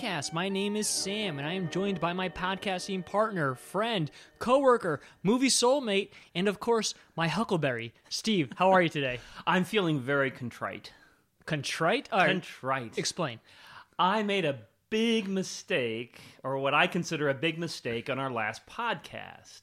Podcast. My name is Sam, and I am joined by my podcasting partner, friend, coworker, movie soulmate, and of course, my Huckleberry, Steve. How are you today? I'm feeling very contrite. Contrite? All right, Contrite. explain. I made a big mistake, or what I consider a big mistake, on our last podcast.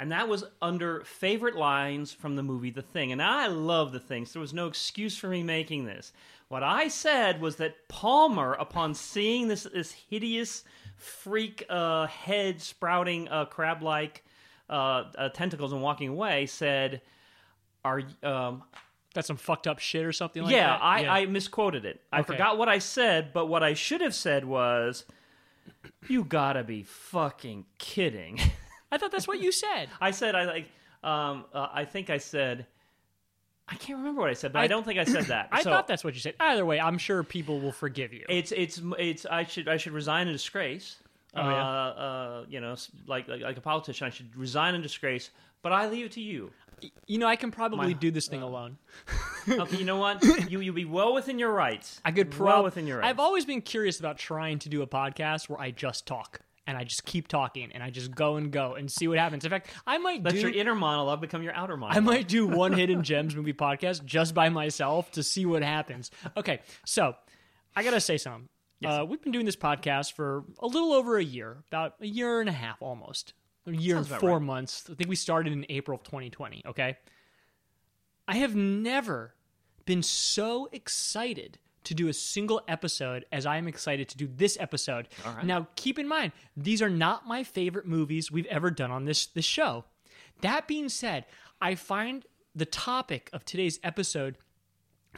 And that was under favorite lines from the movie The Thing. And I love The Thing, so there was no excuse for me making this. What I said was that Palmer, upon seeing this, this hideous freak uh, head sprouting uh, crab like uh, uh, tentacles and walking away, said, Are um, That's some fucked up shit or something like yeah, that? I, I misquoted it. I Okay. forgot what I said, but what I should have said was, "You gotta be fucking kidding." I thought that's what you said. I said I like. Um, uh, I think I said. I can't remember what I said, but I, I- don't think I said that. I So, thought that's what you said. Either way, I'm sure people will forgive you. It's it's it's. I should I should resign in disgrace. Oh, uh, yeah? uh, you know, like, like like a politician, I should resign in disgrace. But I leave it to you. you know, I can probably My- do this thing alone. Okay, you know what? you you be well within your rights. I could well within your rights. I've always been curious about trying to do a podcast where I just talk and I just keep talking and I just go and go and see what happens. In fact, I might Let do your inner monologue become your outer monologue. I might do one Hidden Gems movie podcast just by myself to see what happens. Okay, so I gotta say something. Uh, we've been doing this podcast for a little over a year, about a year and a half almost. A year Sounds and four right. months. I think we started in April of 2020, okay? I have never been so excited to do a single episode as I am excited to do this episode. Now, keep in mind, these are not my favorite movies we've ever done on this this show. That being said, I find the topic of today's episode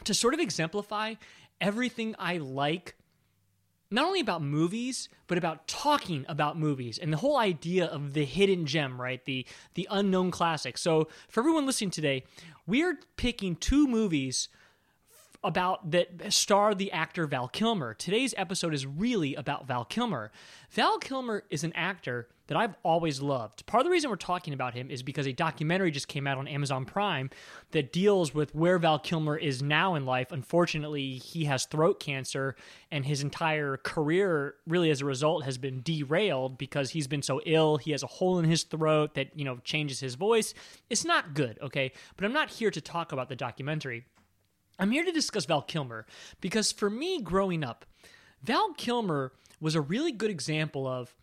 to sort of exemplify everything I like not only about movies but about talking about movies and the whole idea of the hidden gem right the the unknown classic so for everyone listening today we're picking two movies about that star the actor Val Kilmer. Today's episode is really about Val Kilmer. Val Kilmer is an actor that I've always loved. Part of the reason we're talking about him is because a documentary just came out on Amazon Prime that deals with where Val Kilmer is now in life. Unfortunately, he has throat cancer and his entire career really as a result has been derailed because he's been so ill. He has a hole in his throat that, you know, changes his voice. It's not good, okay? But I'm not here to talk about the documentary. I'm here to discuss Val Kilmer because for me growing up, Val Kilmer was a really good example of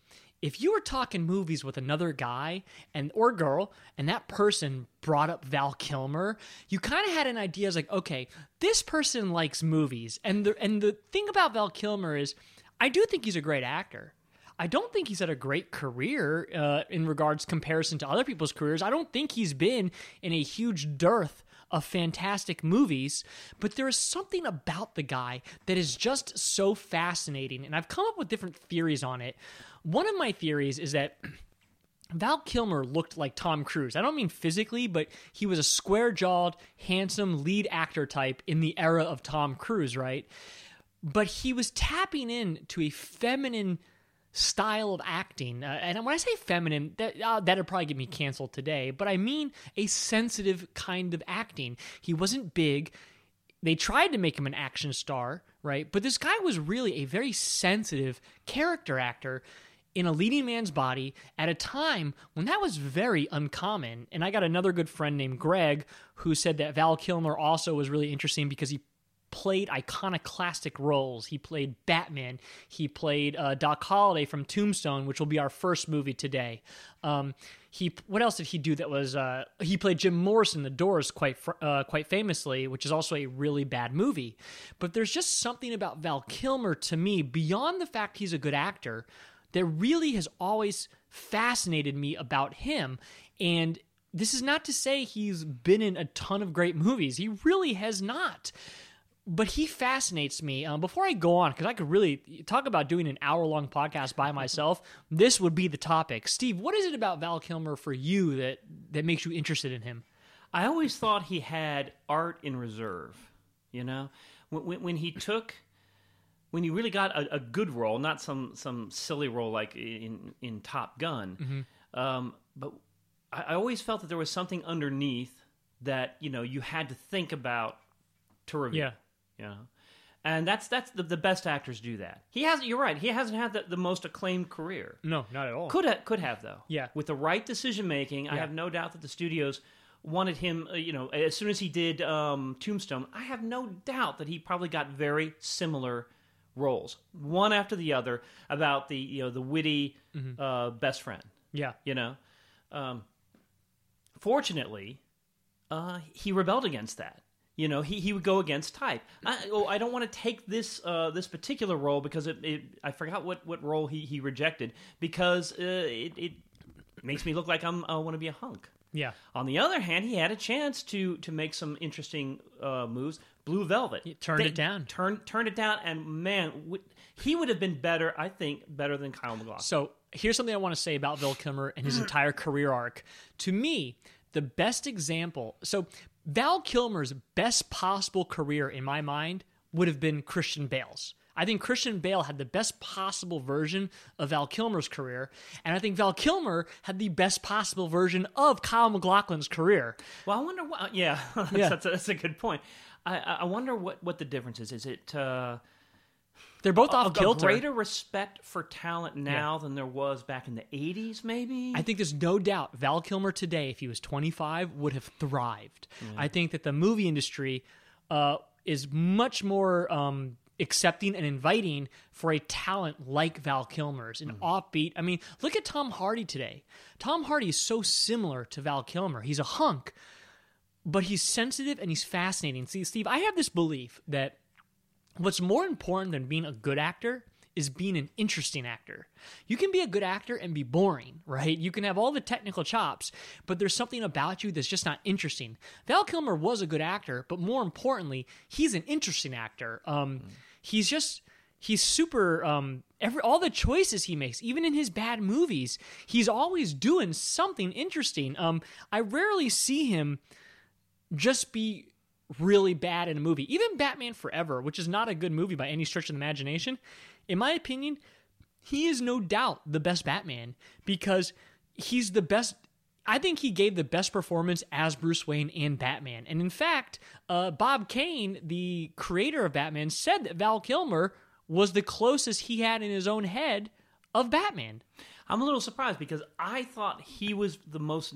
if you were talking movies with another guy and or girl and that person brought up Val Kilmer, you kind of had an idea as like, okay, this person likes movies. And the and the thing about Val Kilmer is I do think he's a great actor. I don't think he's had a great career uh, in regards comparison to other people's careers. I don't think he's been in a huge dearth of fantastic movies, but there is something about the guy that is just so fascinating. And I've come up with different theories on it. One of my theories is that Val Kilmer looked like Tom Cruise. I don't mean physically, but he was a square jawed, handsome lead actor type in the era of Tom Cruise, right? But he was tapping into a feminine style of acting. Uh, and when I say feminine, that, uh, that'd probably get me canceled today, but I mean a sensitive kind of acting. He wasn't big. They tried to make him an action star, right? But this guy was really a very sensitive character actor in a leading man's body at a time when that was very uncommon. And I got another good friend named Greg who said that Val Kilmer also was really interesting because he played iconoclastic roles. He played Batman. He played uh, Doc Holliday from Tombstone, which will be our first movie today. Um, he what else did he do that was uh, he played Jim Morrison The Doors quite uh, quite famously, which is also a really bad movie. But there's just something about Val Kilmer to me beyond the fact he's a good actor that really has always fascinated me about him and this is not to say he's been in a ton of great movies. He really has not but he fascinates me. Um, before I go on, because I could really talk about doing an hour long podcast by myself, this would be the topic. Steve, what is it about Val Kilmer for you that that makes you interested in him? I always thought he had art in reserve. You know, when, when, when he took, when he really got a, a good role, not some some silly role like in in Top Gun, um, but I, I always felt that there was something underneath that you know you had to think about to review. Yeah. You know, and that's that's the, the best actors do that. He hasn't. You're right. He hasn't had the, the most acclaimed career. No, not at all. Could ha- could have though. Yeah. With the right decision making, I Yeah. have no doubt that the studios wanted him. Uh, you know, as soon as he did um, Tombstone, I have no doubt that he probably got very similar roles, one after the other, about the you know the witty Mm-hmm. uh, best friend. Yeah. You know, um, fortunately, uh, he rebelled against that. You know, he, he would go against type. I, oh, I don't want to take this uh, this particular role because it, it I forgot what, what role he, he rejected because uh, it, it makes me look like I'm I want to be a hunk. Yeah. On the other hand, he had a chance to to make some interesting uh, moves. Blue Velvet He turned it down. Turned turned it down, and man, w- he would have been better. I think better than Kyle MacLachlan. So here's something I want to say about Val Kilmer and his entire career arc. To me, the best example. So Val Kilmer's best possible career in my mind would have been Christian Bale's. I think Christian Bale had the best possible version of Val Kilmer's career, and I think Val Kilmer had the best possible version of Kyle MacLachlan's career. Well, I wonder what. Yeah, that's, Yeah. That's, a, that's a good point. I, I I wonder what, what the difference is. Is it uh, They're both off a kilter. greater respect for talent now than there was back in the '80s? Maybe. I think there's no doubt Val Kilmer today, if he was 25, would have thrived. I think that the movie industry uh, is much more um, accepting and inviting for a talent like Val Kilmer's, an offbeat. I mean, look at Tom Hardy today. Tom Hardy is so similar to Val Kilmer. He's a hunk, but he's sensitive and he's fascinating. See, Steve, I have this belief that what's more important than being a good actor is being an interesting actor. You can be a good actor and be boring, right? You can have all the technical chops, but there's something about you that's just not interesting. Val Kilmer was a good actor, but more importantly, he's an interesting actor. Um, He's just he's super. Um, every all the choices he makes, even in his bad movies, he's always doing something interesting. Um, I rarely see him just be really bad in a movie. Even Batman Forever, which is not a good movie by any stretch of the imagination, in my opinion, he is no doubt the best Batman because he's the best. I think he gave the best performance as Bruce Wayne and Batman. And in fact, uh, Bob Kane, the creator of Batman, said that Val Kilmer was the closest he had in his own head of Batman. I'm a little surprised because I thought he was the most.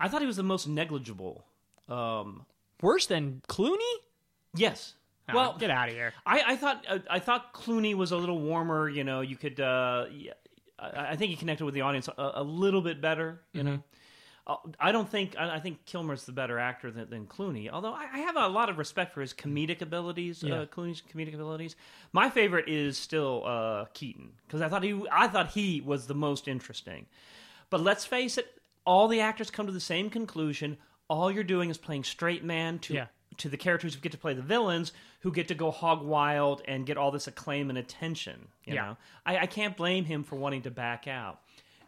I thought he was the most negligible. Um, Worse than Clooney? yes. well, Well, get out of here. I, I thought uh, I thought Clooney was a little warmer. You know, you could. Uh, I, I think he connected with the audience a, a little bit better. You know, uh, I don't think I, I think Kilmer's the better actor than, than Clooney. Although I, I have a lot of respect for his comedic abilities. Yeah. Uh, Clooney's comedic abilities. My favorite is still uh, Keaton because I thought he I thought he was the most interesting. But let's face it, all the actors come to the same conclusion. All you're doing is playing straight man to Yeah. to the characters who get to play the villains who get to go hog wild and get all this acclaim and attention. You Yeah. know, I, I can't blame him for wanting to back out.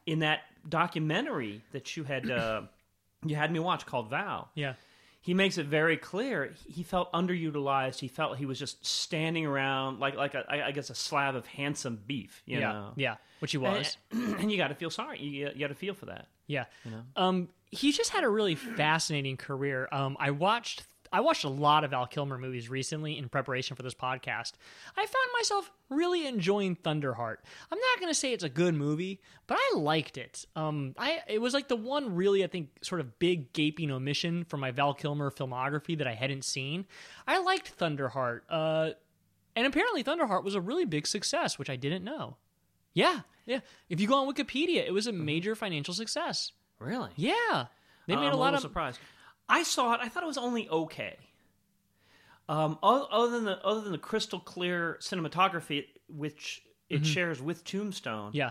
In that documentary that you had uh, you had me watch called Val, Yeah. he makes it very clear he felt underutilized. He felt he was just standing around like like a, I I guess a slab of handsome beef. You yeah. know, Yeah. Which he was. and, and you got to feel sorry. You, you got to feel for that. Yeah. Um, he just had a really fascinating career. Um, I watched I watched a lot of Val Kilmer movies recently in preparation for this podcast. I found myself really enjoying Thunderheart. I'm not going to say it's a good movie, but I liked it. Um, I it was like the one really I think sort of big gaping omission from my Val Kilmer filmography that I hadn't seen. I liked Thunderheart. Uh, and apparently Thunderheart was a really big success, which I didn't know. Yeah, yeah. If you go on Wikipedia, it was a major financial success. Really? Yeah, they made I'm a lot of. surprise. I saw it. I thought it was only okay. Um, other than the other than the crystal clear cinematography, which it shares with Tombstone, Mm-hmm. Yeah.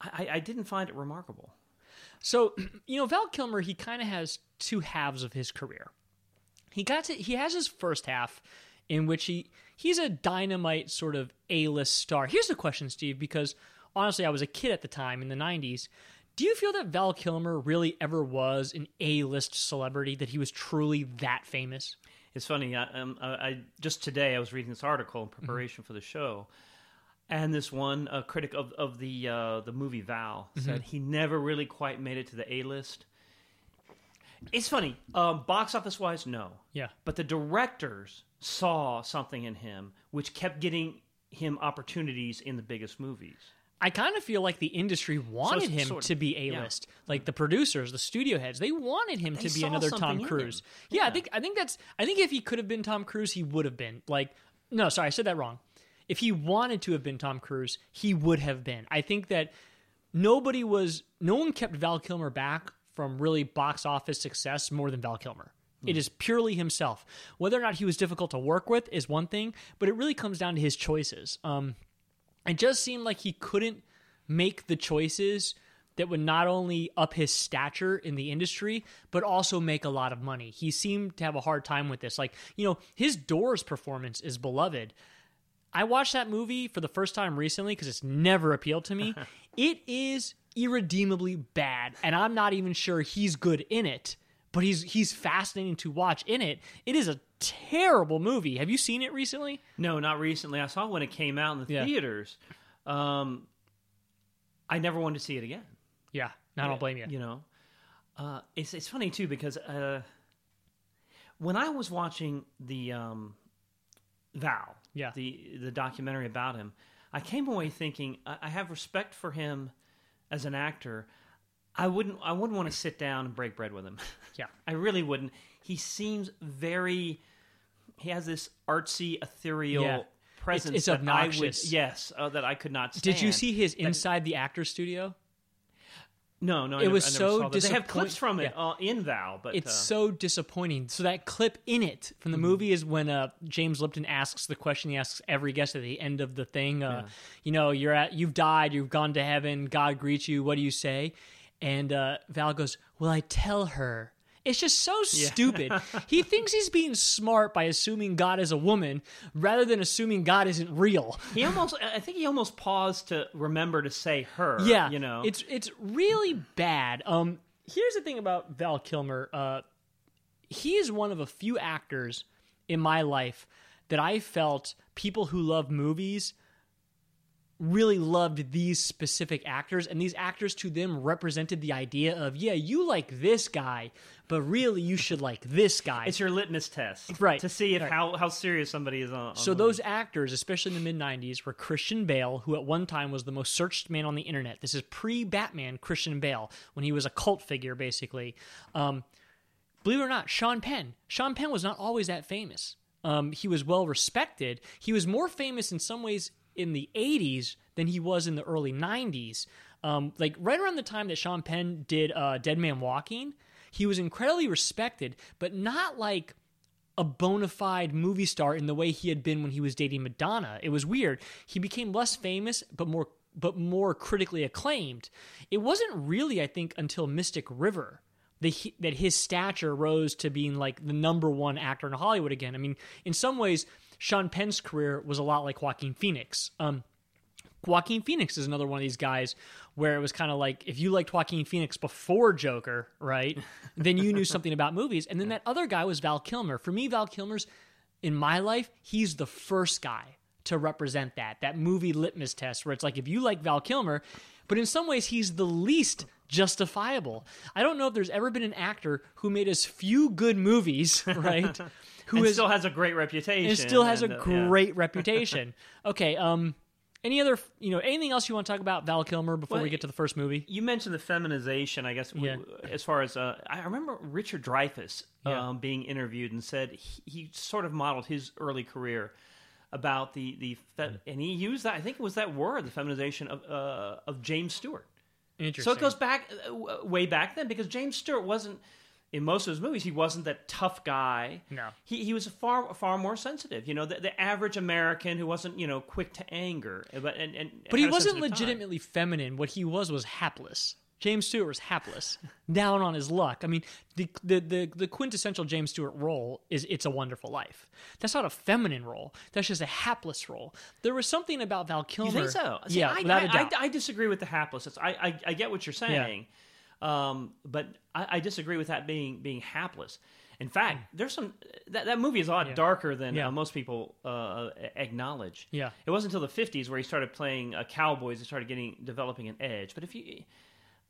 I, I didn't find it remarkable. So you know, Val Kilmer, he kind of has two halves of his career. He got to he has his first half in which he he's a dynamite sort of A-list star. Here's the question, Steve, because honestly, I was a kid at the time in the 90s. Do you feel that Val Kilmer really ever was an A-list celebrity that he was truly that famous? It's funny. I, um, I, I just today I was reading this article in preparation for the show, and this one uh, critic of of the uh, the movie Val said he never really quite made it to the A list. It's funny. Um, box office wise, no. Yeah. But the directors saw something in him which kept getting him opportunities in the biggest movies. I kind of feel like the industry wanted it's him sort of- to be A list. Like the producers, the studio heads, they wanted him to be another Tom Cruise. him. Yeah, I think I think that's I think if he could have been Tom Cruise, he would have been. Like no, sorry, I said that wrong. If he wanted to have been Tom Cruise, he would have been. I think that nobody was no one kept Val Kilmer back from really box office success more than Val Kilmer. It is purely himself. Whether or not he was difficult to work with is one thing, but it really comes down to his choices. Um, it just seemed like he couldn't make the choices that would not only up his stature in the industry but also make a lot of money. He seemed to have a hard time with this. Like, you know, his Doors performance is beloved. I watched that movie for the first time recently because it's never appealed to me. it is irredeemably bad, and I'm not even sure he's good in it. But he's he's fascinating to watch in it. It is a terrible movie. Have you seen it recently? No, not recently. I saw it when it came out in the Yeah. theaters. Um, I never wanted to see it again. Yeah, I don't blame you. You know, uh, it's it's funny too because uh, when I was watching the um, Val, Yeah. the the documentary about him, I came away thinking I, I have respect for him as an actor. I wouldn't I wouldn't want to sit down and break bread with him. Yeah. I really wouldn't. He seems very. He has this artsy, ethereal Yeah. presence. it's that I would, obnoxious. yes, uh, that I could not. Stand. Did you see his inside the actor studio? No, no. I It never- was I never so that. They have clips from it yeah. uh, in Val, but It's uh, so disappointing. So that clip in it from the movie is when uh, James Lipton asks the question he asks every guest at the end of the thing. Uh, You know, you're at, you've died, you've gone to heaven, God greets you. What do you say? And uh, Val goes, "Well, I tell her." It's just so stupid. he thinks he's being smart by assuming God is a woman rather than assuming God isn't real. he almost. I think he almost paused to remember to say her. Yeah, you know. it's it's really bad. Um, here's the thing about Val Kilmer. Uh, he is one of a few actors in my life that I felt people who love movies really loved these specific actors and these actors to them represented the idea of yeah you like this guy but really you should like this guy it's your litmus test, Right, To see if right. how how serious somebody is on. on So those actors, especially in the mid '90s, were Christian Bale, who at one time was the most searched man on the internet. This is pre-Batman Christian Bale, when he was a cult figure, basically. Um, believe it or not, Sean Penn. Sean Penn was not always that famous. Um, he was well respected. He was more famous in some ways in the '80s than he was in the early '90s. Um, like right around the time that Sean Penn did uh, Dead Man Walking, he was incredibly respected, but not like a bona fide movie star in the way he had been when he was dating Madonna. It was weird. He became less famous, but more but more critically acclaimed. It wasn't really, I think, until Mystic River that his stature rose to being like the number one actor in Hollywood again. I mean, in some ways, Sean Penn's career was a lot like Joaquin Phoenix. Um, Joaquin Phoenix is another one of these guys where it was kind of like if you liked Joaquin Phoenix before Joker, right? then you knew something about movies. And then that other guy was Val Kilmer. For me, Val Kilmer's in my life, he's the first guy to represent that that movie litmus test where it's like if you like Val Kilmer, but in some ways he's the least justifiable. I don't know if there's ever been an actor who made as few good movies, right? Who and has still has a great reputation. and still has a and, uh, yeah. great reputation. Okay, um any other, you know, anything else you want to talk about Val Kilmer before Well, we get to the first movie? You mentioned the feminization, I guess. Yeah. As far as uh, I remember, Richard Dreyfuss Yeah. um, being interviewed and said he, he sort of modeled his early career about the the fe- and he used that. I think it was that word, the feminization of uh, of James Stewart. Interesting. So it goes back uh, way back then because James Stewart wasn't in most of his movies. He wasn't that tough guy. No. he he was far far more sensitive. You know, the, the average American who wasn't you know quick to anger, uh, but and, and But he wasn't sensitive time. legitimately feminine. What he was was hapless. James Stewart was hapless, down on his luck. I mean, the, the the the quintessential James Stewart role is "It's a Wonderful Life." That's not a feminine role. That's just a hapless role. There was something about Val Kilmer. You think so? See, yeah, I, without I, a doubt. I, I disagree with the hapless. I, I, I get what you're saying, um, but I, I disagree with that being being hapless. In fact, there's some that, that movie is a lot darker than Yeah. uh, most people uh, acknowledge. Yeah. it wasn't until the 50s where he started playing uh, cowboys and started getting developing an edge. But if you,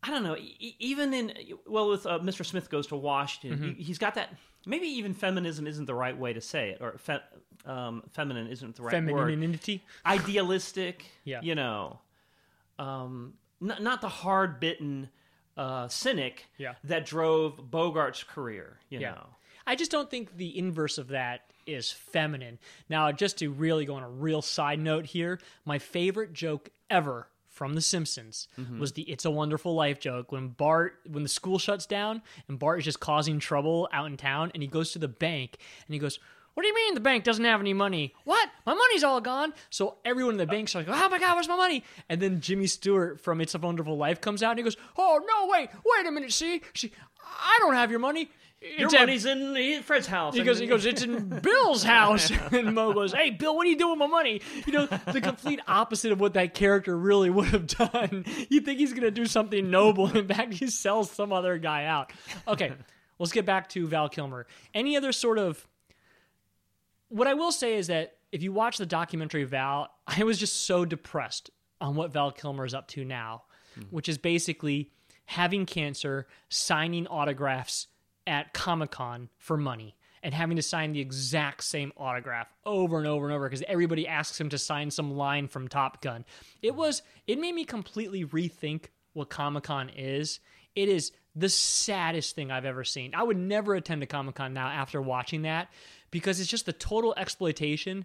I don't know. Even in well, with uh, Mr. Smith goes to Washington, Mm-hmm. he, he's got that. Maybe even feminism isn't the right way to say it, or fe, um, feminine isn't the right word. Femininity. Idealistic, Yeah. you know, um, not, not the hard bitten uh, cynic Yeah. that drove Bogart's career. You Yeah. know, I just don't think the inverse of that is feminine. Now, just to really go on a real side note here, my favorite joke ever from The Simpsons was the "It's a Wonderful Life" joke when Bart, when the school shuts down and Bart is just causing trouble out in town, and he goes to the bank and he goes. What do you mean the bank doesn't have any money? What? My money's all gone. So everyone in the bank's like, oh my God, where's my money? And then Jimmy Stewart from It's a Wonderful Life comes out and he goes, oh, no, wait, wait a minute, see? see I don't have your money. your It's at- money's in Fred's house. he goes, he goes, it's in Bill's house. And Moe goes, hey, Bill, what are you doing with my money? You know, the complete opposite of what that character really would have done. You think he's going to do something noble. In fact, he sells some other guy out. Okay, let's get back to Val Kilmer. Any other sort of. What I will say is that if you watch the documentary Val, I was just so depressed on what Val Kilmer is up to now, hmm. which is basically having cancer, signing autographs at Comic Con for money, and having to sign the exact same autograph over and over and over because everybody asks him to sign some line from Top Gun. It hmm. was it made me completely rethink what Comic Con is. It is the saddest thing I've ever seen. I would never attend a Comic Con now after watching that because it's just the total exploitation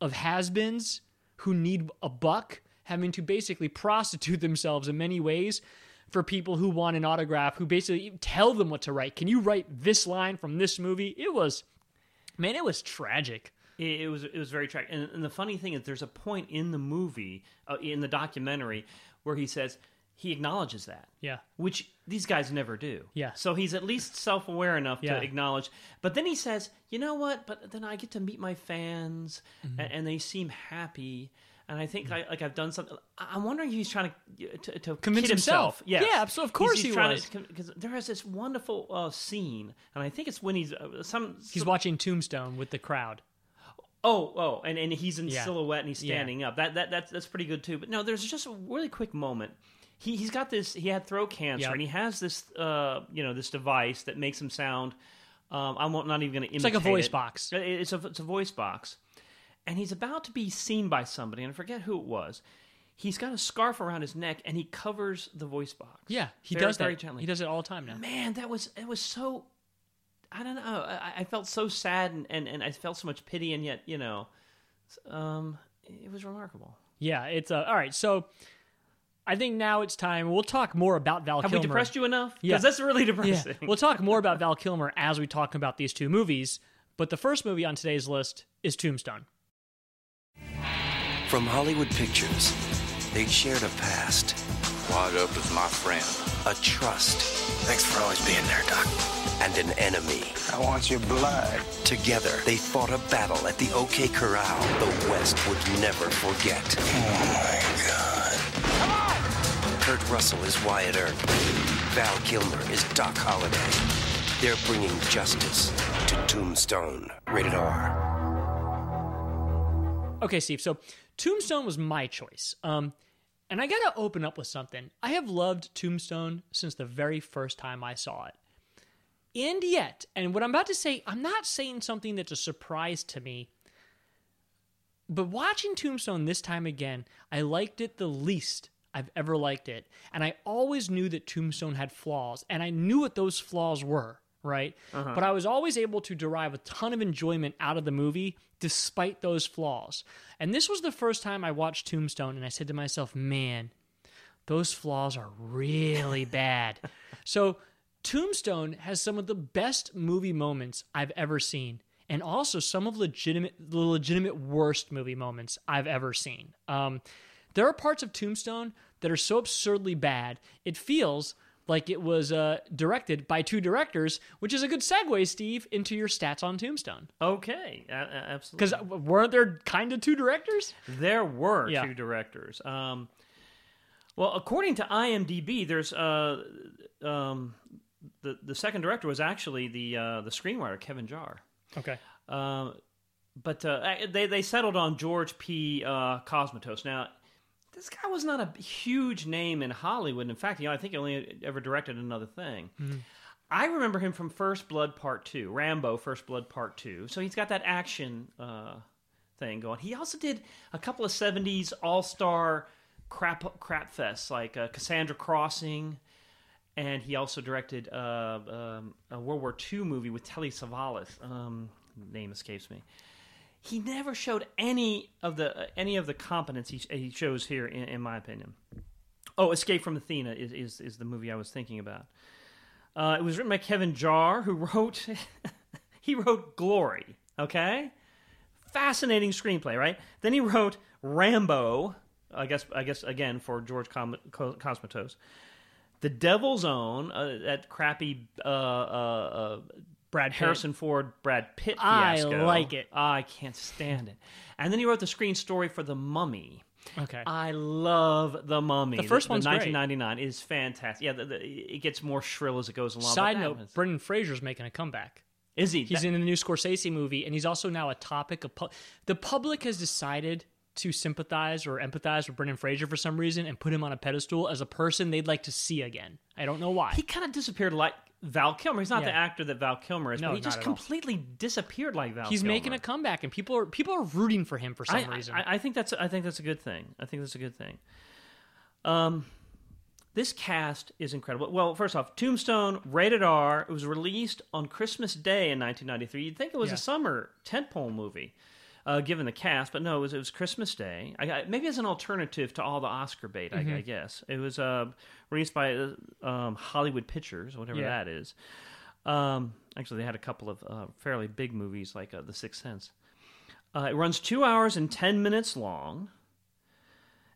of has-beens who need a buck having to basically prostitute themselves in many ways for people who want an autograph who basically tell them what to write. Can you write this line from this movie? It was man it was tragic. It, was it was very tragic, and, and the funny thing is, there's a point in the movie, uh, in the documentary, where he says he acknowledges that, yeah which these guys never do. Yeah. So he's at least self aware enough Yeah. to acknowledge. But then he says, you know what? But then I get to meet my fans, Mm-hmm. and, and they seem happy. And I think I, like I've done something. I'm wondering if he's trying to to, to Convince kid himself. Yes. Yeah, so of course he's, he's he was. because there is this wonderful uh, scene, and I think it's when he's uh, some he's watching tombstone with the crowd Oh, oh, and, and he's in Yeah. silhouette and he's Yeah. standing up. That that that's that's pretty good too. But no, there's just a really quick moment. He he's got this. He had throat cancer, Yep. and he has this uh you know this device that makes him sound. Um, I'm not even going to. Imitate. It's like a voice box It's a it's a voice box, and he's about to be seen by somebody, and I forget who it was. He's got a scarf around his neck, and he covers the voice box. yeah he Very, does that very gently. he does it all the time now Man, that was it was so. I don't know. I, I felt so sad, and, and, and I felt so much pity, and yet you know, um, it was remarkable. yeah it's uh, all right so i think now it's time we'll talk more about val Kilmer. Have kilmer we depressed you enough? Yeah. Because that's really Yeah, depressing. we'll talk more about Val Kilmer as we talk about these two movies. But the first movie on today's list is Tombstone. From Hollywood Pictures, they'd shared a past, Wad up is my friend. a trust, Thanks for always being there, Doc. and an enemy. I want your blood. Together, they fought a battle at the OK Corral the West would never forget. Oh my God. Kurt Russell is Wyatt Earp. Val Kilmer is Doc Holliday. They're bringing justice to Tombstone. Rated R. Okay, Steve. So Tombstone was my choice. Um, and I gotta open up with something. I have loved Tombstone since the very first time I saw it. And yet, and what I'm about to say, I'm not saying something that's a surprise to me. But watching Tombstone this time again, I liked it the least I've ever liked it. And I always knew that Tombstone had flaws, and I knew what those flaws were, right? But I was always able to derive a ton of enjoyment out of the movie despite those flaws. And this was the first time I watched Tombstone, and I said to myself, man, those flaws are really bad. so, Tombstone has some of the best movie moments I've ever seen, and also some of legitimate, the legitimate worst movie moments I've ever seen. Um, there are parts of Tombstone that are so absurdly bad, it feels like it was uh, directed by two directors, which is a good segue, Steve, into your stats on Tombstone. Okay, a- a- absolutely. Because weren't there kind of two directors? There were Yeah. two directors. Um, well, according to IMDb, there's uh, um, the the second director was actually the uh, the screenwriter Kevin Jarre. Okay. Um, but uh, they they settled on George P. Uh, Cosmatos. Now, this guy was not a huge name in Hollywood. In fact, you know, I think he only ever directed another thing. I remember him from First Blood Part Two, Rambo First Blood Part Two. So he's got that action uh, thing going. He also did a couple of '70s all star crap crap fests like uh, Cassandra Crossing, and he also directed uh, um, a World War II movie with Telly Savalas. Um, name escapes me. He never showed any of the uh, any of the competence he, he shows here, in, in my opinion. Oh, Escape from Athena is, is, is the movie I was thinking about. Uh, it was written by Kevin Jarre, who wrote he wrote Glory. Okay, fascinating screenplay, right? Then he wrote Rambo. I guess I guess again for George Com- Cosmatos. The Devil's Own, uh, that crappy uh, uh, uh, Brad Pitt. Harrison Ford, Brad Pitt I fiasco. like it. I can't stand it. And then he wrote the screen story for The Mummy. Okay. I love The Mummy. The first one's great. 1999 is fantastic. Yeah, the, the, it gets more shrill as it goes along. Side note: was- Brendan Fraser's making a comeback. is he? He's That- in the new Scorsese movie, and he's also now a topic of pu- the public has decided to sympathize or empathize with Brendan Fraser for some reason and put him on a pedestal as a person they'd like to see again. I don't know why. he kind of disappeared like Val Kilmer. He's not the actor that Val Kilmer is, No, but he just at all. completely disappeared like Val. he's Kilmer. making a comeback, and people are people are rooting for him for some I, reason. I, I think that's I think that's a good thing. I think that's a good thing. Um, this cast is incredible. Well, first off, Tombstone, rated R. It was released on Christmas Day in 1993. You'd think it was Yeah. a summer tentpole movie, uh, given the cast, but no, it was, it was Christmas Day. I, I, maybe as an alternative to all the Oscar bait, Mm-hmm. I, I guess it was uh, released by uh, um, Hollywood Pictures, whatever Yeah. that is. Um, actually, they had a couple of uh, fairly big movies like uh, The Sixth Sense. Uh, it runs two hours and 10 minutes long.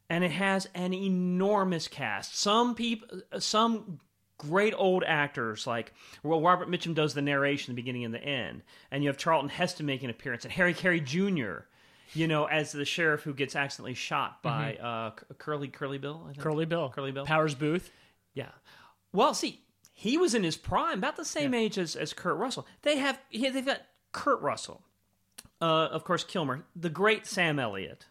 And it has an enormous cast. Some people, some great old actors like well, Robert Mitchum does the narration, the beginning and the end, and you have Charlton Heston making an appearance, and Harry Carey Jr. You know, as the sheriff who gets accidentally shot by uh, Curly Curly Bill. I think? Curly Bill, Curly Bill. Powers Boothe. Yeah. Well, see, he was in his prime, about the same age as, as Kurt Russell. They have he, they've got Kurt Russell, uh, of course, Kilmer, the great Sam Elliott,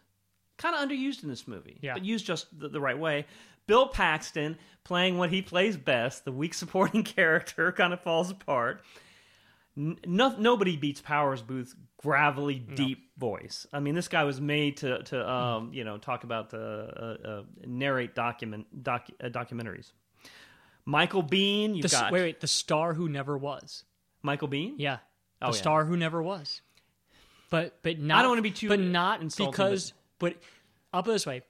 kind of underused in this movie, Yeah. but used just the, the right way. Bill Paxton playing what he plays best, the weak supporting character, kind of falls apart. No, nobody beats Powers Boothe's gravelly, deep voice. I mean, this guy was made to to um, you know talk about uh, uh, uh, narrate document doc, uh, documentaries. Michael Biehn, The, got wait, wait, the star who never was. Michael Biehn. Yeah, the Oh, yeah. star who never was. But but not. I don't wanna be too But not because. But I'll put it this way: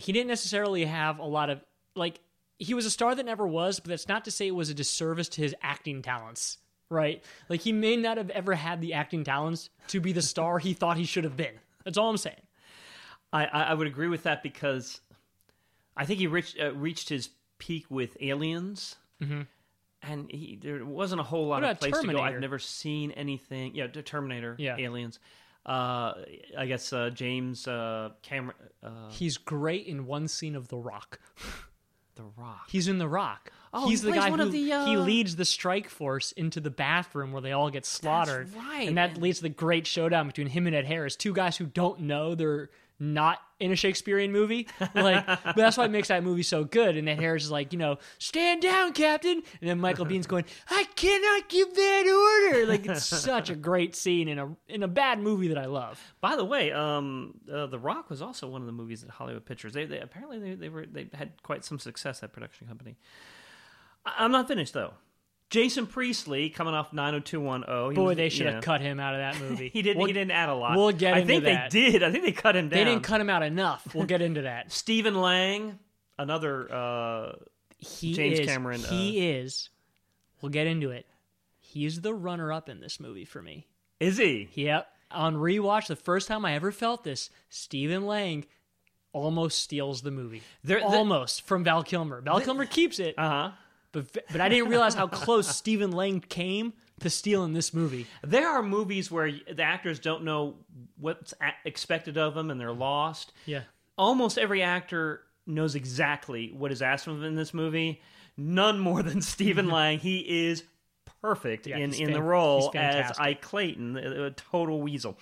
he didn't necessarily have a lot of like. He was a star that never was, but that's not to say it was a disservice to his acting talents, right? Like he may not have ever had the acting talents to be the star he thought he should have been. That's all I'm saying. I, I would agree with that because I think he reached uh, reached his peak with Aliens, and he there wasn't a whole lot Mm-hmm. Of place to go. I've never seen anything. Yeah, Terminator. Yeah. Aliens. Uh, I guess uh, James uh, Cameron, uh, He's great in one scene of The Rock. The Rock. He's in The Rock. Oh, he's he the guy one who of the, he uh, leads the strike force into the bathroom where they all get slaughtered. right. And that leads to the great showdown between him and Ed Harris, two guys who don't know they're not in a Shakespearean movie. Like, but that's why it makes that movie so good. And Ed Harris is like, you know, stand down, Captain. And then Michael Biehn's going, I cannot give that order. Like, it's such a great scene in a in a bad movie that I love. By the way, um, uh, The Rock was also one of the movies at Hollywood Pictures. They, they apparently they, they were they had quite some success that production company. I, I'm not finished though. Jason Priestley coming off 90210. He Boy, was- they should have cut him out of that movie. He didn't. We'll- he didn't add a lot. we'll get I think that. they did. I think they cut him down. They didn't cut him out enough. We'll get into that. Stephen Lang, another. Uh, he James is, Cameron, uh, He is. We'll get into it. He's the runner-up in this movie for me. is he? Yep. On rewatch, the first time I ever felt this, Stephen Lang almost steals the movie. There- the- almost from Val Kilmer. Val Kilmer keeps it, Uh huh. But but I didn't realize how close Stephen Lang came to stealing this movie. There are movies where the actors don't know what's expected of them and they're lost. Yeah. almost every actor knows exactly what is asked of them in this movie. None more than Stephen Lang. He is perfect Yeah, in, in the role as. Ike Clanton, a, a total weasel.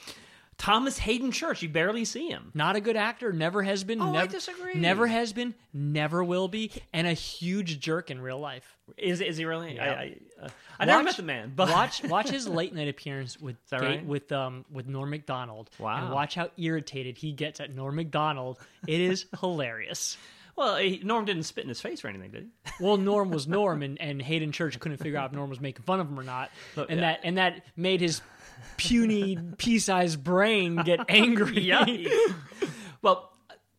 Thomas Haden Church, you barely see him. Not a good actor, never has been. Oh, I never, disagree. Never has been, never will be, and a huge jerk in real life. Is is he really? Yeah. I, I, uh, I never met the man, but watch watch his late night appearance with Ga- right? with um with Norm Macdonald. Wow. And watch how irritated he gets at Norm Macdonald. It is hilarious. well, he, Norm didn't spit in his face or anything, did he? Well, Norm was Norm, and, and Hayden Church couldn't figure out if Norm was making fun of him or not, Look, and yeah. that and that made his puny pea-sized brain get angry. well,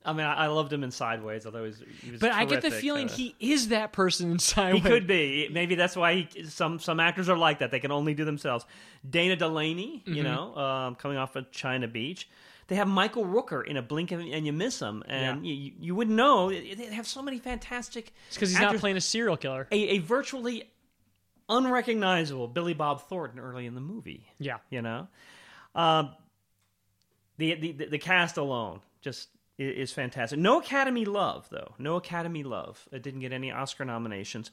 I mean, I, I loved him in Sideways, although he was, he was But I get the feeling uh, he is that person inside. He could be. Maybe that's why he, some some actors are like that. They can only do themselves. Dana Delany, Mm-hmm. you know, um, coming off of China Beach. They have Michael Rooker in a blink of, and you miss him, and Yeah. you, you wouldn't know. They have so many fantastic. It's because he's not playing a serial killer. a, a virtually unrecognizable Billy Bob Thornton early in the movie. Yeah. You know, um, the, the the cast alone just is fantastic. No Academy love though. No Academy love. It didn't get any Oscar nominations.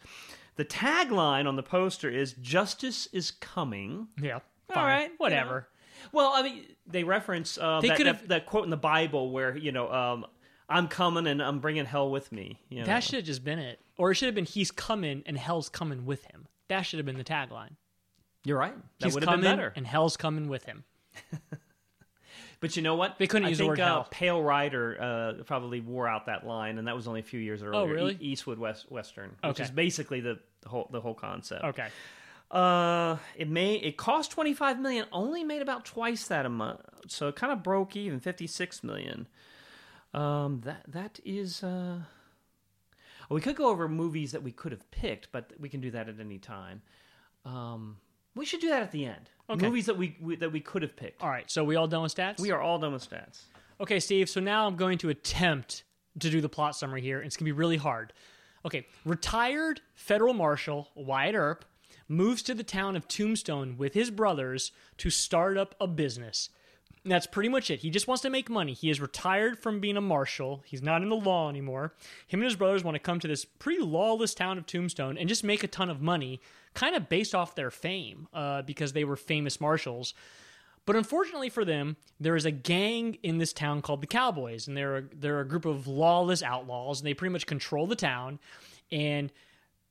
The tagline on the poster is "Justice is coming." Yeah. All fine, right, you Whatever. know. Well, I mean, they reference uh, They that, that, that quote in the Bible where you know, um, "I'm coming and I'm bringing hell with me." You know? That should have just been it. Or it should have been he's coming and hell's coming with him. That should have been the tagline. You're right. That He's would have coming been better. and hell's coming with him. But you know what? They couldn't I use the think, word uh, hell. Pale Rider uh, probably wore out that line, and that was only a few years earlier. Oh, really? E- Eastwood West Western, which is basically the, the whole the whole concept. Okay. Uh, it may it cost twenty five million, only made about twice that amount, so it kind of broke even, fifty six million. Um, that that is. Uh, we could go over movies that we could have picked, but we can do that at any time. Um, we should do that at the end. Okay. Movies that we, we that we could have picked. All right. So we all done with stats? We are all done with stats. Okay, Steve. So now I'm going to attempt to do the plot summary here. and It's going to be really hard. Okay. Retired federal marshal Wyatt Earp moves to the town of Tombstone with his brothers to start up a business. That's pretty much it. He just wants to make money. He is retired from being a marshal. He's not in the law anymore. Him and his brothers want to come to this pretty lawless town of Tombstone and just make a ton of money, kind of based off their fame, uh, because they were famous marshals. But unfortunately for them, there is a gang in this town called the Cowboys, and they're a, they're a group of lawless outlaws, and they pretty much control the town. And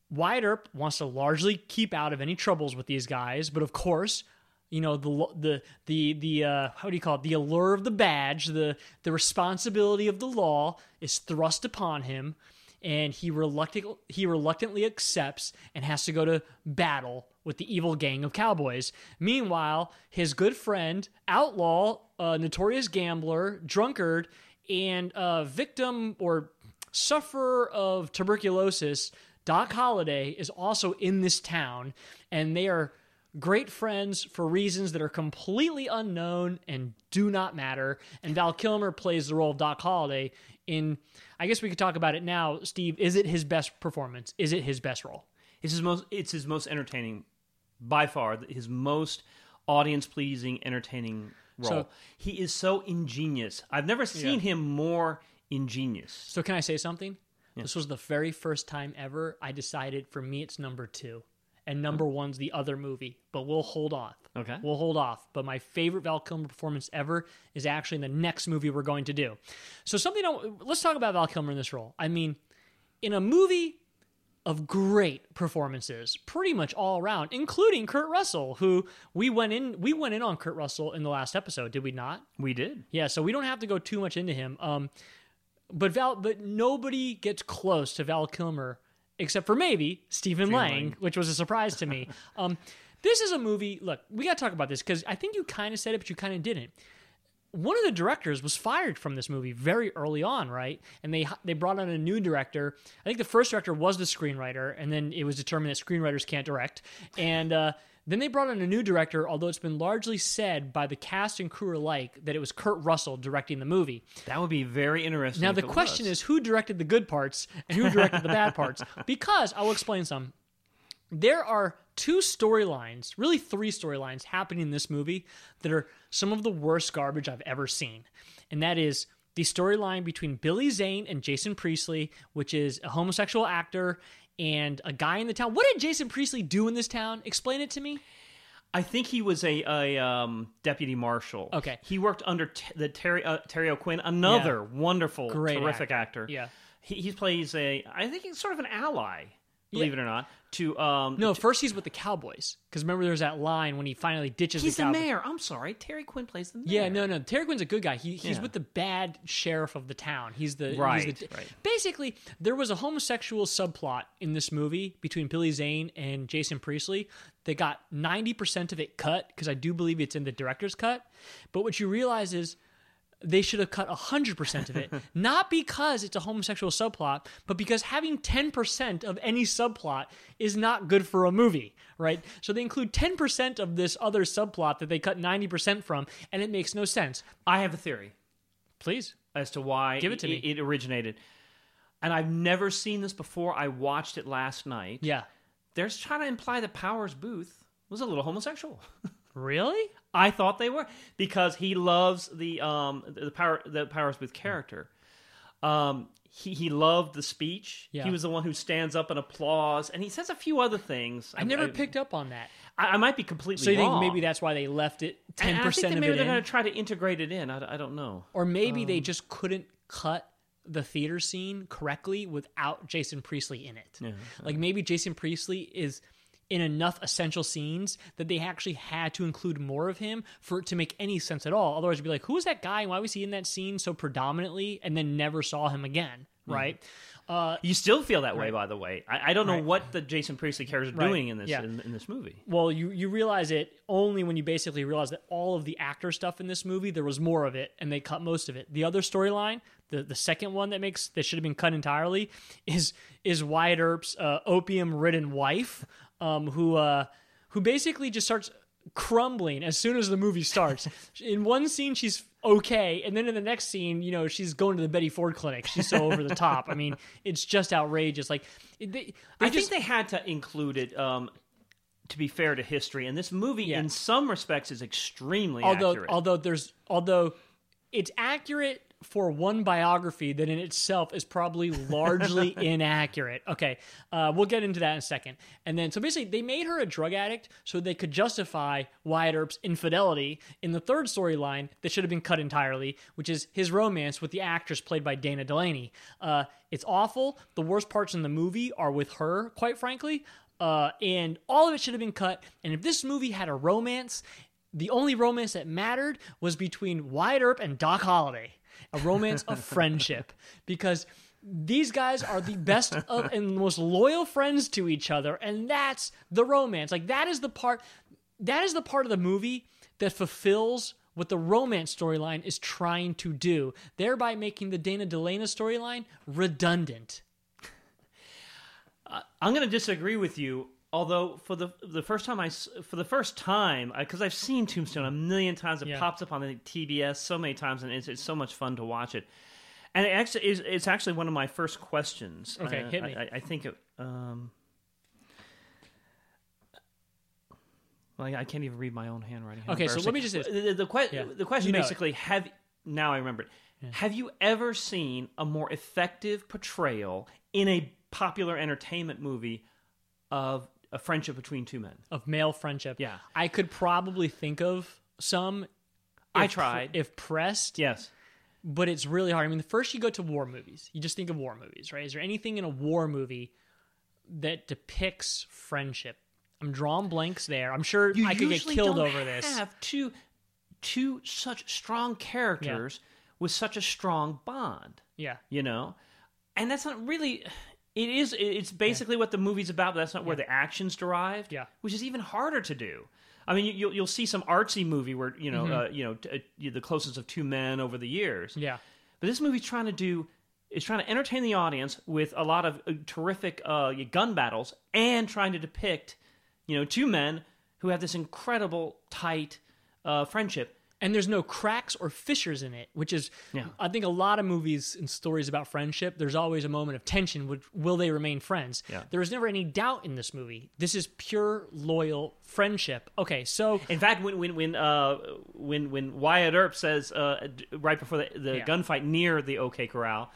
Wyatt Earp wants to largely keep out of any troubles with these guys, but of course, you know the the the the uh, how do you call it? The allure of the badge, the the responsibility of the law is thrust upon him, and he reluctant he reluctantly accepts and has to go to battle with the evil gang of cowboys. Meanwhile, his good friend, outlaw, uh, notorious gambler, drunkard, and uh, victim or sufferer of tuberculosis, Doc Holliday, is also in this town, and they are great friends for reasons that are completely unknown and do not matter. And Val Kilmer plays the role of Doc Holliday in. I guess we could talk about it now, Steve. Is it his best performance? Is it his best role? It's his most. It's his most entertaining, by far. His most audience pleasing, entertaining role. So- he is so ingenious. I've never seen him more ingenious. So can I say something? This was the very first time ever I decided for me it's number two. And number one's the other movie, but we'll hold off. Okay. We'll hold off. But my favorite Val Kilmer performance ever is actually in the next movie we're going to do. So something let's talk about Val Kilmer in this role. I mean, in a movie of great performances, pretty much all around, including Kurt Russell, who we went in we went in on Kurt Russell in the last episode, did we not? We did. Yeah, so we don't have to go too much into him. Um, but Val, but nobody gets close to Val Kilmer except for maybe Stephen Lang, which was a surprise to me. Um, this is a movie. Look, we got to talk about this because I think you kind of said it, but you kind of didn't. One of the directors was fired from this movie very early on, right? And they they brought on a new director. I think the first director was the screenwriter, and then it was determined that screenwriters can't direct. And uh, then they brought in a new director, although it's been largely said by the cast and crew alike that it was Kurt Russell directing the movie. That would be very interesting. Now the question was. is who directed the good parts and who directed the bad parts? Because I will explain some. There are two storylines, really three storylines happening in this movie that are some of the worst garbage I've ever seen. And that is the storyline between Billy Zane and Jason Priestley, which is a homosexual actor and a guy in the town. What did Jason Priestley do in this town? Explain it to me. I think he was a, a um, deputy marshal. Okay. he worked under t- the Terry uh, Terry O'Quinn, another wonderful, Great terrific actor. actor. Yeah. he, he plays a. I think he's sort of an ally. Believe Yeah. it or not, to um, No, first he's with the Cowboys because remember there's that line when he finally ditches he's the the mayor. I'm sorry, Terry Quinn plays the mayor. Yeah, no, no. Terry Quinn's a good guy. He, he's Yeah. with the bad sheriff of the town. He's the he's Right, the- right. Basically, there was a homosexual subplot in this movie between Billy Zane and Jason Priestley. They got ninety percent of it cut because I do believe it's in the director's cut. But what you realize is they should have cut 100% of it. Not because it's a homosexual subplot, but because having 10% of any subplot is not good for a movie, right? So they include 10% of this other subplot that they cut 90% from, and it makes no sense. I have a theory Please. as to why Give it to it, me. it originated, and I've never seen this before. I watched it last night. Yeah. They're trying to imply that Powers Boothe was a little homosexual. Really? I thought they were because he loves the um the power the Powers Boothe character. Um, he he loved the speech. Yeah. He was the one who stands up and applause, and he says a few other things. I never picked up on that. I, I might be completely. So you think maybe that's why they left it 10% I think of maybe it they're going to try to integrate it in. I, I don't know. Or maybe Um, they just couldn't cut the theater scene correctly without Jason Priestley in it. Like maybe Jason Priestley is in enough essential scenes that they actually had to include more of him for it to make any sense at all. Otherwise, you'd be like, who was that guy? and Why was he in that scene so predominantly and then never saw him again? Right? Uh, You still feel that way, by the way. I, I don't know Right. what the Jason Priestley character is Right. doing in this Yeah. in, in this movie. well, you you realize it only when you basically realize that all of the actor stuff in this movie there was more of it, and they cut most of it. The other storyline, the the second one that makes that should have been cut entirely, is is Wyatt Earp's uh, opium ridden wife, um, who uh, who basically just starts crumbling as soon as the movie starts. in one scene, she's okay, and then in the next scene, you know, she's going to the Betty Ford clinic. She's so over the top. I mean, it's just outrageous. Like they, they I just think they had to include it. Um, to be fair to history, and this movie, Yeah. in some respects, is extremely although accurate. although there's although it's accurate for one biography that in itself is probably largely inaccurate. Okay, uh, we'll get into that in a second. And then, so basically, they made her a drug addict so they could justify Wyatt Earp's infidelity in the third storyline that should have been cut entirely, which is his romance with the actress played by Dana Delany. Uh, it's awful. The worst parts in the movie are with her, quite frankly. Uh, and all of it should have been cut. And if this movie had a romance, the only romance that mattered was between Wyatt Earp and Doc Holliday, a romance of friendship, because these guys are the best of, and most loyal friends to each other, and that's the romance. Like that is the part, that is the part of the movie that fulfills what the romance storyline is trying to do, thereby making the Dana Delany storyline redundant. Uh, I'm going to disagree with you. Although for the the first time I for the first time because I've seen Tombstone a million times, it Yeah. pops up on the TBS so many times, and it's, it's so much fun to watch it. And it actually is it's actually one of my first questions. Okay, Uh, hit me. I, I- think it. Um, well, I can't even read my own handwriting. How Okay, so let me just- the, the, que- Yeah. the question You know it. basically have now I remember it. Have you ever seen a more effective portrayal in a popular entertainment movie of a friendship between two men? of male friendship. Yeah. I could probably think of some. I if pr- tried. if pressed, Yes. but it's really hard. I mean, first you go to war movies. You just think of war movies, right? Is there anything in a war movie that depicts friendship? I'm drawing blanks there. I'm sure I could get usually killed don't over this. Have two two such strong characters with such a strong bond, Yeah. you know, and that's not really. It is. It's basically what the movie's about, but that's not where the action's derived. Yeah. which is even harder to do. I mean, you, you'll you'll see some artsy movie where you know uh, you know t- uh, the closest of two men over the years. Mm-hmm. Yeah. But this movie's trying to do is trying to entertain the audience with a lot of uh, terrific uh, gun battles and trying to depict, you know, two men who have this incredible tight uh, friendship. And there's no cracks or fissures in it, which is, Yeah. I think, a lot of movies and stories about friendship. There's always a moment of tension. Which, will they remain friends? Yeah. There was never any doubt in this movie. This is pure loyal friendship. Okay, so In fact, when when when uh, when when Wyatt Earp says uh, right before the, the Yeah. gunfight near the OK Corral,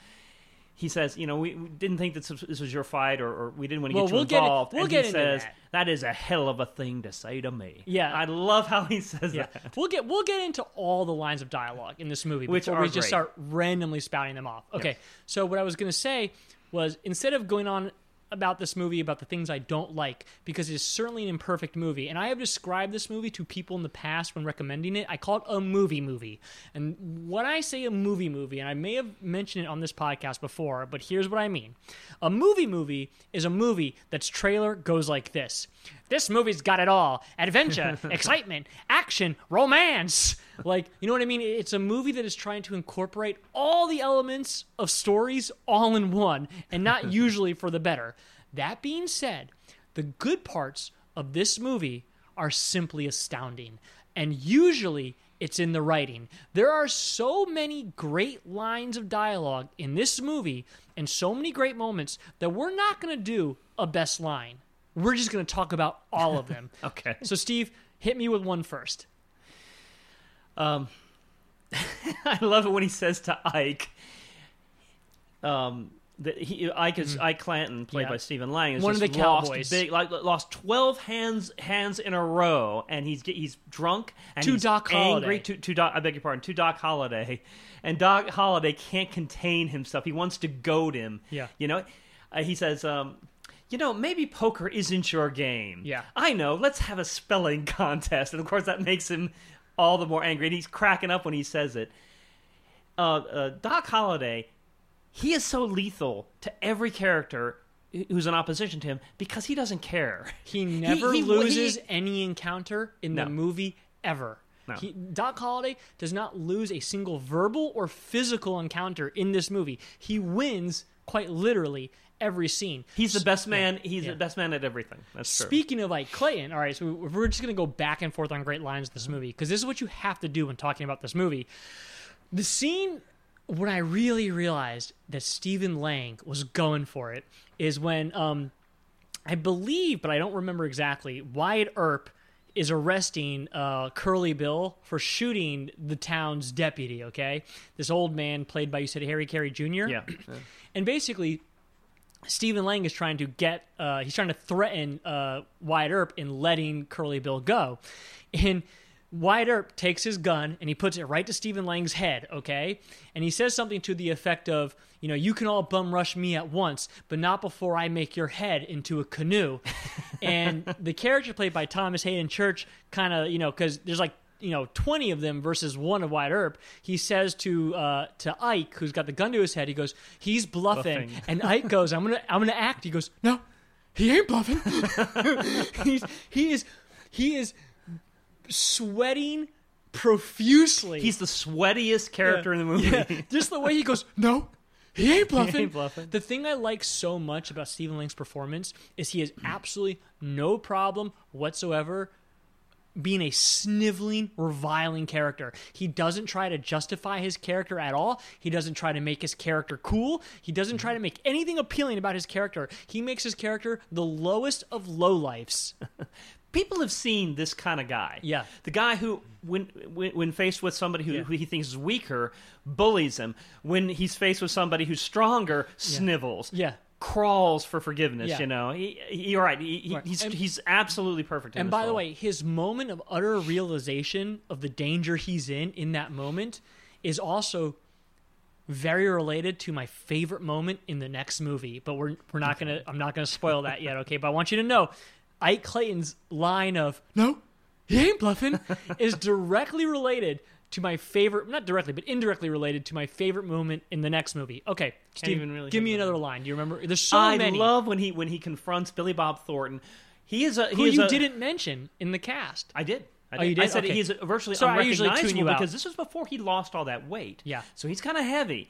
he says, you know, we, we didn't think that this was your fight, or, or we didn't want to Well, get you we'll get it- involved. we'll and get he into says, that. that is a hell of a thing to say to me. Yeah. I love how he says Yeah, that. we'll get we'll get into all the lines of dialogue in this movie Which before we just start randomly spouting them off. Okay, so what I was going to say was instead of going on about this movie about the things I don't like because it is certainly an imperfect movie, and I have described this movie to people in the past when recommending it. I call it a movie movie, and when I say a movie movie, and I may have mentioned it on this podcast before, but here's what I mean: a movie movie is a movie that's trailer goes like this. This movie's got it all adventure, excitement, action, romance. Like, you know what I mean? It's a movie that is trying to incorporate all the elements of stories all in one, and not usually for the better. That being said, the good parts of this movie are simply astounding. And usually it's in the writing. There are so many great lines of dialogue in this movie and so many great moments that we're not going to do a best line. We're just going to talk about all of them. Okay. So, Steve, hit me with one first. Um, I love it when he says to Ike, um, that he Ike is Ike Clanton, played Mm-hmm. Yeah. by Stephen Lang, is One of just the lost cowboys. big, like lost twelve hands hands in a row, and he's he's drunk and To he's Doc angry Holliday. to to Doc. I beg your pardon, to Doc Holliday, and Doc Holliday can't contain himself. He wants to goad him. Yeah. you know, uh, he says. Um, you know, maybe poker isn't your game. Yeah. I know. Let's have a spelling contest. And of course, that makes him all the more angry. And he's cracking up when he says it. Uh, uh, Doc Holliday, he is so lethal to every character who's in opposition to him because he doesn't care. He never he- loses he- any encounter in No. the movie ever. No. He, Doc Holliday does not lose a single verbal or physical encounter in this movie. He wins quite literally every scene. he's the best man. He's yeah. the best man at everything. That's true. Speaking of Ike Clanton, all right, so we're just going to go back and forth on great lines of this movie because this is what you have to do when talking about this movie. The scene when I really realized that Stephen Lang was going for it is when um, I believe, but I don't remember exactly, Wyatt Earp is arresting uh, Curly Bill for shooting the town's deputy, okay? This old man played by, you said, Harry Carey Jr.? yeah. And basically, Stephen Lang is trying to get, uh, he's trying to threaten uh, Wyatt Earp in letting Curly Bill go. And Wyatt Earp takes his gun and he puts it right to Stephen Lang's head, okay? And he says something to the effect of, you know, you can all bum rush me at once, but not before I make your head into a canoe. and the character played by Thomas Haden Church kind of, you know, because there's like, you know, 20 of them versus one of Wyatt Earp, he says to uh, to Ike, who's got the gun to his head, he goes, he's bluffing. Bluffing. And Ike goes, I'm gonna I'm gonna act. He goes, No, he ain't bluffing. He's he is he is sweating profusely. He's the sweatiest character in the movie. Yeah, just the way he goes, no, he ain't bluffing. ain't bluffing. The thing I like so much about Stephen Lang's performance is he has absolutely no problem whatsoever being a sniveling, reviling character. He doesn't try to justify his character at all. He doesn't try to make his character cool. He doesn't try to make anything appealing about his character. He makes his character the lowest of lowlifes. people have seen this kind of guy. Yeah. the guy who, when when, when faced with somebody who, Yeah. who he thinks is weaker, bullies him. When he's faced with somebody who's stronger, snivels. Yeah. Crawls for forgiveness. Yeah. You know, he, he, you're right. He, Right. He's And- he's absolutely perfect. In And by the way, his moment of utter realization of the danger he's in in that moment is also very related to my favorite moment in the next movie. But we're we're not gonna I'm not gonna spoil that yet, okay? But I want you to know Ike Clanton's line of "No, he ain't bluffing" is directly related to my favorite, not directly, but indirectly related to my favorite moment in the next movie. Okay, Steve, really give me another one. line. Do you remember? There's so I many I love when he when he confronts Billy Bob Thornton. He is a who he is you a- didn't mention in the cast. I did. I Oh, you did? I said Okay. he's virtually Sorry, I usually tune unrecognizable you out. because this was before he lost all that weight. Yeah. So he's kind of heavy.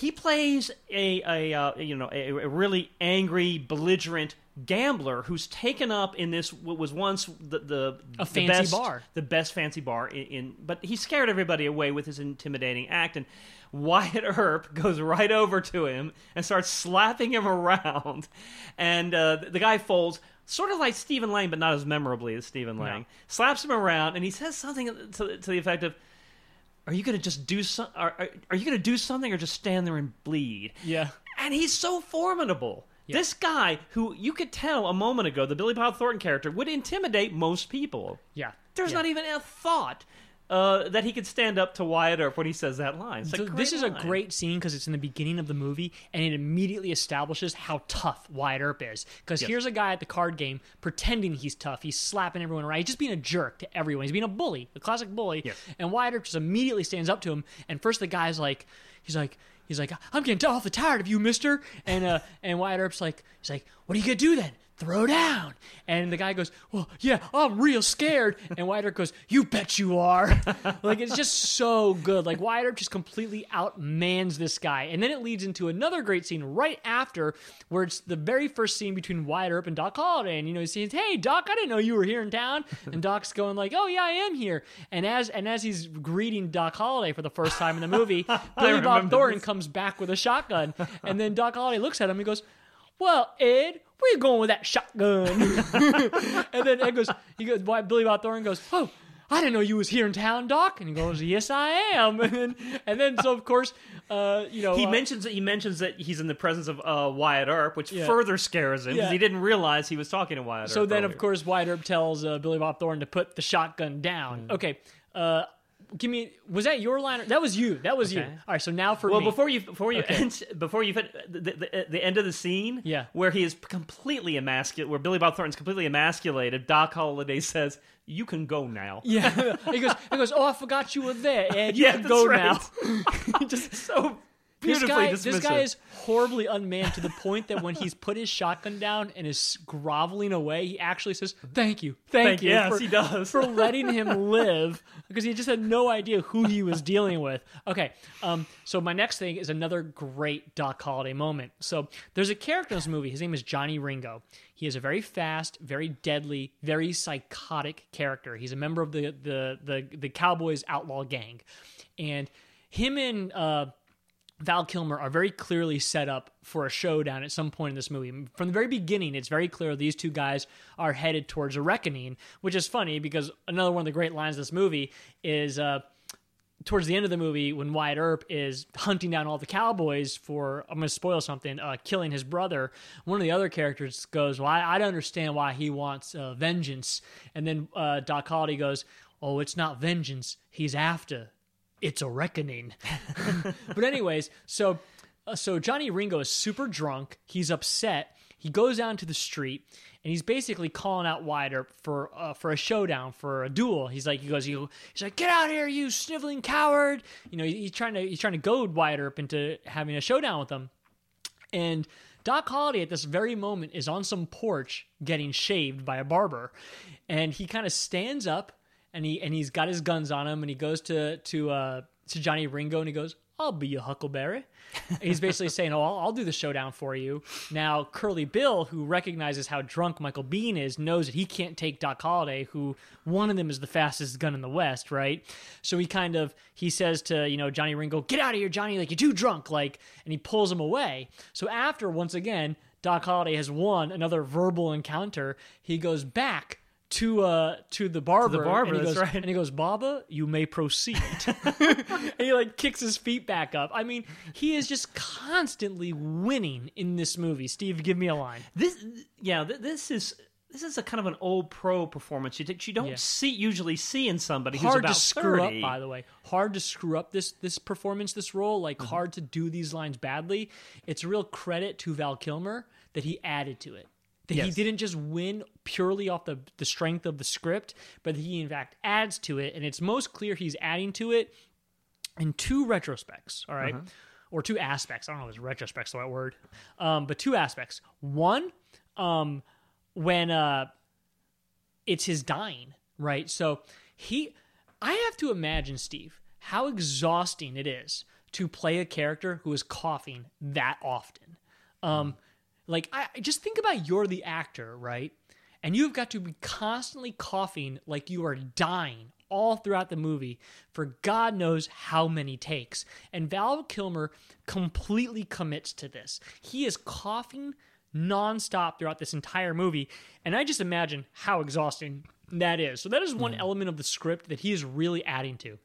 He plays a, a uh, you know a, a really angry, belligerent gambler who's taken up in this what was once the the A the best, bar. the best fancy bar in, in. But he scared everybody away with his intimidating act and. Wyatt Earp goes right over to him and starts slapping him around, and uh, the guy folds, sort of like Stephen Lang, but not as memorably as Stephen Lang. Slaps him around, and he says something to, to the effect of, "Are you going to just do some? Are, are, are you to do something, or just stand there and bleed?" Yeah. and he's so formidable. This guy, who you could tell a moment ago, the Billy Bob Thornton character, would intimidate most people. Yeah. There's Yeah. not even a thought uh, that he could stand up to Wyatt Earp when he says that line. So this is a great scene because it's in the beginning of the movie and it immediately establishes how tough Wyatt Earp is. Because Yes. here's a guy at the card game pretending he's tough. He's slapping everyone around. He's just being a jerk to everyone. He's being a bully, a classic bully. Yes. And Wyatt Earp just immediately stands up to him. And first the guy's like, he's like, he's like, I'm getting awfully tired of you, Mister. And uh, and Wyatt Earp's like, he's like, what are you gonna do then? Throw down. And the guy goes, Well, yeah, I'm real scared. And Wyatt Earp goes, You bet you are. like, it's just so good. Like, Wyatt Earp just completely outmans this guy. And then it leads into another great scene right after, where it's the very first scene between Wyatt Earp and Doc Holliday. And, you know, he says, Hey, Doc, I didn't know you were here in town. And Doc's going, like, Oh, yeah, I am here. And as and as he's greeting Doc Holliday for the first time in the movie, Billy Bob Thornton this. comes back with a shotgun. And then Doc Holliday looks at him and goes, well, Ed, where you going with that shotgun? and then Ed goes, he goes, why Billy Bob Thornton goes, oh, I didn't know you was here in town, Doc. And he goes, yes, I am. And then, and then so of course, uh, you know, He uh, mentions that he mentions that he's in the presence of uh, Wyatt Earp, which Yeah. further scares him because Yeah. he didn't realize he was talking to Wyatt So Earp. then, of course, Wyatt Earp tells uh, Billy Bob Thornton to put the shotgun down. Mm. Okay, uh, give me. Was that your line? Or, that was you. That was you. All right. So now for Well, me. before you before you end, before you fin- the, the, the end of the scene, Yeah. where he is completely emasculated, where Billy Bob Thornton's completely emasculated, Doc Holliday says, "You can go now." yeah, he goes. He goes. Oh, I forgot you were there, Ed. You Yeah, can go right. now. Just so This guy, dismissive. this guy is horribly unmanned to the point that when he's put his shotgun down and is groveling away, he actually says, "Thank you, thank, Thank- you." yes, for, he does. for letting him live because he just had no idea who he was dealing with. Okay, um, so my next thing is another great Doc Holliday moment. So there's a character in this movie. His name is Johnny Ringo. He is a very fast, very deadly, very psychotic character. He's a member of the the the, the Cowboys outlaw gang, and him and uh, Val Kilmer are very clearly set up for a showdown at some point in this movie. From the very beginning, it's very clear these two guys are headed towards a reckoning, which is funny because another one of the great lines of this movie is uh, towards the end of the movie when Wyatt Earp is hunting down all the cowboys for, I'm going to spoil something, uh, killing his brother. One of the other characters goes, Well, I, I don't understand why he wants uh, vengeance. And then uh, Doc Holliday goes, Oh, it's not vengeance. He's after it's a reckoning. but anyways, so uh, so Johnny Ringo is super drunk. He's upset. He goes down to the street and he's basically calling out Earp for uh, for a showdown, for a duel. He's like, he goes, he, he's like, get out here, you sniveling coward! You know, he's trying to he's trying to goad Wyatt Earp into having a showdown with him. And Doc Holliday at this very moment is on some porch getting shaved by a barber, and he kind of stands up and he and he's got his guns on him and he goes to to uh, to Johnny Ringo and he goes, "I'll be your Huckleberry." he's basically saying, "Oh, I'll, I'll do the showdown for you." Now Curly Bill, who recognizes how drunk Michael Biehn is, knows that he can't take Doc Holliday, who one of them is the fastest gun in the West, right? So he kind of he says to you know Johnny Ringo, "Get out of here, Johnny! Like you're too drunk!" Like, and he pulls him away. So after once again, Doc Holliday has won another verbal encounter. He goes back. To uh to the barber, the barber, and he goes, right. and he goes, "Baba, you may proceed." and he like kicks his feet back up. I mean, he is just constantly winning in this movie. Steve, give me a line. This, yeah, th- this is this is a kind of an old pro performance you, you don't Yeah. see usually see in somebody who's about to screw 30. up, by the way. Hard to screw up this this performance, this role. Like hard to do these lines badly. It's a real credit to Val Kilmer that he added to it. That he didn't just win purely off the the strength of the script, but he in fact adds to it, and it's most clear he's adding to it in two retrospects. All right? or two aspects. I don't know if retrospect's the right word, um, but two aspects. One, um, when uh, it's his dying, right? So he, I have to imagine, Steve, how exhausting it is to play a character who is coughing that often. Um, like, I just think about you're the actor, right? And you've got to be constantly coughing like you are dying all throughout the movie for God knows how many takes. And Val Kilmer completely commits to this. He is coughing nonstop throughout this entire movie. And I just imagine how exhausting that is. So that is one hmm. element of the script that he is really adding to.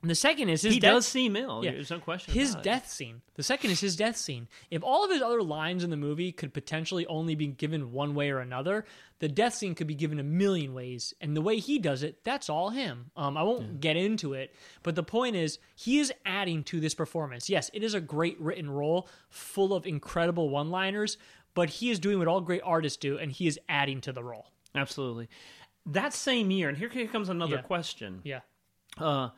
And the second is his he death- does seem ill. Yeah. There's no question. his about it. death scene. The second is his death scene. If all of his other lines in the movie could potentially only be given one way or another, the death scene could be given a million ways. And the way he does it, that's all him. Um, I won't get into it, but the point is, he is adding to this performance. Yes, it is a great written role full of incredible one liners, but he is doing what all great artists do, and he is adding to the role. Absolutely. That same year, and here, here comes another Yeah. question. Yeah. Uh,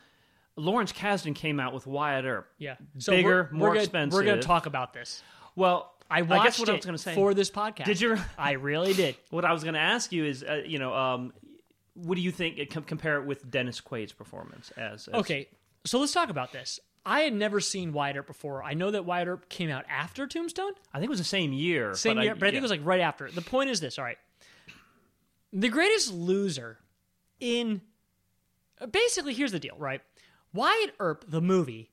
Lawrence Kasdan came out with Wyatt Earp. Yeah. Bigger, we're, more we're gonna, expensive. We're going to talk about this. Well, I watched guess what it I was going to say for this podcast. Did you? I really did. What I was going to ask you is, uh, you know, um, what do you think? uh, com- compare it with Dennis Quaid's performance as, as Okay, so let's talk about this. I had never seen Wyatt Earp before. I know that Wyatt Earp came out after Tombstone, I think it was the same year. same but year, I, but I think yeah. it was like right after. The point is this: all right, the greatest loser in basically here's the deal, right? Wyatt Earp, the movie,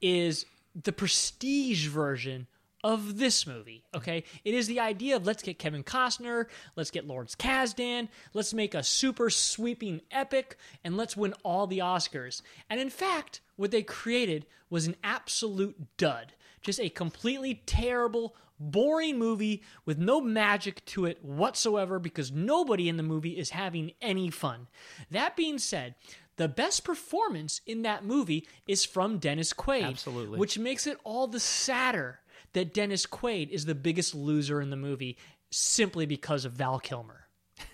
is the prestige version of this movie. Okay, it is the idea of let's get Kevin Costner, let's get Lawrence Kasdan, let's make a super sweeping epic, and let's win all the Oscars. And in fact, what they created was an absolute dud, just a completely terrible. Boring movie with no magic to it whatsoever because nobody in the movie is having any fun. That being said, the best performance in that movie is from Dennis Quaid. Absolutely. Which makes it all the sadder that Dennis Quaid is the biggest loser in the movie simply because of Val Kilmer.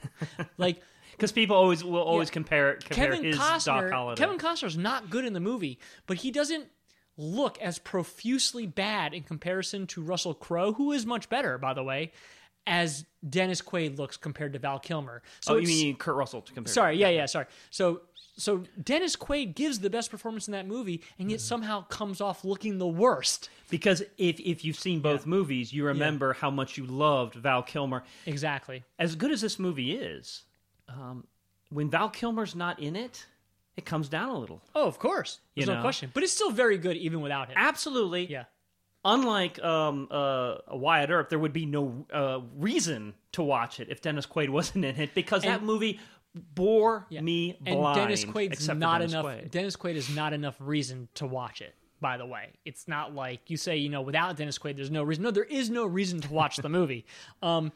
like because people always will always Yeah. compare compare Kevin his Doc Costner, Holliday. Kevin Costner's not good in the movie, but he doesn't look as profusely bad in comparison to Russell Crowe, who is much better, by the way, as Dennis Quaid looks compared to Val Kilmer. So oh, you mean Kurt Russell to compare? Sorry, yeah, yeah, sorry. So so Dennis Quaid gives the best performance in that movie and yet somehow comes off looking the worst. because if if you've seen both movies, you remember how much you loved Val Kilmer. Exactly. As good as this movie is, um, when Val Kilmer's not in it, it comes down a little. Oh, of course. There's You no know. question. But it's still very good even without him. Absolutely. Yeah. Unlike um, uh, Wyatt Earp, there would be no uh, reason to watch it if Dennis Quaid wasn't in it because that movie bore Yeah. me and blind. Dennis Quaid's not Dennis enough. Quaid. Dennis Quaid is not enough reason to watch it. By the way, it's not like you say, you know, without Dennis Quaid, there's no reason. No, there is no reason to watch the movie. Um,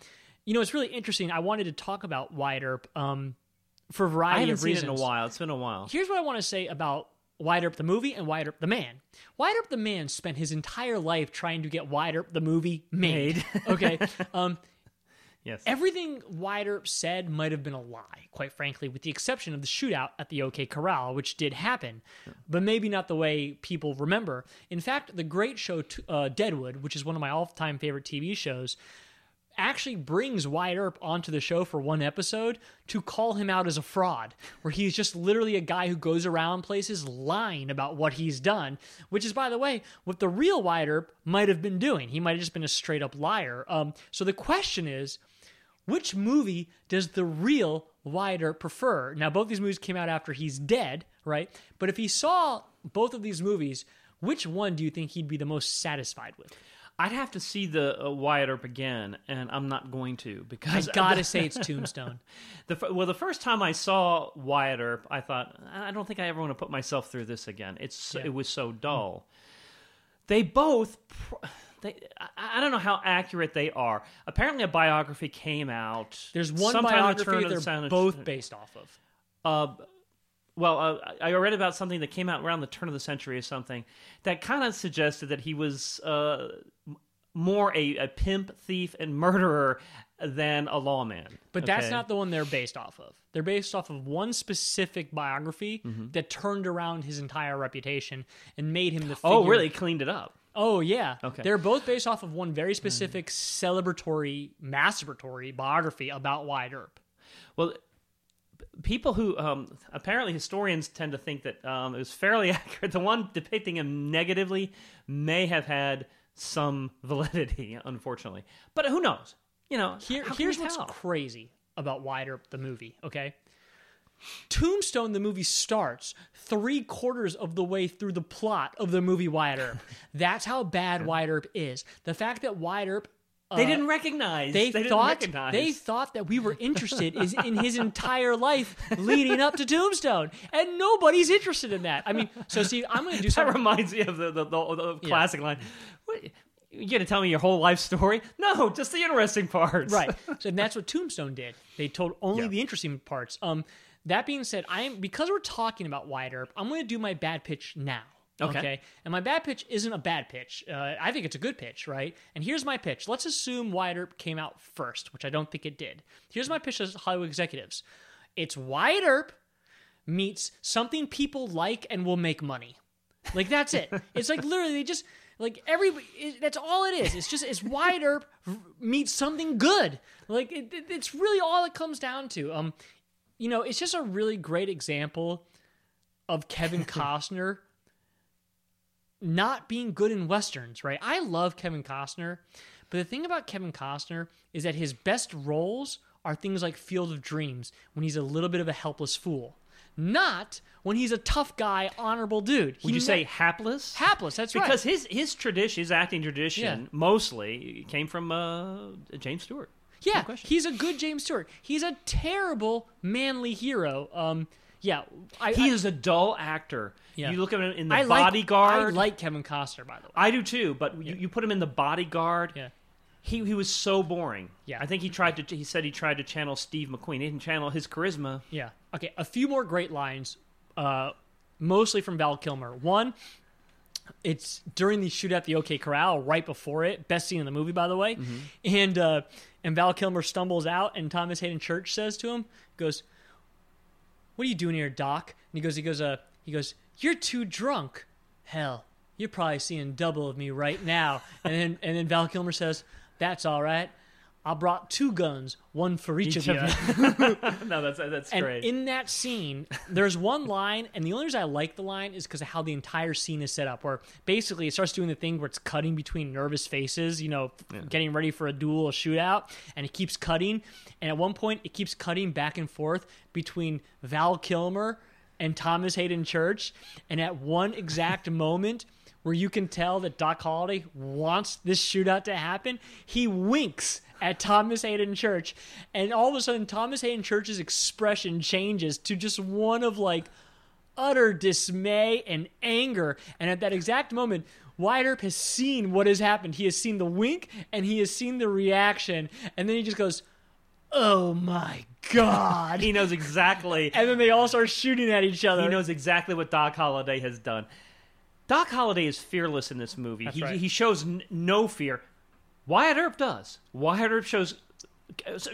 you know, it's really interesting. I wanted to talk about Wyatt Earp um, for a I variety haven't of seen reasons. it in a while. It's been a while. Here's what I want to say about Wyatt Earp the movie and Wyatt Earp the man. Wyatt Earp the man spent his entire life trying to get Wyatt Earp the movie made. okay. Um, Yes. Everything Earp said might have been a lie, quite frankly, with the exception of the shootout at the OK Corral, which did happen, but maybe not the way people remember. In fact, the great show t- uh, Deadwood, which is one of my all-time favorite TV shows, actually brings Wyatt Earp onto the show for one episode to call him out as a fraud, where he's just literally a guy who goes around places lying about what he's done, which is, by the way, what the real Wyatt Earp might have been doing. He might have just been a straight up liar. Um, so the question is, which movie does the real Wyatt Earp prefer? Now, both these movies came out after he's dead, right? But if he saw both of these movies, which one do you think he'd be the most satisfied with? I'd have to see the uh, Wyatt Earp again, and I'm not going to because I gotta say it's Tombstone. The well, the first time I saw Wyatt Earp, I thought I don't think I ever want to put myself through this again. It's Yeah. it was so dull. They both, pr- they I, I don't know how accurate they are. Apparently, a biography came out. There's one sometime in the turn biography the they're of- both based off of. Uh, well, uh, I read about something that came out around the turn of the century or something that kind of suggested that he was uh, more a, a pimp, thief, and murderer than a lawman. But that's not the one they're based off of. They're based off of one specific biography Mm-hmm. that turned around his entire reputation and made him the Oh, really? Cleaned it up. Oh yeah. Okay. They're both based off of one very specific celebratory, masturbatory biography about Wyatt Earp. Well, people who um, apparently historians tend to think that um, it was fairly accurate. The one depicting him negatively may have had some validity, unfortunately. But who knows? You know, Here, here's what's crazy about Wyatt Earp the movie. Okay. Tombstone, the movie starts three quarters of the way through the plot of the movie Wyatt Earp. That's how bad Wyatt Earp is. The fact that Wyatt Earp they didn't recognize. they, didn't thought recognize. they thought that we were interested is in his entire life leading up to Tombstone, and nobody's interested in that. I mean, so see, I'm going to do That something. reminds me of the the, the, the classic line. What, you gonna tell me your whole life story? No, just the interesting parts. right. So and that's what Tombstone did. They told only Yeah. the interesting parts. Um, that being said, I am because we're talking about Wyatt Earp. I'm going to do my bad pitch now. Okay. And my bad pitch isn't a bad pitch. Uh, I think it's a good pitch, right? And here's my pitch. Let's assume Wyatt Earp came out first, which I don't think it did. Here's my pitch as Hollywood executives. It's Wyatt Earp meets something people like and will make money. Like that's it. It's like literally they just like every it, that's all it is. It's just it's Wyatt Earp meets something good. Like it, it- it's really all it comes down to. Um, you know, it's just a really great example of Kevin Costner not being good in westerns, right? I love Kevin Costner, but the thing about Kevin Costner is that his best roles are things like Field of Dreams when he's a little bit of a helpless fool, not when he's a tough guy, honorable dude. Would He you say hapless? hapless? That's right. because his his tradition, his acting tradition, Yeah. mostly came from uh, James Stewart. Yeah, question. he's a good James Stewart. He's a terrible manly hero. Um, yeah, I, He I, is a dull actor. Yeah. You look at him in the I like, Bodyguard. I like Kevin Costner, by the way. I do too, but you, you put him in the Bodyguard. Yeah. He, he was so boring. Yeah. I think he tried to. He said he tried to channel Steve McQueen. He didn't channel his charisma. Yeah. Okay. A few more great lines, uh, mostly from Val Kilmer. One, it's during the shoot at the OK Corral, right before it. Best scene in the movie, by the way. And uh, and Val Kilmer stumbles out, and Thomas Haden Church says to him, goes, "What are you doing here, Doc?" And he goes, he goes, uh, he goes, "You're too drunk." Hell, you're probably seeing double of me right now. And then and then Val Kilmer says, "That's all right. I brought two guns, one for each, of you." no, that's that's And great. in that scene, there's one line, and the only reason I like the line is because of how the entire scene is set up. Where basically it starts doing the thing where it's cutting between nervous faces, you know, getting ready for a duel, a shootout, and it keeps cutting. And at one point, it keeps cutting back and forth between Val Kilmer and Thomas Haden Church. And at one exact moment, where you can tell that Doc Holliday wants this shootout to happen, he winks at Thomas Haden Church, and all of a sudden Thomas Haden Church's expression changes to just one of like utter dismay and anger. And at that exact moment, Wyatt Earp has seen what has happened. He has seen the wink and he has seen the reaction, and then he just goes, "Oh my god!" he knows exactly. and then they all start shooting at each other. He knows exactly what Doc Holliday has done. Doc Holliday is fearless in this movie. he, right. he shows n- no fear. Wyatt Earp does. Wyatt Earp shows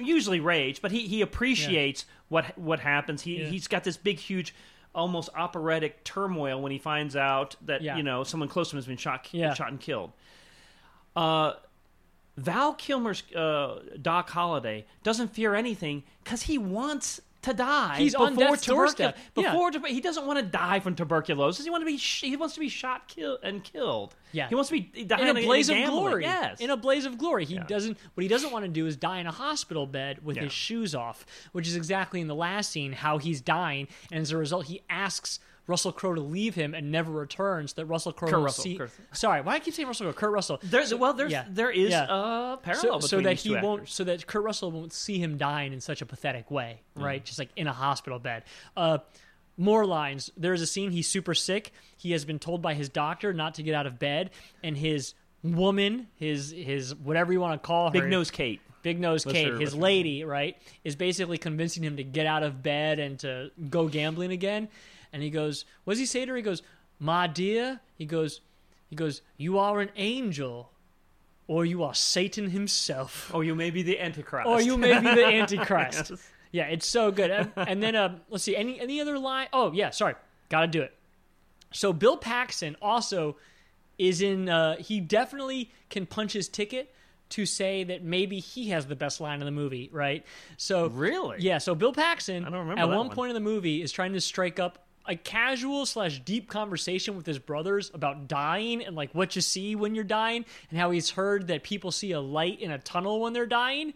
usually rage, but he, he appreciates what what happens. He Yeah. he's got this big, huge, almost operatic turmoil when he finds out that Yeah. you know someone close to him has been shot Yeah. shot and killed. Uh, Val Kilmer's uh, Doc Holliday doesn't fear anything because he wants to die. He's on before death's doorstep. tuberculosis. Yeah. Before he doesn't want to die from tuberculosis. He want to be sh- he wants to be shot, kill and killed. Yeah. he wants to be in a blaze of glory. Yes, in a blaze of glory. He doesn't. What he doesn't want to do is die in a hospital bed with Yeah. his shoes off, which is exactly in the last scene how he's dying, and as a result, he asks Russell Crowe to leave him and never returns. That Russell Crowe Kurt will Russell, see. Kurt- Sorry, why do I keep saying Russell Crowe? Kurt Russell. there's well there's yeah. there is Yeah. a parallel so, between so that he two won't so that Kurt Russell won't see him dying in such a pathetic way, right? Just like in a hospital bed. Uh, more lines. There's a scene he's super sick. He has been told by his doctor not to get out of bed, and his woman, his his whatever you want to call her, Big nose Kate. Big Nose Kate, her- his lady, right, is basically convincing him to get out of bed and to go gambling again. And he goes, "What does he say to her?" He goes, "My dear," he goes, he goes, "You are an angel, or you are Satan himself, Or you may be the Antichrist. or you may be the Antichrist." Yes. Yeah, it's so good. And, and then, uh, let's see, any any other line? Oh yeah, sorry, gotta do it. So Bill Paxton also is in. Uh, he definitely can punch his ticket to say that maybe he has the best line in the movie, right? So Really? yeah. So Bill Paxton, I don't remember at one one. point in the movie, is trying to strike up a casual slash deep conversation with his brothers about dying and like what you see when you're dying, and how he's heard that people see a light in a tunnel when they're dying.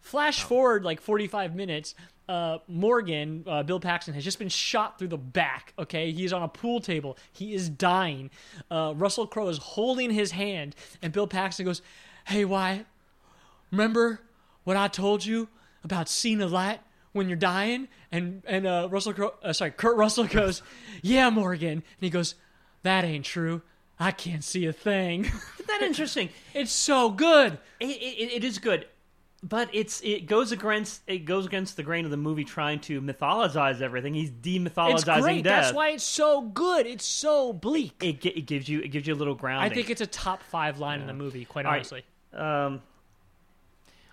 Flash forward like 45 minutes. Uh, Morgan, uh, Bill Paxton, has just been shot through the back. Okay, he's on a pool table. He is dying. Uh, Russell Crowe is holding his hand, and Bill Paxton goes, "Hey, Wyatt, remember what I told you about seeing a light when you're dying? And and uh, Russell, Crowe, uh, sorry, Kurt Russell goes, yeah, Morgan. And he goes, that ain't true. I can't see a thing. Isn't that interesting? it's so good. It, it, it is good, but it's it goes against it goes against the grain of the movie trying to mythologize everything. He's demythologizing It's great. death. That's why it's so good. It's so bleak. it, it gives you it gives you a little grounding. I think it's a top five line in the movie, quite All right. honestly. Um,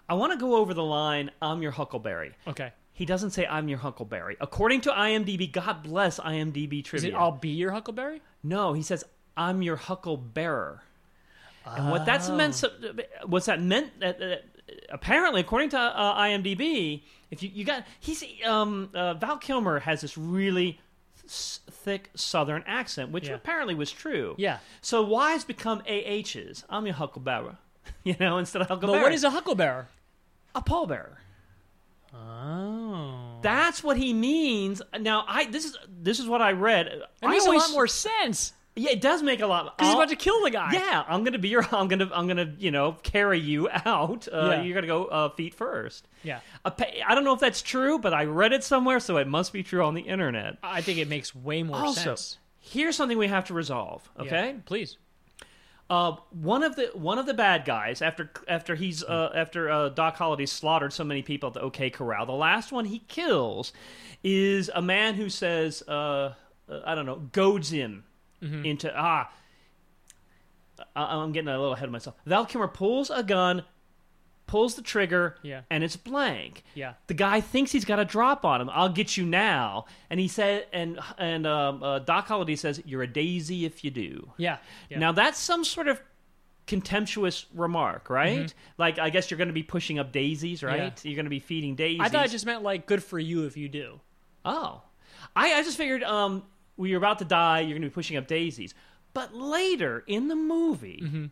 I want to go over the line. I'm your Huckleberry. Okay. He doesn't say I'm your Huckleberry. According to IMDb, God bless IMDb Is trivia. it I'll be your Huckleberry? No, he says I'm your Hucklebearer. And what that's meant, what's that meant? Apparently, according to uh, IMDb, if you, you got, he's um, uh, Val Kilmer has this really thick Southern accent, which Yeah. apparently was true. Yeah. So Y's become AHs. I'm your Hucklebearer, you know, instead of Huckleberry. But what is a Hucklebearer? a pallbearer? Oh. That's what he means. Now, I this is this is what I read. It I makes always- a lot more sense. Yeah, it does make a lot. Because he's about to kill the guy. Yeah, I'm gonna be your. I'm gonna. I'm gonna. You know, carry you out. Uh, Yeah. You're gonna go uh, feet first. Yeah. I don't know if that's true, but I read it somewhere, so it must be true on the internet. I think it makes way more Also, sense. here's something we have to resolve. Yeah. Okay. Please. Uh, one of the one of the bad guys after after he's uh, after uh, Doc Holliday slaughtered so many people at the OK Corral. The last one he kills is a man who says, uh, uh, I don't know, goads him into ah. I- I'm getting a little ahead of myself. Val Kilmer pulls a gun, pulls the trigger, Yeah. and it's blank. Yeah. The guy thinks he's got a drop on him. I'll get you now. And he said, and and um, uh, Doc Holliday says, "You're a daisy if you do." Yeah. yeah. Now that's some sort of contemptuous remark, right? Like I guess you're going to be pushing up daisies, right? Mm-hmm. Yeah. You're going to be feeding daisies. I thought it just meant like good for you if you do. oh, I, I just figured um, you're about to die, you're going to be pushing up daisies. But later in the movie, Mm-hmm.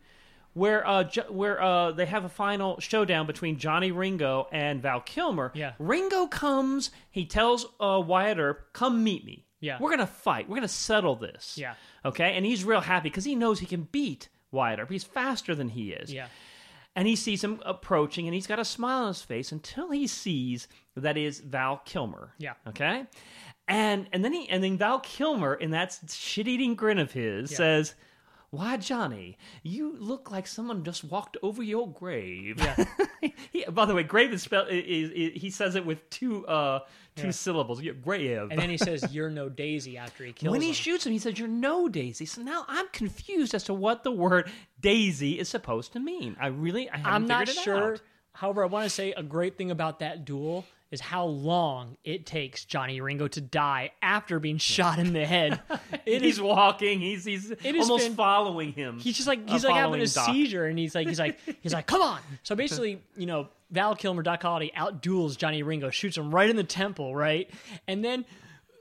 Where uh, jo- where uh, they have a final showdown between Johnny Ringo and Val Kilmer, Yeah. Ringo comes. He tells uh, Wyatt Earp, "Come meet me. Yeah. we're gonna fight. We're gonna settle this." Yeah. Okay, and he's real happy because he knows he can beat Wyatt Earp. He's faster than he is. Yeah. And he sees him approaching, and he's got a smile on his face until he sees that is Val Kilmer. Yeah. Okay. And and then he and then Val Kilmer in that shit-eating grin of his says, "Why, Johnny, you look like someone just walked over your grave." Yeah. he, by the way, grave is spelled. Is, is, he says it with two uh two Yeah. syllables. Yeah, grave. And then he says, "You're no Daisy." After he kills him. when he him. shoots him, he says, "You're no Daisy." So now I'm confused as to what the word Daisy is supposed to mean. I really, I I'm not sure. out. However, I want to say a great thing about that duel is how long it takes Johnny Ringo to die after being shot in the head. It he's is. walking. He's he's almost been- following him. He's just like Uh, he's like having a Doc. seizure, and he's like he's like he's like, come on. So basically, you know, Val Kilmer, Doc Holliday out duels Johnny Ringo, shoots him right in the temple, right, and then.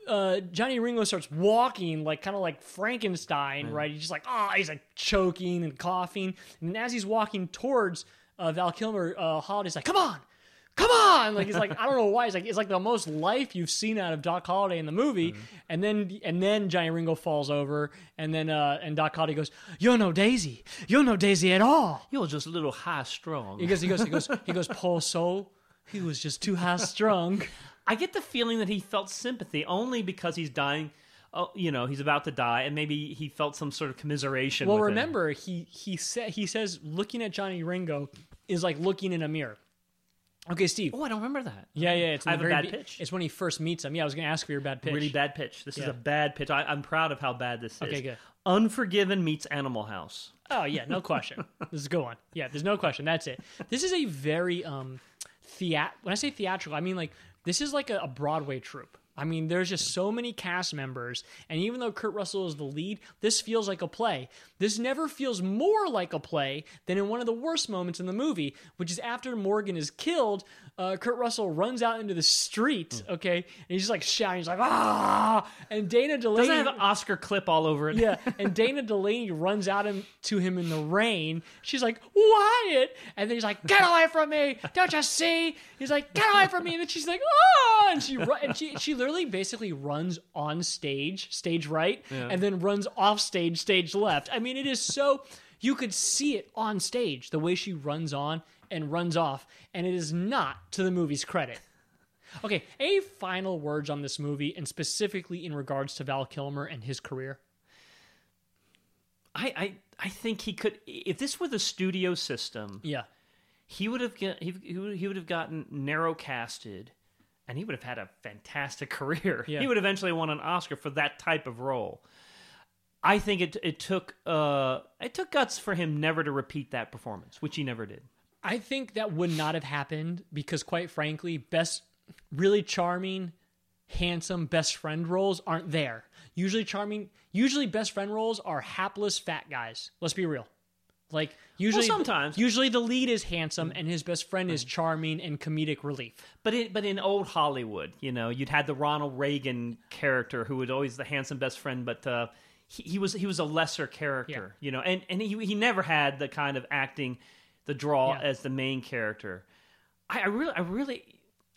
Uh, Johnny Ringo starts walking like kind of like Frankenstein, right? He's just like, ah, he's like choking and coughing. And as he's walking towards uh, Val Kilmer, uh, Holliday's like, come on, come on! Like he's like, I don't know why. He's like, it's like the most life you've seen out of Doc Holliday in the movie. And then and then Johnny Ringo falls over, and then uh, and Doc Holliday goes, "You're no Daisy. You're no Daisy at all." You're just a little high strung. He goes, he goes, he goes, he goes, poor soul. He was just too high strung. I get the feeling that he felt sympathy only because he's dying. Oh, you know, he's about to die, and maybe he felt some sort of commiseration. Well, with him. remember, he he said he says looking at Johnny Ringo is like looking in a mirror. Okay, Steve. Oh, I don't remember that. Yeah, yeah. It's I have a bad be- pitch. It's when he first meets him. Yeah, I was going to ask for your bad pitch. Really bad pitch. This is Yeah. a bad pitch. I, I'm proud of how bad this is. Okay, good. Unforgiven meets Animal House. Oh yeah, no question. this is a good one. Yeah, there's no question. That's it. This is a very um theat. When I say theatrical, I mean like this is like a, a Broadway troupe. I mean, there's just so many cast members, and even though Kurt Russell is the lead, this feels like a play. This never feels more like a play than in one of the worst moments in the movie, which is after Morgan is killed. Uh, Kurt Russell runs out into the street, okay, and he's just like shouting, he's like ah, and Dana Delany Doesn't have an Oscar clip all over it. yeah, and Dana Delany runs out him, to him in the rain. She's like, Wyatt! And then he's like, Get away from me! Don't you see? He's like, Get away from me! And then she's like, Oh! And she and she she literally basically runs on stage, stage right, and then runs off stage, stage left. I mean, it is so. You could see it on stage, the way she runs on and runs off, and it is not to the movie's credit. Okay, any final words on this movie, and specifically in regards to Val Kilmer and his career? I, I I think he could if this were the studio system, Yeah. he would have get, he, he would- he would have gotten narrow casted and he would have had a fantastic career. Yeah. He would eventually won an Oscar for that type of role. I think it it took uh it took guts for him never to repeat that performance, which he never did. I think that would not have happened because, quite frankly, best, really charming, handsome best friend roles aren't there. Usually, charming, usually best friend roles are hapless fat guys. Let's be real. Like usually, sometimes. usually the lead is handsome and his best friend is charming and comedic relief. But in, but in old Hollywood, you know, you'd had the Ronald Reagan character who was always the handsome best friend, but uh, he, he was he was a lesser character, you know, and and he he never had the kind of acting, the draw Yeah. as the main character. I, I really I really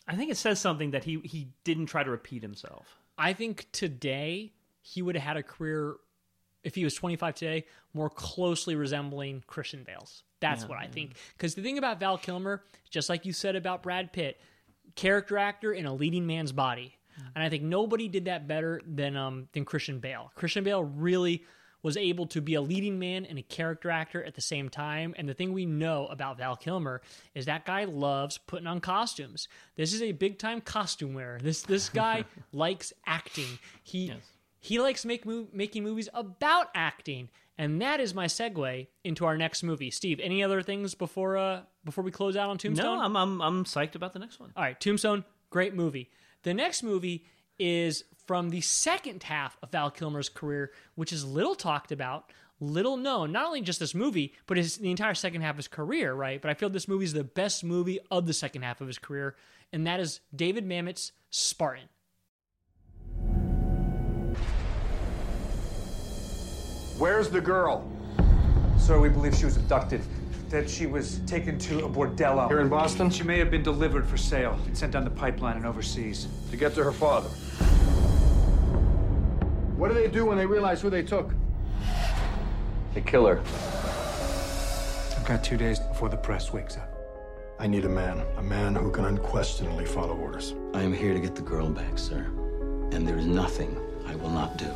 I think it says something that he he didn't try to repeat himself. I think today he would have had a career if he was 25 today more closely resembling Christian Bale's. That's what I think. Because the thing about Val Kilmer, just like you said about Brad Pitt, character actor in a leading man's body, and I think nobody did that better than um than Christian Bale. Christian Bale really was able to be a leading man and a character actor at the same time. And the thing we know about Val Kilmer is that guy loves putting on costumes. This is a big time costume wearer. This this guy likes acting. He he likes make mo- making movies about acting. And that is my segue into our next movie. Steve, any other things before uh before we close out on Tombstone? No, I'm I'm I'm psyched about the next one. All right, Tombstone, great movie. The next movie is from the second half of Val Kilmer's career, which is little talked about, little known. Not only just this movie, but his, the entire second half of his career, right? But I feel this movie is the best movie of the second half of his career, and that is David Mamet's Spartan. Where's the girl? Sir, we believe she was abducted. That she was taken to a bordello. Here in Boston? She may have been delivered for sale and sent down the pipeline and overseas. To get to her father. What do they do when they realize who they took? They kill her. I've got two days before the press wakes up. I need a man. A man who can unquestioningly follow orders. I am here to get the girl back, sir. And there is nothing I will not do.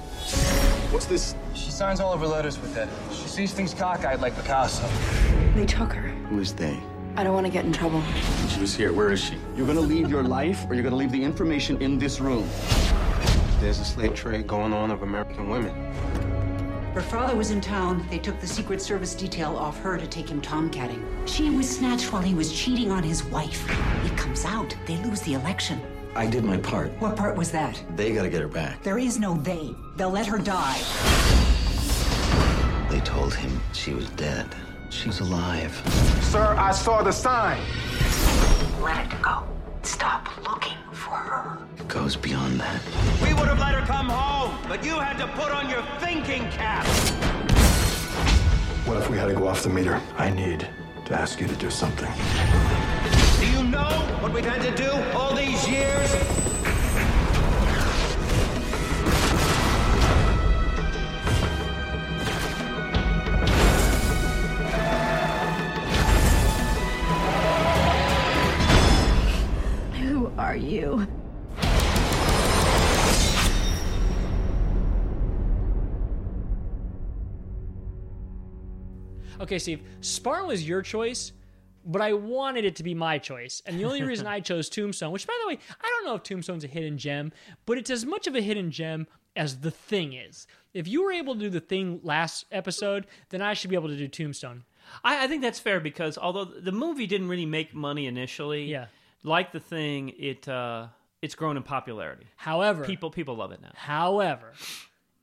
What's this? She signs all of her letters with that. She sees things cockeyed like Picasso. They took her. Who is they? I don't want to get in trouble. She was here. Where is she? You're gonna leave your life, or you're gonna leave the information in this room. There's a slave trade going on of American women. Her father was in town. They took the Secret Service detail off her to take him tomcatting. She was snatched while he was cheating on his wife. It comes out, they lose the election. I did my part. What part was that? They gotta get her back. There is no they. They'll let her die. They told him she was dead. She's alive. Sir, I saw the sign. Let it go. Stop looking for her. It goes beyond that. We would have let her come home, but you had to put on your thinking cap. What if we had to go off the meter? I need to ask you to do something. Do you know what we've had to do all these years? Who are you? Okay, Steve, Spartan was your choice, but I wanted it to be my choice. And the only reason I chose Tombstone, which by the way, I don't know if Tombstone's a hidden gem, but it's as much of a hidden gem as The Thing is. If you were able to do The Thing last episode, then I should be able to do Tombstone. I, I think that's fair because although the movie didn't really make money initially, Yeah. like the thing, it uh, it's grown in popularity. However, People people love it now. However,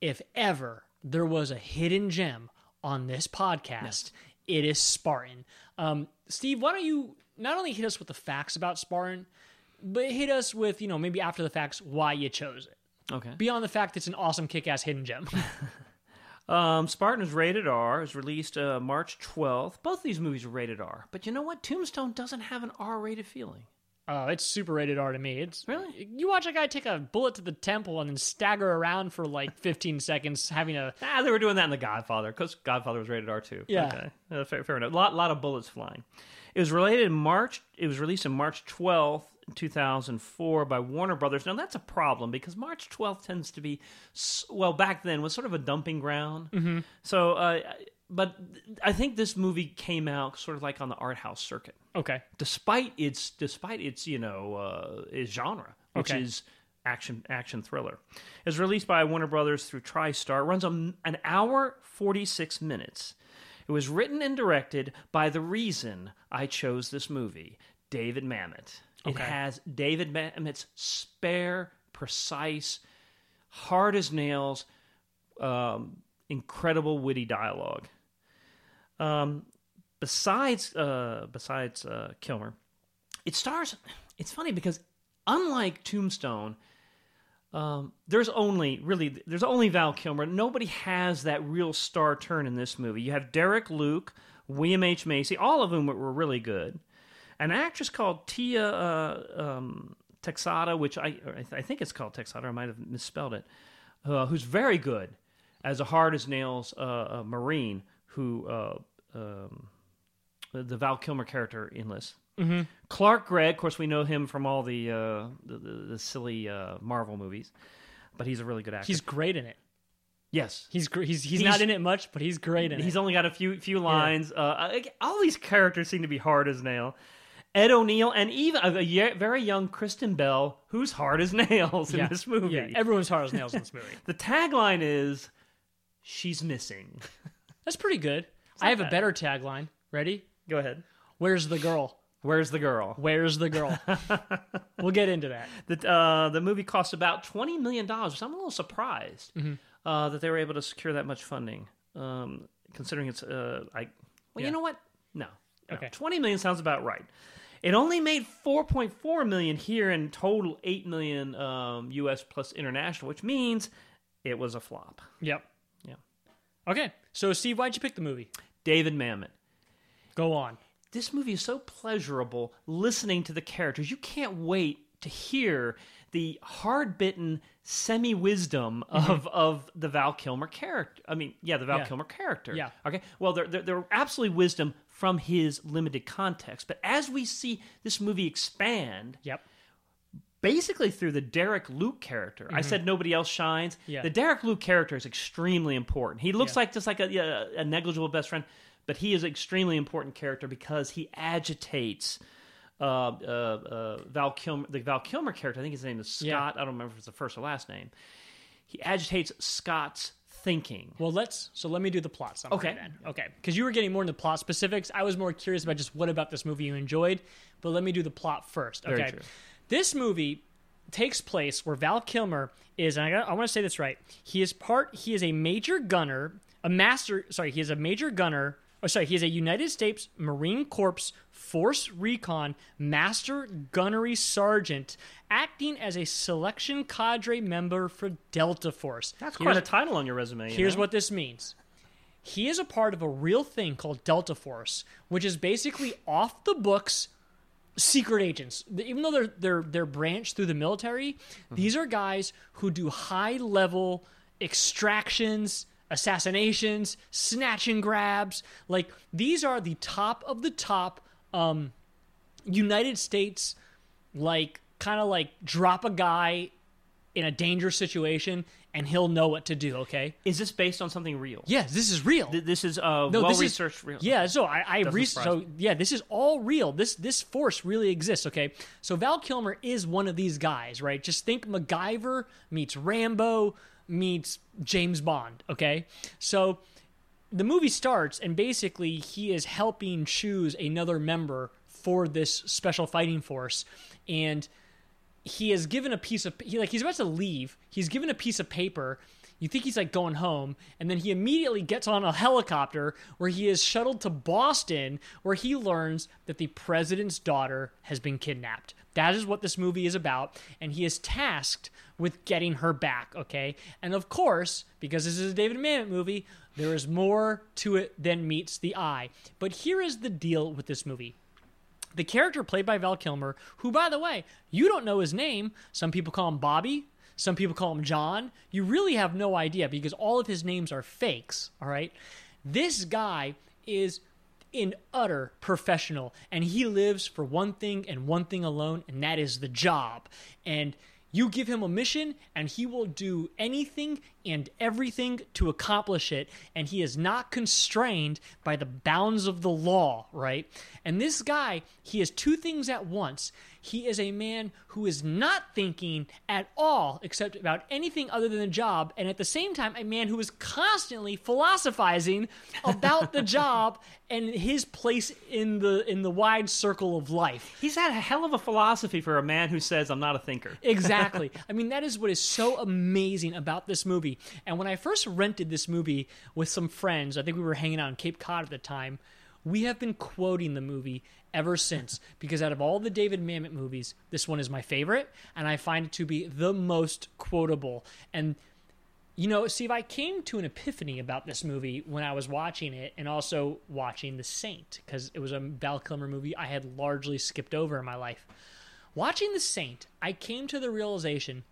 if ever there was a hidden gem on this podcast, it is Spartan. Um, Steve, why don't you not only hit us with the facts about Spartan, but hit us with, you know, maybe after the facts, why you chose it. Okay. Beyond the fact it's an awesome kick ass hidden gem. Um, Spartan is rated R. It was released uh, March 12th. Both these movies are rated R. But you know what? Tombstone doesn't have an R rated feeling. Oh, it's super rated R to me. It's Really? You watch a guy take a bullet to the temple and then stagger around for like 15 seconds, having a Ah, they were doing that in The Godfather because Godfather was rated R too. Yeah. Okay. Uh, fair, fair enough. A lot, lot of bullets flying. It was related in March. It was released in March twelfth, two thousand four, by Warner Brothers. Now that's a problem because March twelfth tends to be, well, back then was sort of a dumping ground. Mhm. So, uh, but I think this movie came out sort of like on the art house circuit. okay. despite its despite its you know uh, its genre, which Okay. is action action thriller. It's released by Warner Brothers through TriStar. It runs a, an hour forty six minutes. It was written and directed by the reason I chose this movie, David Mamet. It Okay. has David Mamet's spare, precise, hard as nails, um, incredible witty dialogue. Um, besides uh, besides uh, Kilmer, it stars. It's funny because unlike Tombstone, um, there's only really there's only Val Kilmer. Nobody has that real star turn in this movie. You have Derek Luke, William H Macy, all of whom were really good. An actress called Tia uh, um, Texada, which I I, th- I think it's called Texada. I might have misspelled it. Uh, who's very good as a hard as nails uh, Marine who uh, um, the Val Kilmer character enlists. Mhm. Clark Gregg, of course, we know him from all the uh, the, the, the silly uh, Marvel movies, but he's a really good actor. He's great in it. yes, He's gr- he's he's, He's- not in it much, but he's great in he's it. He's only got a few few lines. Uh, all these characters seem to be hard as nail. Ed O'Neill and even a, a very young Kristen Bell, who's hard as nails in Yeah. this movie. Yeah, everyone's hard as nails in this movie. the tagline is, "She's missing." That's pretty good. I have a better tagline. Ready? Go ahead. Where's the girl? Where's the girl? Where's the girl? we'll get into that. The uh, the movie cost about twenty million dollars. So I'm a little surprised Mm-hmm. uh, that they were able to secure that much funding, um, considering it's uh, I. Well, Yeah. you know what? No. no. Okay. Twenty million sounds about right. It only made four point four million here, and total eight million um, U.S. plus international, which means it was a flop. Yep. Yeah. Okay. So Steve, why'd you pick the movie? David Mamet. Go on. this movie is so pleasurable listening to the characters. You can't wait to hear the hard bitten semi wisdom mm-hmm. of of the Val Kilmer character. I mean, yeah, the Val Yeah. Kilmer character. Yeah. Okay. Well, they're, they're, they're absolutely wisdom from his limited context. But as we see this movie expand, Yep. Basically through the Derek Luke character. I said nobody else shines. Mm-hmm. Yeah. The Derek Luke character is extremely important. He looks Yeah. like just like a, a negligible best friend, but he is an extremely important character because he agitates uh, uh, uh, Val Kilmer, the Val Kilmer character. I think his name is Scott. Yeah. I don't remember if it's the first or last name. He agitates Scott's thinking. Well, let's. So let me do the plot summary Okay. then. Okay. Because you were getting more into plot specifics. I was more curious about just what about this movie you enjoyed. But let me do the plot first. Okay. This movie takes place where Val Kilmer is, and I, I want to say this right. He is part. He is a major gunner, a master. Sorry, he is a major gunner. Oh, sorry, he is a United States Marine Corps Force Recon Master Gunnery Sergeant, acting as a selection cadre member for Delta Force. That's Here's- quite a title on your resume. you Here's know? what this means. He is a part of a real thing called Delta Force, which is basically off the books secret agents. Even though they're they're they're branched through the military, these are guys who do high level extractions, assassinations, snatch and grabs. Like these are the top of the top um United States like kind of like drop a guy in a dangerous situation and he'll know what to do, okay? Is this based on something real? Yes, this is real. Th- This is uh, No, well is- researched real. Yeah, so I, I surprise So yeah, this is all real. This this force really exists. Okay, so Val Kilmer is one of these guys, right? Just think MacGyver meets Rambo meets James Bond. Okay, so the movie starts and basically he is helping choose another member for this special fighting force, and he is given a piece of he like he's about to leave. He's given a piece of paper. You think he's like going home, and then he immediately gets on a helicopter where he is shuttled to Boston, where he learns that the president's daughter has been kidnapped. That is what this movie is about, and he is tasked with getting her back. Okay, and of course, because this is a David Mamet movie, there is more to it than meets the eye. But here is the deal with this movie The character played by Val Kilmer, who, by the way, you don't know his name. Some people call him Bobby. Some people call him John. You really have no idea because all of his names are fakes, all right? This guy is an utter professional and he lives for one thing and one thing alone, and that is the job. And you give him a mission, and he will do anything and everything to accomplish it, and he is not constrained by the bounds of the law, right? And this guy, he has two things at once. He is a man who is not thinking at all except about anything other than the job, and at the same time, a man who is constantly philosophizing about the job and his place in the in the wide circle of life. He's had a hell of a philosophy for a man who says, "I'm not a thinker." Exactly. I mean, that is what is so amazing about this movie. And when I first rented this movie with some friends, I think we were hanging out in Cape Cod at the time. We have been quoting the movie ever since because out of all the David Mamet movies, this one is my favorite, and I find it to be the most quotable. And you know, Steve, I came to an epiphany about this movie when I was watching it and also watching The Saint because it was a Val Kilmer movie I had largely skipped over in my life. Watching The Saint, I came to the realization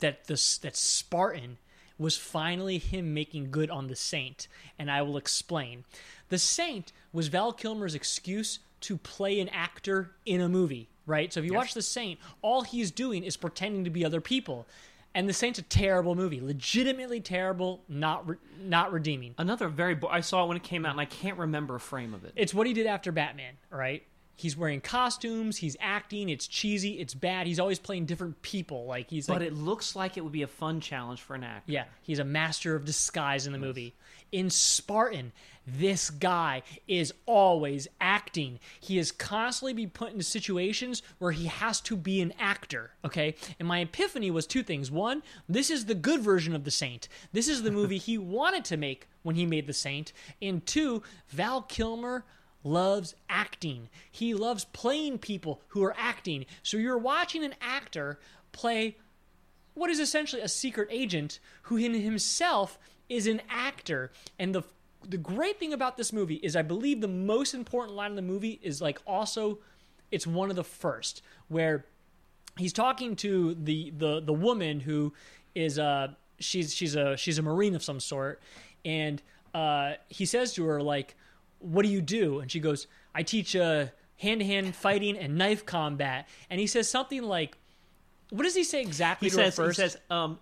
that this that Spartan was finally him making good on The Saint, and I will explain. The Saint was Val Kilmer's excuse to play an actor in a movie, right? So if you watch The Saint, all he's doing is pretending to be other people. And The Saint's a terrible movie, legitimately terrible, not re- not redeeming. Another very bo- I saw it when it came out, and I can't remember a frame of it. It's what he did after Batman, right? He's wearing costumes, he's acting, it's cheesy, it's bad. He's always playing different people. Like he's but like it looks like it would be a fun challenge for an actor. Yeah, he's a master of disguise in the movie. In Spartan, this guy is always acting. He is constantly be put into situations where he has to be an actor, okay? And my epiphany was two things. One, this is the good version of The Saint. This is the movie he wanted to make when he made The Saint. And two, Val Kilmer loves acting. He loves playing people who are acting. So you're watching an actor play what is essentially a secret agent who in himself is an actor and the the great thing about this movie is I believe the most important line in the movie is like also it's one of the first where he's talking to the the the woman who is uh she's she's a she's a marine of some sort and uh he says to her like what do you do? And she goes I teach uh hand-to-hand fighting and knife combat. And he says something like what does he say exactly He says, he says, um,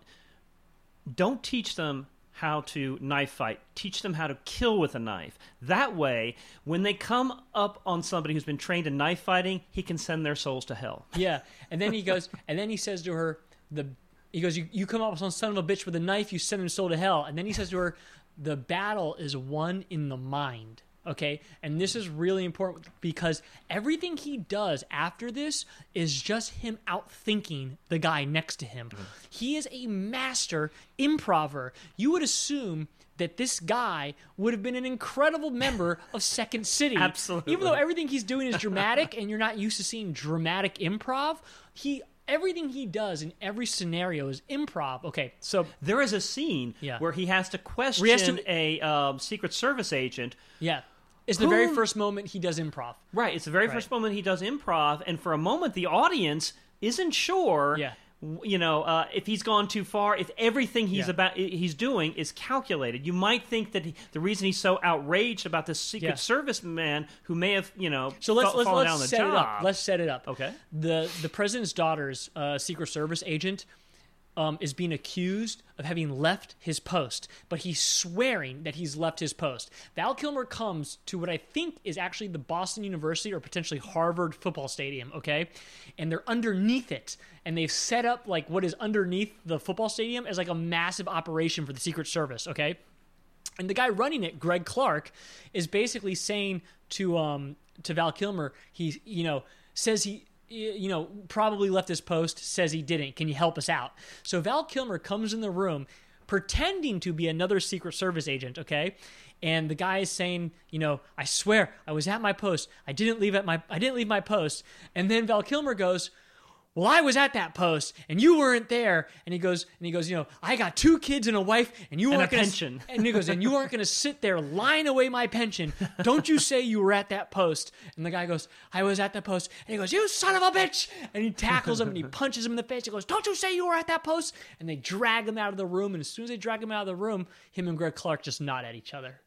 don't teach them how to knife fight. Teach them how to kill with a knife. That way, when they come up on somebody who's been trained in knife fighting, he can send their souls to hell. Yeah, and then he goes, and then he says to her, "the he goes, you, you come up with some son of a bitch with a knife, you send him soul to hell." And then he says to her, "The battle is won in the mind." Okay, and this is really important because everything he does after this is just him out thinking the guy next to him. He is a master improver. You would assume that this guy would have been an incredible member of Second City. Absolutely. Even though everything he's doing is dramatic and you're not used to seeing dramatic improv, he everything he does in every scenario is improv. Okay, so There is a scene Yeah. where he has to question has to- a um, Secret Service agent. yeah, it's the very first moment he does improv. Right, it's the very Right. first moment he does improv, and for a moment the audience isn't sure. Yeah. w- You know, uh, if he's gone too far, if everything he's Yeah. about he's doing is calculated, you might think that he, the reason he's so outraged about this Secret Yeah. Service man who may have, you know, So let's fa- let's, fallen let's down the set job. it up. Let's set it up. Okay. The the president's daughter's uh, Secret Service agent um, is being accused of having left his post, but he's swearing that he's left his post. Val Kilmer comes to what I think is actually the Boston University or potentially Harvard football stadium. Okay, and they're underneath it, and they've set up like what is underneath the football stadium as like a massive operation for the Secret Service. Okay. And the guy running it, Greg Clark, is basically saying to um to Val Kilmer, he you know says he you know probably left his post, says he didn't. Can you help us out? So Val Kilmer comes in the room pretending to be another Secret Service agent, okay? And the guy is saying, you know, I swear I was at my post. I didn't leave at my I didn't leave my post. And then Val Kilmer goes, well, I was at that post and you weren't there. And he goes, and he goes, you know, I got two kids and a wife and you And weren't a gonna, pension. And he goes, and you aren't going to sit there lying away my pension. Don't you say you were at that post. And the guy goes, I was at that post. And he goes, you son of a bitch. And he tackles him and he punches him in the face. He goes, don't you say you were at that post. And they drag him out of the room. And as soon as they drag him out of the room, him and Greg Clark just nod at each other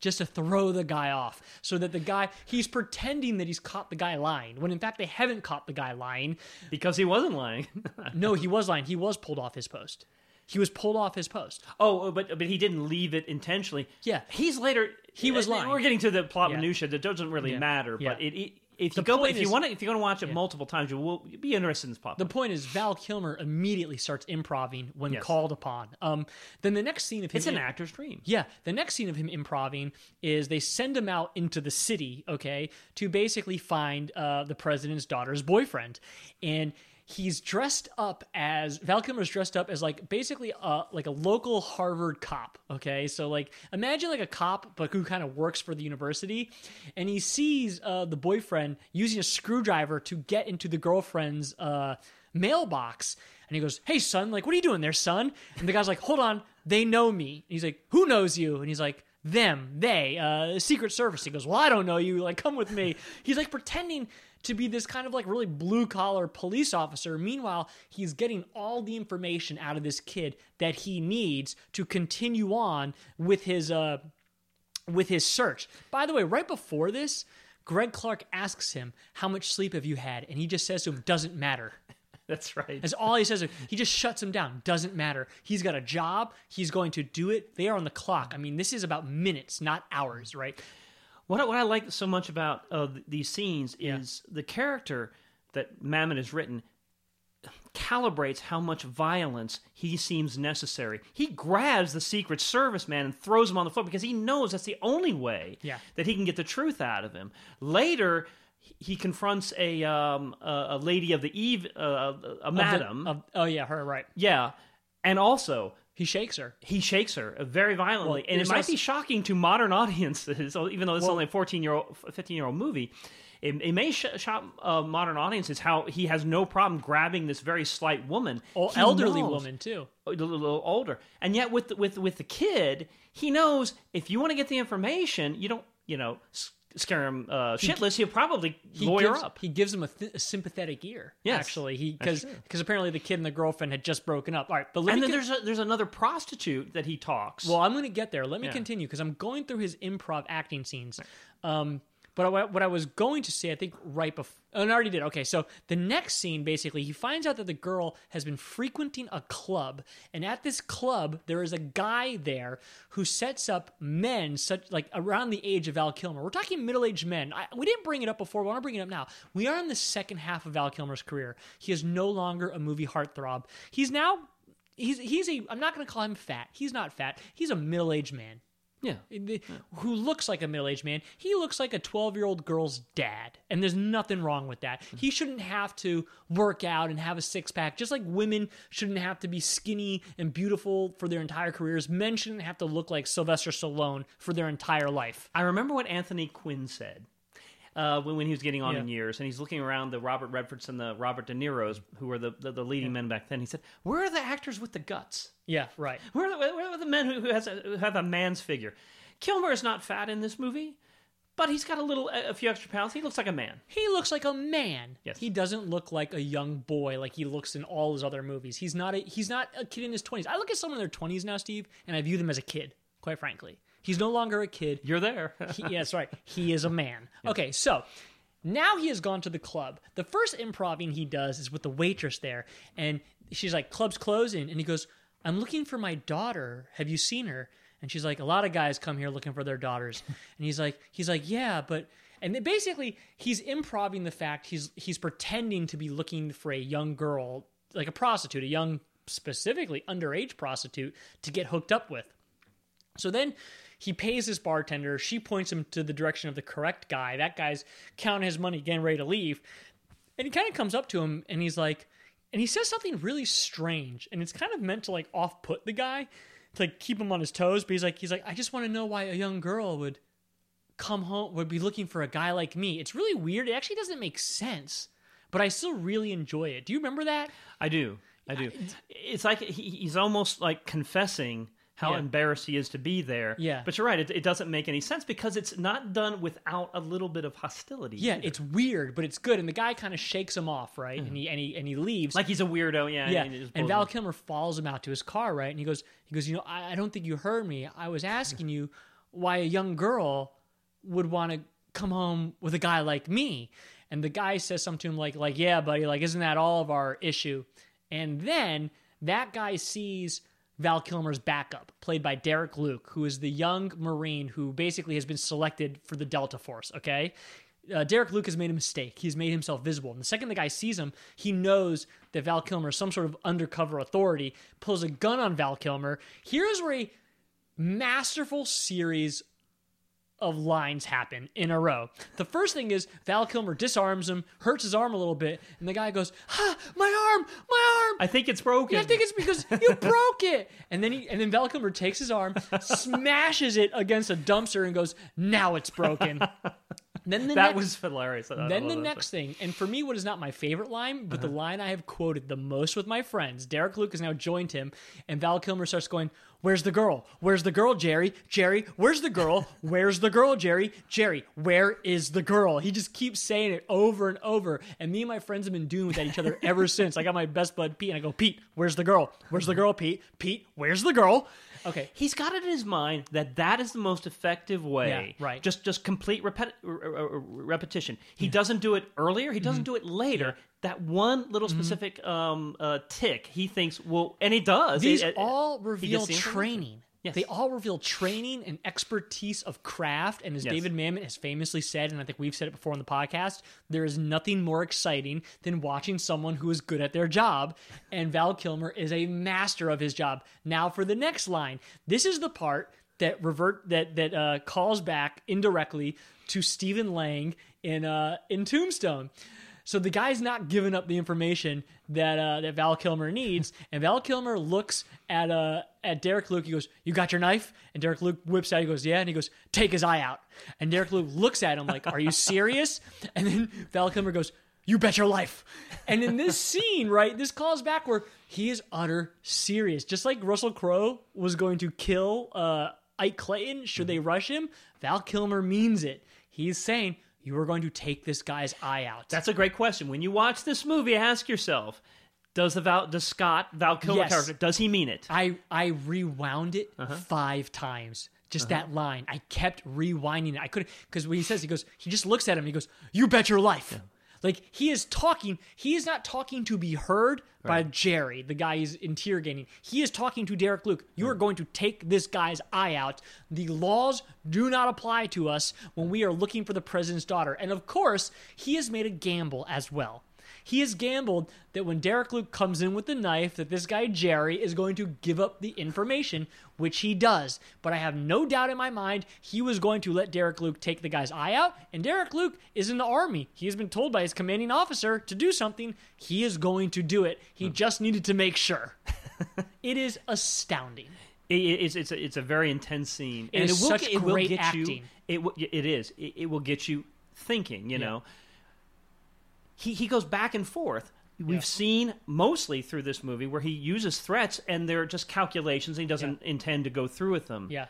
just to throw the guy off so that the guy he's pretending that he's caught the guy lying when in fact they haven't caught the guy lying because he wasn't lying. no he was lying he was pulled off his post he was pulled off his post Oh, oh but but he didn't leave it intentionally. Yeah. he's later. He was lying. We're getting to the plot Yeah. minutia that doesn't really Yeah. matter. Yeah. But it, it if you go if you want to if you're going to watch it multiple times, you will you'll be interested in this plot. the point is val kilmer immediately starts improving when Yes. called upon um then the next scene of him it's an actor's dream. Yeah, the next scene of him improving is they send him out into the city, okay, to basically find uh, the president's daughter's boyfriend, and he's dressed up as Val Kilmer's dressed up as like basically a like a local Harvard cop, okay, so like imagine like a cop but who kind of works for the university, and he sees uh, the boyfriend using a screwdriver to get into the girlfriend's uh, mailbox. And he goes, Hey, son, like, what are you doing there, son? And the guy's like, Hold on, they know me. And he's like, Who knows you? And he's like, Them, they, uh, Secret Service. He goes, Well, I don't know you. Like, come with me. He's like pretending to be this kind of like really blue collar police officer. Meanwhile, he's getting all the information out of this kid that he needs to continue on with his, uh, with his search. By the way, right before this, Greg Clark asks him, How much sleep have you had? And he just says to him, Doesn't matter. That's right. That's all he says. He just shuts him down. Doesn't matter. He's got a job. He's going to do it. They are on the clock. I mean, this is about minutes, not hours, right? What I, what I like so much about uh, these scenes is the character that Mamet has written calibrates how much violence he seems necessary. He grabs the Secret Service man and throws him on the floor because he knows that's the only way Yeah. that he can get the truth out of him. Later, he- confronts a um, a, lady of the eve, uh, a Of the- madam. of- oh, yeah, her, right. yeah, and also He shakes her. he shakes her uh, very violently, Well, and it might also- be shocking to modern audiences. Even though this is Well- only a fourteen year old, fifteen year old movie, it, it may sh- shock uh, modern audiences how he has no problem grabbing this very slight woman, Oh, elderly knows- woman, too. a little, little older, and yet with the, with with the kid, he knows if you want to get the information, you don't you know scare him uh, shitless. He'll probably He lawyer gives, up. He gives him a, th- a sympathetic ear. Yes, actually, he because because apparently the kid and the girlfriend had just broken up. All right, but let and then con- there's a, there's another prostitute that he talks. Well, I'm going to get there. Let me Yeah. continue because I'm going through his improv acting scenes. Um, but I, what I was going to say, I think right before, oh, and I already did. Okay, so the next scene, basically, he finds out that the girl has been frequenting a club, and at this club, there is a guy there who sets up men such like around the age of Val Kilmer. We're talking middle-aged men. I, we didn't bring it up before. We want to bring it up now. We are in the second half of Val Kilmer's career. He is no longer a movie heartthrob. He's now he's he's a I'm not going to call him fat. He's not fat. He's a middle-aged man. Yeah. Who looks like a middle-aged man. He looks like a 12-year-old girl's dad. And there's nothing wrong with that. He mm-hmm. shouldn't have to work out and have a six-pack just like women shouldn't have to be skinny and beautiful for their entire careers. Men shouldn't have to look like Sylvester Stallone for their entire life. I remember what Anthony Quinn said uh, when, when he was getting on Yeah. in years, and he's looking around the Robert Redfords and the Robert De Niro's, who were the, the, the leading men back then. He said, "Where are the actors with the guts? Yeah, right. Where are the, where are the men who, who, has a, who have a man's figure?" Kilmer is not fat in this movie, but he's got a little, a, few extra pounds. He looks like a man. He looks like a man. Yes. He doesn't look like a young boy like he looks in all his other movies. He's not a he's not a kid in his 20s. I look at someone in their 20s now, Steve, and I view them as a kid, quite frankly. He's no longer a kid. You're there. He, yeah, that's right. He is a man. Okay, so now he has gone to the club. The first improving he does is with the waitress there, and she's like, "Club's closing," and he goes, "I'm looking for my daughter. Have you seen her?" And she's like, "A lot of guys come here looking for their daughters," and he's like, "He's like, yeah, but." And basically, he's improving the fact he's he's pretending to be looking for a young girl, like a prostitute, a young, specifically underage prostitute, to get hooked up with. So then he pays his bartender. She points him to the direction of the correct guy. That guy's counting his money, getting ready to leave. And he kind of comes up to him and he's like, and he says something really strange. And it's kind of meant to like off put the guy, to like keep him on his toes. But he's like, he's like, I just want to know why a young girl would come home, would be looking for a guy like me. It's really weird. It actually doesn't make sense. but I still really enjoy it. Do you remember that? I do. I do. It's like he's almost like confessing how Yeah. embarrassed he is to be there. Yeah. But you're right. It, it doesn't make any sense because it's not done without a little bit of hostility. Yeah, either. it's weird, but it's good. And the guy kind of shakes him off, right? And mm-hmm. he and he and he leaves. like he's a weirdo. Yeah. yeah, just and Val. Kilmer follows him out to his car, right? And he goes, he goes, you know, I, I don't think you heard me. I was asking you why a young girl would want to come home with a guy like me. And the guy says something to him like, like, yeah, buddy, like, isn't that all of our issue? And then that guy sees Val Kilmer's backup, played by Derek Luke, who is the young Marine who basically has been selected for the Delta Force, okay? Uh, Derek Luke has made a mistake. He's made himself visible. And the second the guy sees him, he knows that Val Kilmer is some sort of undercover authority, pulls a gun on Val Kilmer. Here's where a masterful series of lines happen in a row. The first thing is Val Kilmer disarms him, hurts his arm a little bit, and the guy goes, "Ah, my arm, my arm." I think it's broken. I think it's because you broke it. And then he and then Val Kilmer takes his arm, smashes it against a dumpster, and goes, "Now it's broken." Then the that next, was hilarious. Then the next thing, and for me, what is not my favorite line, but Uh-huh. the line I have quoted the most with my friends, Derek Luke has now joined him, and Val Kilmer starts going, Where's the girl? Where's the girl, Jerry? Jerry, where's the girl? Where's the girl, Jerry? Jerry, where is the girl? He just keeps saying it over and over. And me and my friends have been doing with at each other ever since. I got my best bud Pete, and I go, Pete, where's the girl? Where's the girl, Pete? Pete, where's the girl? Okay. He's got it in his mind that that is the most effective way. Yeah, right. Just just complete repeti- repetition. He doesn't do it earlier. He Mm-hmm. doesn't do it later. That one little specific um, uh, tick, he thinks, well, and he does. These It- all reveal training. Yes. They all reveal training and expertise of craft. And as Yes. David Mamet has famously said, and I think we've said it before on the podcast, there is nothing more exciting than watching someone who is good at their job. And Val Kilmer is a master of his job. Now for the next line. This is the part that revert that that uh, calls back indirectly to Stephen Lang in uh, in Tombstone. So the guy's not giving up the information that uh, that Val Kilmer needs, and Val Kilmer looks at uh at Derek Luke. He goes, "You got your knife?" And Derek Luke whips out. He goes, "Yeah." And he goes, "Take his eye out." And Derek Luke looks at him like, "Are you serious?" And then Val Kilmer goes, "You bet your life." And in this scene, right, this calls back where he is utter serious, just like Russell Crowe was going to kill uh, Ike Clanton should they rush him. Val Kilmer means it. He's saying. You are going to take this guy's eye out. That's a great question. When you watch this movie, ask yourself: Does the Val, does Scott Val Kilmer Yes. character does he mean it? I I rewound it Uh-huh. five times. Just that line. I kept rewinding it. I couldn't because when he says he goes, he just looks at him. and He goes, "You bet your life." Like he is talking. He is not talking to be heard by Jerry, the guy he's interrogating. He is talking to Derek Luke. You are going to take this guy's eye out. The laws do not apply to us when we are looking for the president's daughter. And of course, he has made a gamble as well. He has gambled that when Derek Luke comes in with the knife, that this guy Jerry is going to give up the information, which he does. But I have no doubt in my mind he was going to let Derek Luke take the guy's eye out. And Derek Luke is in the army. He has been told by his commanding officer to do something. He is going to do it. He hmm. just needed to make sure. it is astounding. It- it's it's a, it's a very intense scene, It is will, such it will great get you. acting. It it is. It, it will get you thinking. You know, he he goes back and forth. We've seen mostly through this movie where he uses threats and they're just calculations. And he doesn't intend to go through with them. Yeah.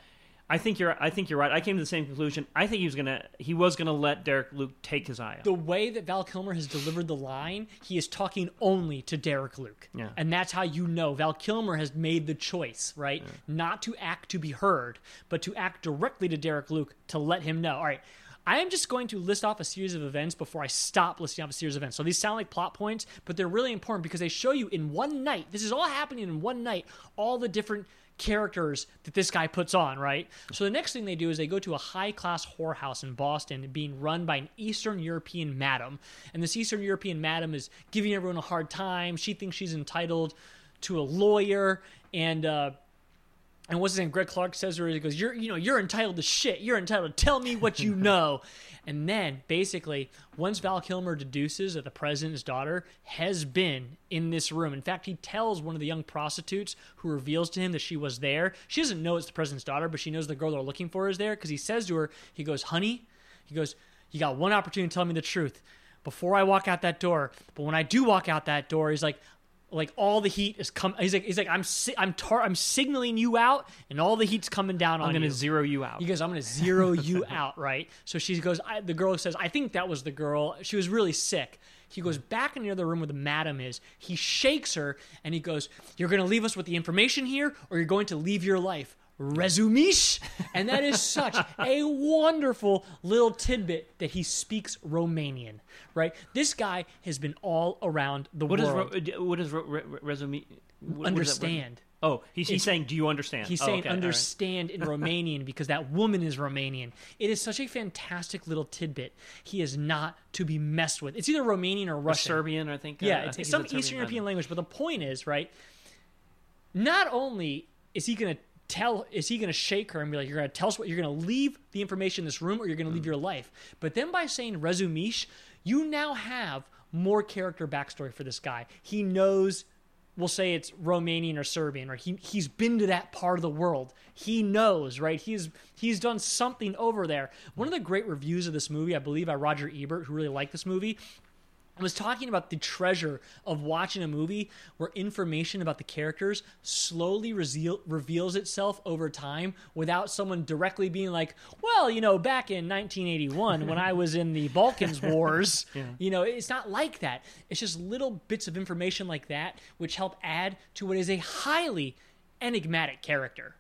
I think you're. I think you're right. I came to the same conclusion. I think he was gonna. He was gonna let Derek Luke take his eye out. the way that Val Kilmer has delivered the line, he is talking only to Derek Luke. Yeah. And that's how you know Val Kilmer has made the choice, right? Not to act to be heard, but to act directly to Derek Luke to let him know. All right. I am just going to list off a series of events before I stop listing off a series of events. So these sound like plot points, but they're really important because they show you in one night. This is all happening in one night. All the different characters that this guy puts on, right? So the next thing they do is they go to a high class whorehouse in Boston being run by an Eastern European madam. And this Eastern European madam is giving everyone a hard time. She thinks she's entitled to a lawyer and uh and what's his name? Greg Clark says to her, he goes, You're you know, you're entitled to shit. You're entitled to tell me what you know. and then basically, once Val Kilmer deduces that the president's daughter has been in this room. In fact, he tells one of the young prostitutes who reveals to him that she was there. She doesn't know it's the president's daughter, but she knows the girl they're looking for is there because he says to her, he goes, Honey, he goes, You got one opportunity to tell me the truth. before I walk out that door. But when I do walk out that door, he's like, like all the heat is come. He's like, he's like, I'm si- I'm tar- I'm signaling you out, and all the heat's coming down on I'm to you. zero you out. He goes, I'm to zero you out, right? So she goes, I, the girl says, I think that was the girl. She was really sick. He goes back in the other room where the madam is. He shakes her and he goes, You're going to leave us with the information here, or you're going to leave your life. Resumish. And that is such a wonderful little tidbit that he speaks Romanian, right? This guy has been all around the What is world. ro- what is ro- re- re- resume? what- is? Understand. Oh, he's, he's saying, "Do you understand?" He's Oh, saying okay, all right. understand in Romanian because that woman is Romanian. It is such a fantastic little tidbit. He is not to be messed with. It's either Romanian or Or Russian. Serbian, I think. uh, Yeah, I it's, think it's some Eastern European language. But the point is, right? Not only is he going to tell, is he going to shake her and be like, "You're going to tell us what you're going to leave the information in this room, or you're going to leave mm. your life." But then by saying resumish, you now have more character backstory for this guy. He knows. We'll say it's Romanian or Serbian, or he he's been to that part of the world. He knows, right? He's he's done something over there. One of the great reviews of this movie, I believe, by Roger Ebert, who really liked this movie, I was talking about the treasure of watching a movie where information about the characters slowly reveal, reveals itself over time without someone directly being like, well, you know, back in 1981 when I was in the Balkans Wars, you know, it's not like that. It's just little bits of information like that which help add to what is a highly enigmatic character.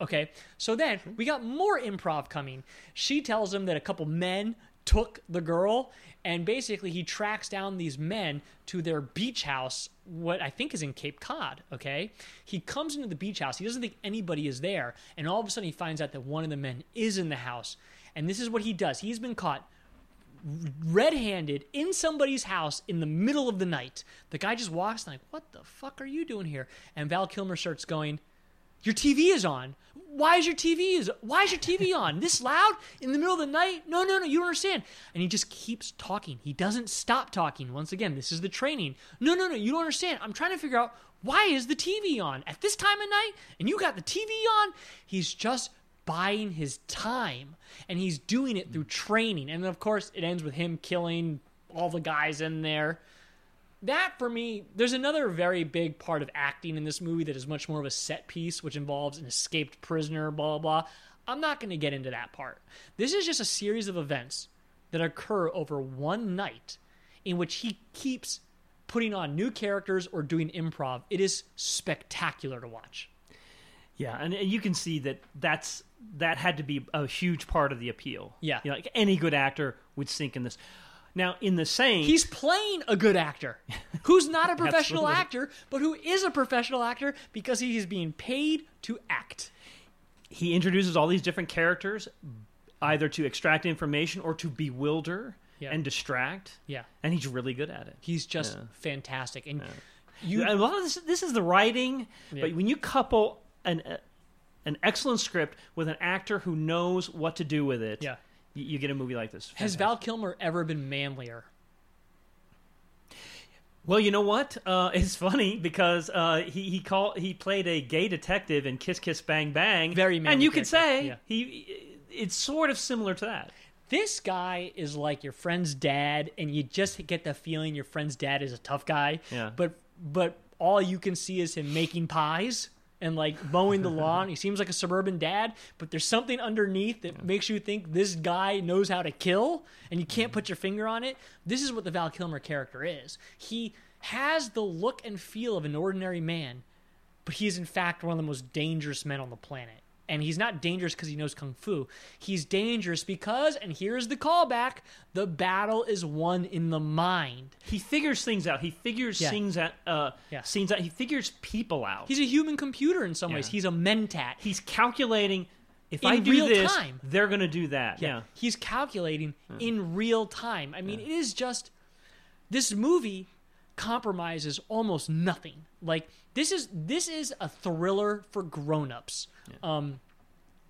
Okay, so then we got more improv coming. She tells him that a couple men took the girl, and basically he tracks down these men to their beach house, what I think is in Cape Cod. Okay, he comes into the beach house. He doesn't think anybody is there, and all of a sudden he finds out that one of the men is in the house. And this is what he does. He's been caught red-handed in somebody's house in the middle of the night. The guy just walks like, "What the fuck are you doing here?" And Val Kilmer starts going, "Your TV is on. Why is your TV is Why is your TV on this loud in the middle of the night? No, no, no, you don't understand." And he just keeps talking. He doesn't stop talking. Once again, this is the training. No, no, no, you don't understand. I'm trying to figure out why is the TV on at this time of night and you got the TV on? He's just buying his time and he's doing it through training. And then of course, it ends with him killing all the guys in there. That for me, there's another very big part of acting in this movie that is much more of a set piece, which involves an escaped prisoner, blah, blah, blah. I'm not going to get into that part. This is just a series of events that occur over one night in which he keeps putting on new characters or doing improv. It is spectacular to watch. Yeah, and you can see that that's that had to be a huge part of the appeal. Yeah. you know, like any good actor would sink in this. Now, in the same, He's playing a good actor who's not a professional actor, but who is a professional actor because he is being paid to act. he introduces all these different characters, either to extract information or to bewilder Yeah. and distract. Yeah. and he's really good at it. He's just Yeah. fantastic. And You, you a lot of this, this is the writing, Yeah. but when you couple an uh, an excellent script with an actor who knows what to do with it, Yeah. You, you get a movie like this. has Val Kilmer ever been manlier? Well, you know what? Uh, it's funny because uh, he he called he played a gay detective in Kiss Kiss Bang Bang, Very manly and you could say yeah. he it's sort of similar to that. This guy is like your friend's dad, and you just get the feeling your friend's dad is a tough guy. Yeah. But but all you can see is him making pies and like mowing the lawn. He seems like a suburban dad, but there's something underneath that makes you think this guy knows how to kill, and you can't put your finger on it. This is what the Val Kilmer character is. He has the look and feel of an ordinary man, but he is in fact one of the most dangerous men on the planet. And he's not dangerous because he knows kung fu. He's dangerous because, and here's the callback: the battle is won in the mind. He figures things out. He figures Yeah. things out. Uh, Yeah. scenes out. He figures people out. He's a human computer in some ways. He's a mentat. He's calculating. If In I do real this, time. they're going to do that. Yeah. He's calculating in real time. I mean, it is just this movie compromises almost nothing. Like this is this is a thriller for grown-ups. Um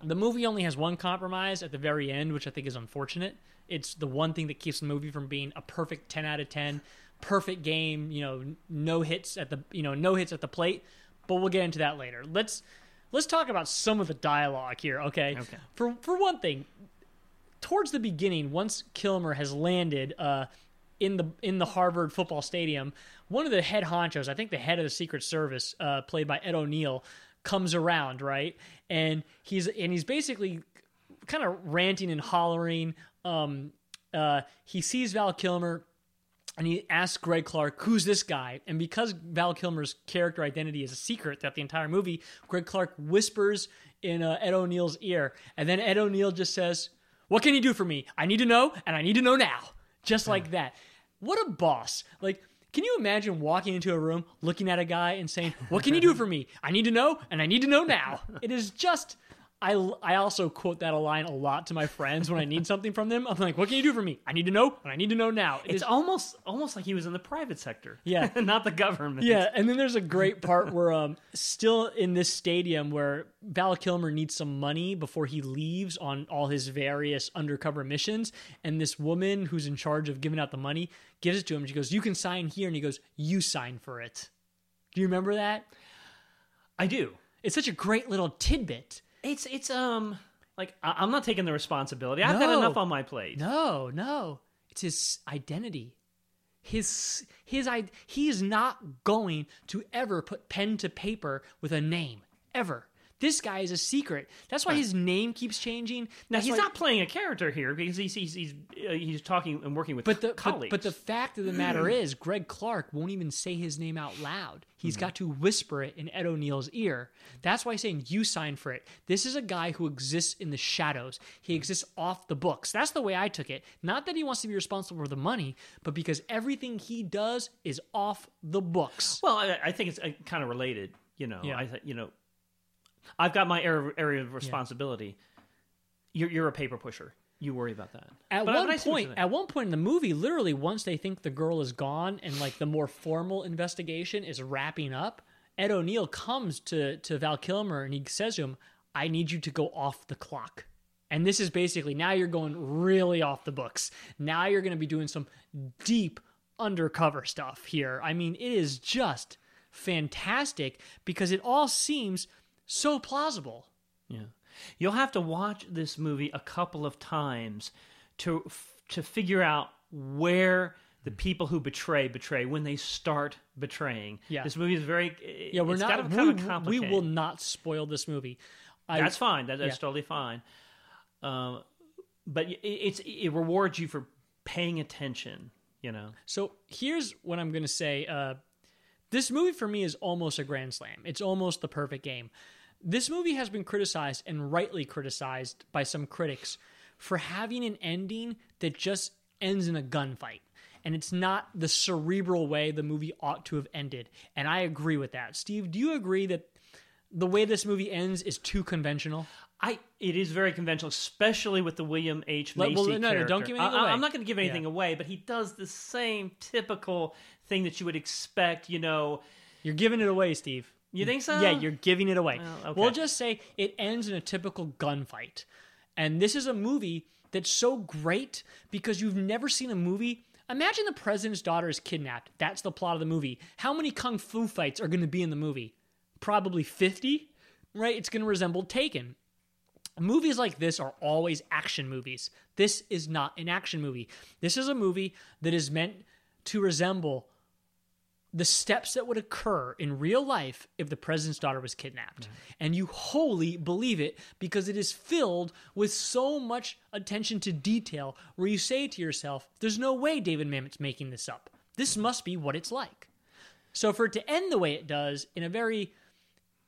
the movie only has one compromise at the very end, which I think is unfortunate. It's the one thing that keeps the movie from being a perfect 10 out of 10, perfect game, you know, no hits at the, you know, no hits at the plate, but we'll get into that later. Let's let's talk about some of the dialogue here, okay? Okay. For for one thing, towards the beginning, once Kilmer has landed, uh, in the in the Harvard football stadium, one of the head honchos, I think the head of the Secret Service, uh, played by Ed O'Neill, comes around right, and he's and he's basically kind of ranting and hollering. Um, uh, he sees Val Kilmer and he asks Greg Clark, "Who's this guy?" And because Val Kilmer's character identity is a secret throughout the entire movie, Greg Clark whispers in uh, Ed O'Neill's ear, and then Ed O'Neill just says, "What can you do for me? I need to know, and I need to know now." Just like that. What a boss! Like. Can you imagine walking into a room, looking at a guy, and saying, "What can you do for me? I need to know, and I need to know now." It is just I, I also quote that line a lot to my friends when I need something from them. I'm like, what can you do for me? I need to know, and I need to know now. It it's is, almost almost like he was in the private sector. Yeah. not the government. Yeah. And then there's a great part where, um, still in this stadium where Val Kilmer needs some money before he leaves on all his various undercover missions. And this woman who's in charge of giving out the money gives it to him. She goes, You can sign here. And he goes, You sign for it. Do you remember that? I do. It's such a great little tidbit. It's it's um like I- am not taking the responsibility. I've got enough on my plate. No, no. It's his identity. His his I he is not going to ever put pen to paper with a name ever. This guy is a secret. That's why his name keeps changing. Now That's he's why- not playing a character here because he's he's he's, uh, he's talking and working with But the but, colleagues. but the fact of the matter is, Greg Clark won't even say his name out loud. He's got to whisper it in Ed O'Neill's ear. That's why he's saying you sign for it. This is a guy who exists in the shadows. He exists off the books. That's the way I took it. Not that he wants to be responsible for the money, but because everything he does is off the books. well, I, I think it's uh, kind of related. You know, Yeah. I th- you know, I've got my area, of responsibility. You're you're a paper pusher. You worry about that. At But one point, at one point in the movie, literally once they think the girl is gone and like the more formal investigation is wrapping up, Ed O'Neill comes to to Val Kilmer and he says to him, "I need you to go off the clock." And this is basically now you're going really off the books. Now you're going to be doing some deep undercover stuff here. I mean, it is just fantastic because it all seems so plausible. Yeah, you'll have to watch this movie a couple of times to f- to figure out where the people who betray betray when they start betraying. Yeah. this movie is very. Yeah, we're not. Kind of, we, we will not spoil this movie. I- that's fine. That, that's yeah. totally fine. Um, but it, it's it rewards you for paying attention. You know. So here's what I'm going to say. Uh, this movie for me is almost a grand slam. It's almost the perfect game. This movie has been criticized and rightly criticized by some critics for having an ending that just ends in a gunfight. And it's not the cerebral way the movie ought to have ended. And I agree with that. Steve, do you agree that the way this movie ends is too conventional? I it is very conventional, especially with the William H Macy well, no, no, character. don't give anything I, away. I'm not going to give anything Yeah. away, but he does the same typical thing that you would expect. You know, You're giving it away, Steve. You think so? Yeah, you're giving it away. Oh, well, okay. We'll just say it ends in a typical gunfight. And this is a movie that's so great because you've never seen a movie. Imagine the president's daughter is kidnapped. That's the plot of the movie. How many kung fu fights are going to be in the movie? Probably 50, right? It's going to resemble Taken. Movies like this are always action movies. This is not an action movie. This is a movie that is meant to resemble the steps that would occur in real life if the president's daughter was kidnapped. And you wholly believe it because it is filled with so much attention to detail where you say to yourself, there's no way David Mamet's making this up. This must be what it's like. So for it to end the way it does in a very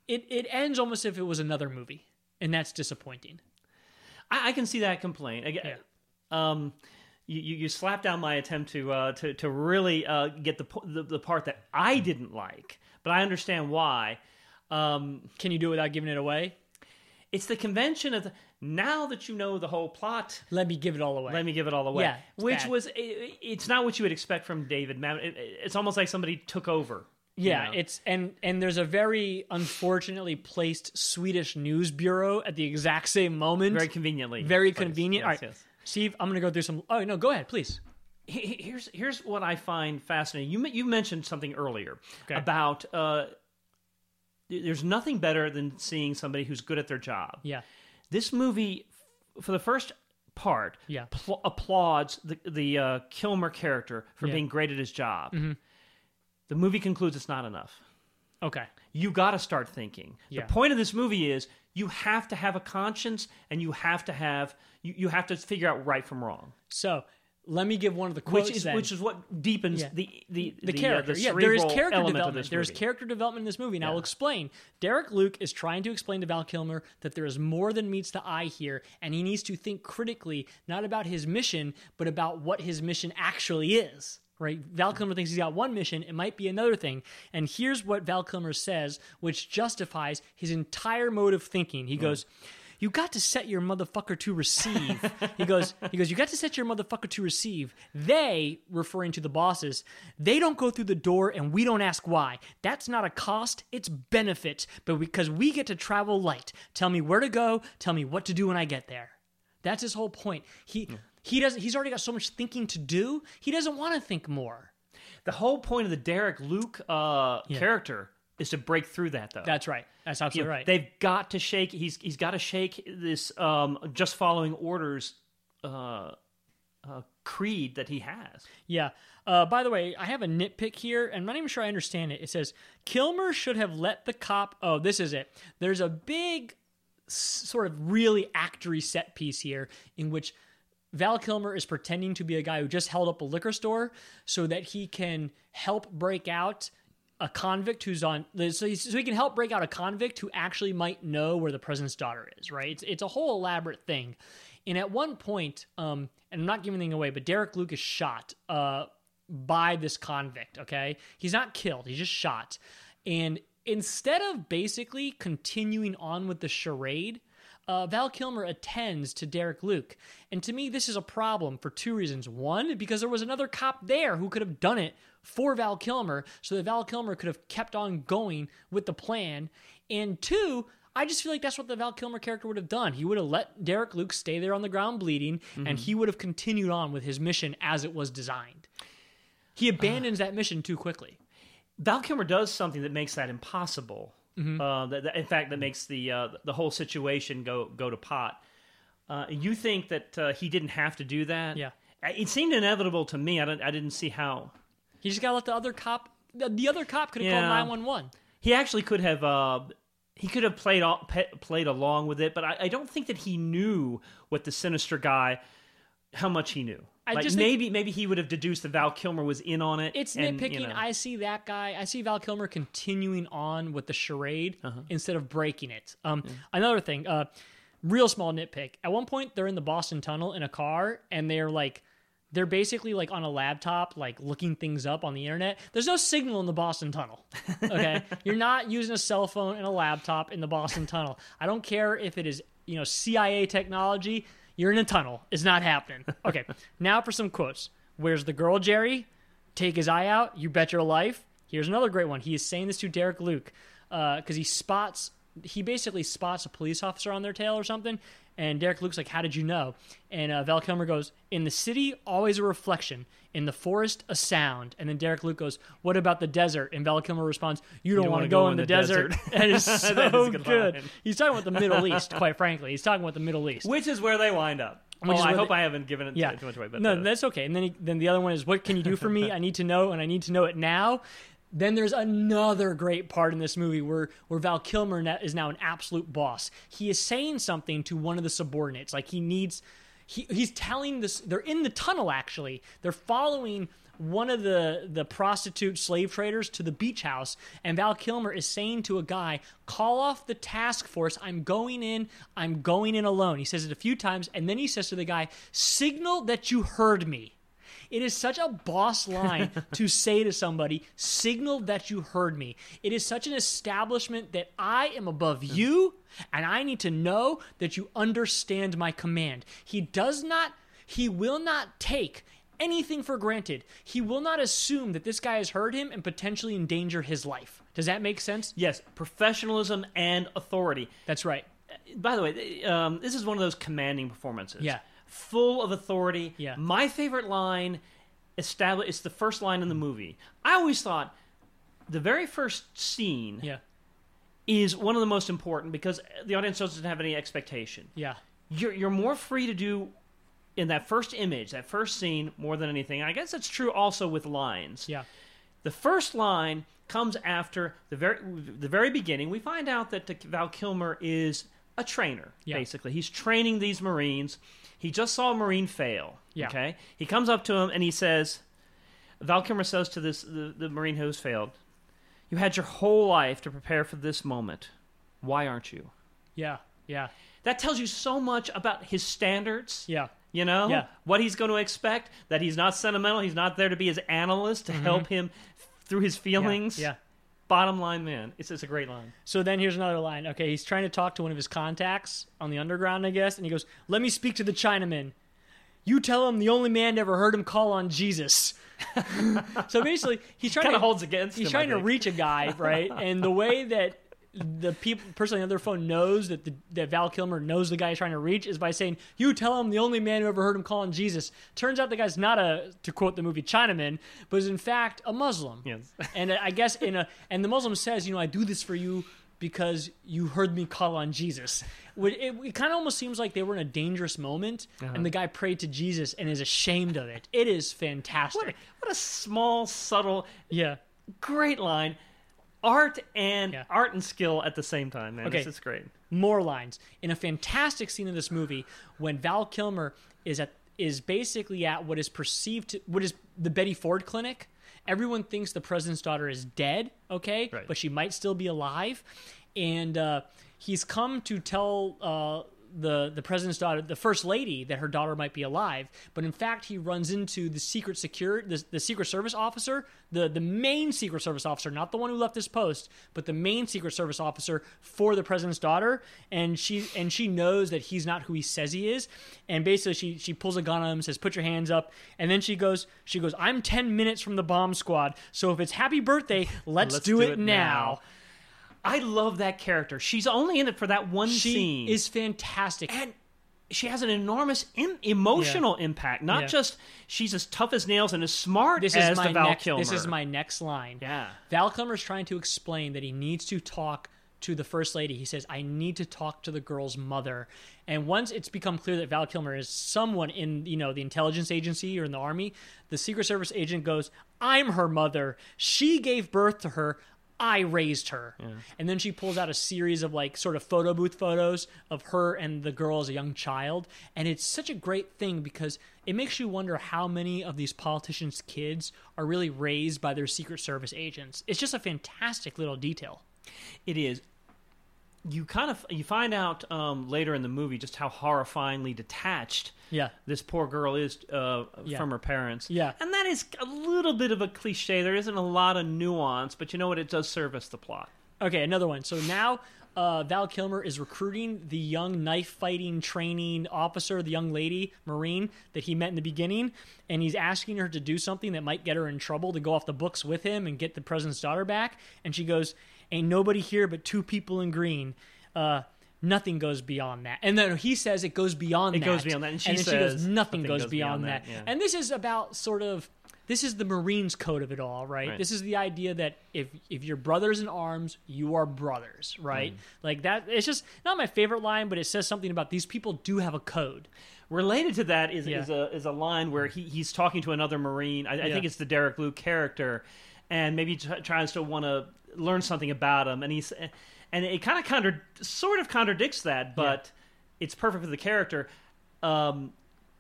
it, it ends almost if it was another movie. And that's disappointing. I, I can see that complaint. Again, um, you, you you slap down my attempt to uh, to to really uh, get the, the the part that I didn't like, but I understand why. Um, Can you do it without giving it away? It's the convention of the, now that you know the whole plot. Let me give it all away. Let me give it all away. Yeah, which bad. was it, it's not what you would expect from David Mamet. It, it's almost like somebody took over. you Yeah, know? it's and and there's a very unfortunately placed Swedish news bureau at the exact same moment. very conveniently. Very convenient. Yes, All right, yes. Steve, I'm gonna go through some. Oh no, go ahead, please. He- he- here's here's what I find fascinating. You you mentioned something earlier Okay. about uh, there's nothing better than seeing somebody who's good at their job. Yeah, This movie, for the first part Yeah. pl- applauds the the uh, Kilmer character for Yeah. being great at his job. Mhm. The movie concludes it's not enough. Okay. You got to start thinking. Yeah. The point of this movie is you have to have a conscience and you have to have you, you have to figure out right from wrong. So let me give one of the quotes. Which is then. which is what deepens Yeah. the the the, uh, character. the yeah, there is character development. There's character development in this movie. Now Yeah. I'll explain. Derek Luke is trying to explain to Val Kilmer that there is more than meets the eye here, and he needs to think critically, not about his mission, but about what his mission actually is. Right? Val Kilmer thinks he's got one mission, it might be another thing. And here's what Val Kilmer says, which justifies his entire mode of thinking. He goes, you got to set your motherfucker to receive. he goes, he goes, you got to set your motherfucker to receive. They, referring to the bosses, they don't go through the door and we don't ask why. That's not a cost, it's benefit. But because we get to travel light. Tell me where to go, tell me what to do when I get there. That's his whole point. He he doesn't he's already got so much thinking to do, he doesn't want to think more. The whole point of the Derek Luke uh, Yeah. character is to break through that, though. That's right. That's You absolutely know, right. They've got to shake. He's he's got to shake this um, just following orders uh, uh, creed that he has. Yeah. Uh, by the way, I have a nitpick here, and I'm not even sure I understand it. It says Kilmer should have let the cop. Oh, this is it. There's a big, sort of really actory set piece here in which Val Kilmer is pretending to be a guy who just held up a liquor store so that he can help break out a convict who's on so he, so he can help break out a convict who actually might know where the president's daughter is right? It's, it's a whole elaborate thing. And at one point um and i'm not giving anything away but derek luke is shot uh by this convict okay? He's not killed he's just shot. And instead of basically continuing on with the charade uh, Val Kilmer attends to Derek Luke. And to me, this is a problem for two reasons. One, because there was another cop there who could have done it for Val Kilmer so that Val Kilmer could have kept on going with the plan. And two, I just feel like that's what the Val Kilmer character would have done. He would have let Derek Luke stay there on the ground bleeding, and Mhm. he would have continued on with his mission as it was designed. He abandons that mission too quickly. Val Kilmer does something that makes that impossible. Mhm. Uh, that, that- in fact, that makes the uh, the whole situation go go to pot. Uh, you think that uh, he didn't have to do that? Yeah. It seemed inevitable to me. I don't, I didn't see how. He just got to let the other cop. The, the other cop could have called nine one one. He actually could have. Uh, he could have played all, pe- played along with it, but I, I don't think that he knew what the sinister guy, how much he knew. I like just maybe maybe he would have deduced that Val Kilmer was in on it. It's and, nitpicking. you know. I see that guy. I see Val Kilmer continuing on with the charade Uh-huh. instead of breaking it. Um, Another thing, uh, real small nitpick. At one point, they're in the Boston Tunnel in a car, and they're like, they're basically like on a laptop, like looking things up on the internet. There's no signal in the Boston Tunnel. Okay, you're not using a cell phone and a laptop in the Boston Tunnel. I don't care if it is you know CIA technology. You're in a tunnel. It's not happening. Okay, now for some quotes. Where's the girl, Jerry? Take his eye out. You bet your life. Here's another great one. He is saying this to Derek Luke uh, because he spots. He basically spots a police officer on their tail or something, and Derek Luke's like, "How did you know?" And uh, Val Kilmer goes, "In the city, always a reflection. In the forest, a sound." And then Derek Luke goes, "What about the desert?" And Val Kilmer responds, "You don't, want to go, in the, desert." that is so That is good. He's talking about the Middle East, quite frankly. He's talking about the Middle East. Which is where they wind up. Which Well, I hope they- I haven't given it yeah. too much away. But no, that's okay. And then he, then the other one is, "What can you do for me? I need to know, and I need to know it now." Then there's another great part in this movie where where Val Kilmer is now an absolute boss. He is saying something to one of the subordinates, like he needs. He, he's telling this. They're in the tunnel. Actually, they're following one of the the prostitute slave traders to the beach house, and Val Kilmer is saying to a guy, "Call off the task force. I'm going in. I'm going in alone." He says it a few times, and then he says to the guy, "Signal that you heard me." It is such a boss line to say to somebody, signal that you heard me. It is such an establishment that I am above you and I need to know that you understand my command. He does not, he will not take anything for granted. He will not assume that this guy has heard him and potentially endanger his life. Does that make sense? Yes, professionalism and authority. That's right. By the way, um, this is one of those commanding performances. Yeah. Full of authority. Yeah. My favorite line, establish. It's the first line in the movie. I always thought the very first scene Yeah. is one of the most important because the audience doesn't have any expectation. Yeah. You're, you're more free to do in that first image, that first scene, more than anything. I guess that's true also with lines. Yeah. The first line comes after the very the very beginning. We find out that Val Kilmer is a trainer. Yeah. Basically, he's training these Marines. He just saw a Marine fail. Yeah. Okay. He comes up to him and he says, Val Kilmer says to this the, the Marine who's failed, "You had your whole life to prepare for this moment. Why aren't you?" Yeah. Yeah. That tells you so much about his standards. Yeah. You know Yeah. what he's going to expect. That he's not sentimental. He's not there to be his analyst to help him through his feelings. Mm-hmm. Yeah. Bottom line, man, it's it's a great line. So then here's another line. Okay, he's trying to talk to one of his contacts on the underground, I guess, and he goes, "Let me speak to the Chinaman. You tell him the only man ever heard him call on Jesus." so basically, he's trying Kind to holds against he's him. Trying to reach a guy, right? and the way that the people person on the other phone knows that the, that Val Kilmer knows the guy he's trying to reach is by saying, "You tell him the only man who ever heard him calling Jesus." Turns out the guy's not a, to quote the movie Chinaman, but is in fact a Muslim. Yes. and I guess in a and the Muslim says, you know, I do this for you because you heard me call on Jesus. It, it, it kind of almost seems like they were in a dangerous moment, Uh-huh. and the guy prayed to Jesus and is ashamed of it. It is fantastic. What what a small, subtle, yeah. great line. Art and Yeah. art and skill at the same time, man. Okay. It's, it's great. more lines in a fantastic scene of this movie when Val Kilmer is at is basically at what is perceived to, what is the Betty Ford clinic. Everyone thinks the president's daughter is dead, okay, Right. but she might still be alive, and uh, he's come to tell. Uh, the, the president's daughter, the first lady, that her daughter might be alive, but in fact he runs into the secret secure, the, the secret service officer, the the main secret service officer, not the one who left his post, but the main secret service officer for the president's daughter, and she and she knows that he's not who he says he is, and basically she she pulls a gun on him, says put your hands up, and then she goes she goes I'm ten minutes from the bomb squad, so if it's happy birthday, let's, Let's do, do it, it now. now. I love that character. She's only in it for that one She scene. is fantastic. and she has an enormous Im- emotional impact. Not Yeah. just she's as tough as nails and as smart this as is my the Val next, Kilmer. This is my next line. Yeah. Val Kilmer's trying to explain that he needs to talk to the first lady. He says, "I need to talk to the girl's mother." And once it's become clear that Val Kilmer is someone in, you know, the intelligence agency or in the army, the Secret Service agent goes, "I'm her mother. She gave birth to her." I raised her. And then she pulls out a series of like sort of photo booth photos of her and the girl as a young child. And it's such a great thing because it makes you wonder how many of these politicians' kids are really raised by their Secret Service agents. It's just a fantastic little detail. It is. You kind of you find out um, later in the movie just how horrifyingly detached Yeah. this poor girl is uh, Yeah. from her parents. Yeah. and that is a little bit of a cliche. There isn't a lot of nuance, but you know what? It does service the plot. Okay, another one. So now uh, Val Kilmer is recruiting the young knife fighting training officer, the young lady Marine that he met in the beginning, and he's asking her to do something that might get her in trouble to go off the books with him and get the president's daughter back. And she goes, "Ain't nobody here but two people in green." Uh, Nothing goes beyond that, and then he says it goes beyond. It that. goes beyond that, and she then says, she goes, "Nothing goes, beyond, that." yeah. And this is about sort of this is the Marines code of it all, right? Right. This is the idea that if if you're brothers in arms, you are brothers, right? Mm. Like that. It's just not my favorite line, but it says something about these people do have a code. Related to that is, Yeah. is a is a line where he, he's talking to another Marine. I, I Yeah. think it's the Derek Luke character, and maybe tr- tries to want to learn something about him, and he's and it kind of contra- sort of contradicts that, but it's perfect for the character. Um,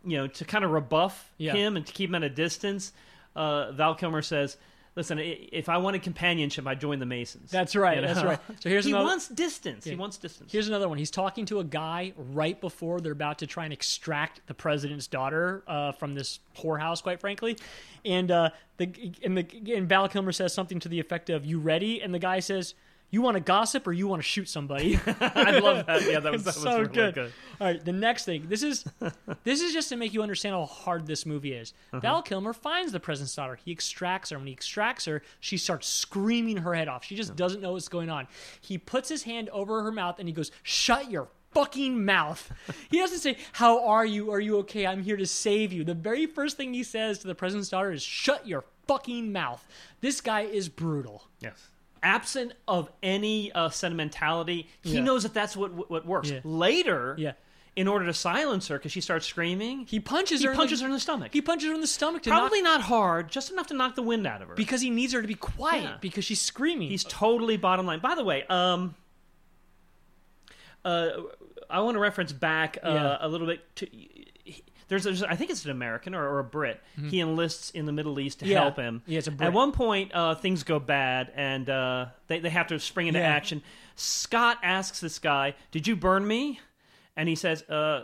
you know, to kind of rebuff Yeah. him and to keep him at a distance. Uh, Val Kilmer says. Listen, if I wanted companionship, I'd join the Masons. That's right. You know? That's right. So here's he another- wants distance. He wants distance. Here's another one. He's talking to a guy right before they're about to try and extract the president's daughter uh, from this whorehouse, quite frankly. And uh, the and the and Val Kilmer says something to the effect of "You ready?" And the guy says. You want to gossip or you want to shoot somebody? I love that. Yeah, that was, that was so really good. good. All right, the next thing. This is this is just to make you understand how hard this movie is. Uh-huh. Val Kilmer finds the president's daughter. He extracts her. When he extracts her, she starts screaming her head off. She just doesn't know what's going on. He puts his hand over her mouth and he goes, "Shut your fucking mouth." He doesn't say, "How are you? Are you okay? I'm here to save you." The very first thing he says to the president's daughter is, "Shut your fucking mouth." This guy is brutal. Yes. Absent of any uh, sentimentality, he Yeah. knows that that's what what works. Yeah. Later, Yeah. in order to silence her because she starts screaming, he punches he her. punches in the, her in the stomach. He punches her in the stomach. To Probably knock, not hard, just enough to knock the wind out of her. because he needs her to be quiet Yeah. because she's screaming. He's totally bottom line. By the way, um, uh, I want to reference back uh, a little bit to. There's, there's, I think it's an American or, or a Brit. He enlists in the Middle East to Mm-hmm. Yeah. help him. Yeah, it's a Brit. At one point, uh, things go bad, and uh, they they have to spring into Yeah. action. Scott asks this guy, "Did you burn me?" And he says, uh,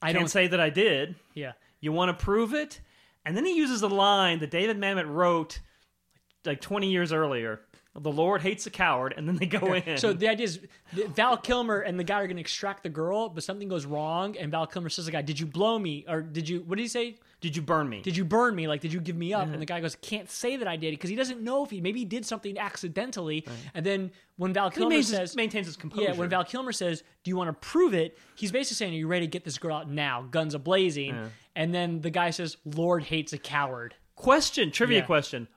I "I don't don't say that I did. Yeah. You want to prove it?" And then he uses a line that David Mamet wrote like 20 years earlier. The Lord hates a coward, and then they go in. So the idea is Val Kilmer and the guy are going to extract the girl, but something goes wrong, and Val Kilmer says to the guy, "Did you blow me? Or did you? What did he say? did you burn me? Did you burn me? Like, did you give me up?" And the guy goes, "Can't say that I did because he doesn't know if he maybe he did something accidentally." And then when Val Kilmer maintains, says, maintains his composure. "Yeah," when Val Kilmer says, "Do you want to prove it?" He's basically saying, "Are you ready to get this girl out now? Guns a blazing." And then the guy says, "Lord hates a coward." question, trivia Yeah. question.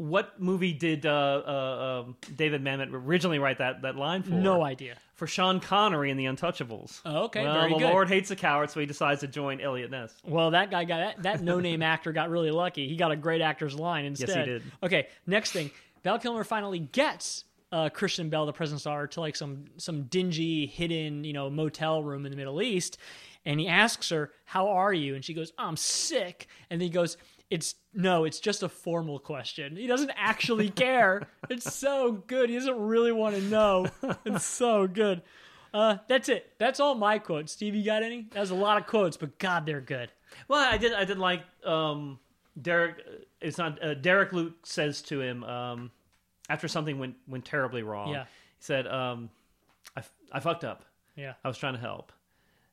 What movie did uh, uh, um David Mamet originally write that, that line for? No idea. For Sean Connery in The Untouchables. Oh, okay, Well, very the good. Lord hates a coward, so he decides to join Eliot Ness. Well, that guy got that, that no name actor got really lucky. He got a great actor's line instead. Yes, he did. Okay, next thing. Val Kilmer finally gets uh, Kristen Bell, the present star, to like some some dingy, hidden, you know, motel room in the Middle East, and he asks her, "How are you?" And she goes, "I'm sick." And then he goes, "It's no, it's just a formal question." He doesn't actually care. it's so good. He doesn't really want to know. It's so good. Uh, that's it. That's all my quotes. Steve, you got any? That was a lot of quotes, but God, they're good. Well, I did. I did like um, Derek. It's not uh, Derek. Luke says to him um, after something went went terribly wrong. Yeah. He said, um, "I I fucked up. Yeah. I was trying to help."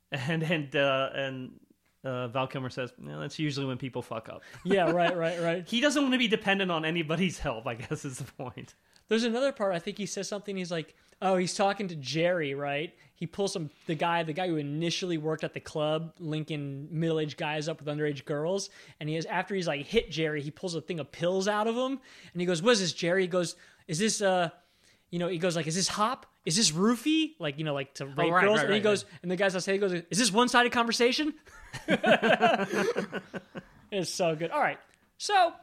And and uh, and uh, Val Kilmer says, "That's usually when people fuck up." Yeah, right, right, right. he doesn't want to be dependent on anybody's help. I guess is the point. There's another part. I think he says something. He's like, "Oh, he's talking to Jerry, right?" He pulls some the guy, the guy who initially worked at the club, linking middle-aged guys up with underage girls. And he has after he's like hit Jerry, he pulls a thing of pills out of him, and he goes, "What is this, Jerry?" He goes, "Is this uh?" You know, he goes like, "Is this hop? Is this roofie? Like, you know, like to rape right, girls?" right, and he right, goes, and the guy's outside, he goes, "Is this one-sided conversation?" it's so good. All right, so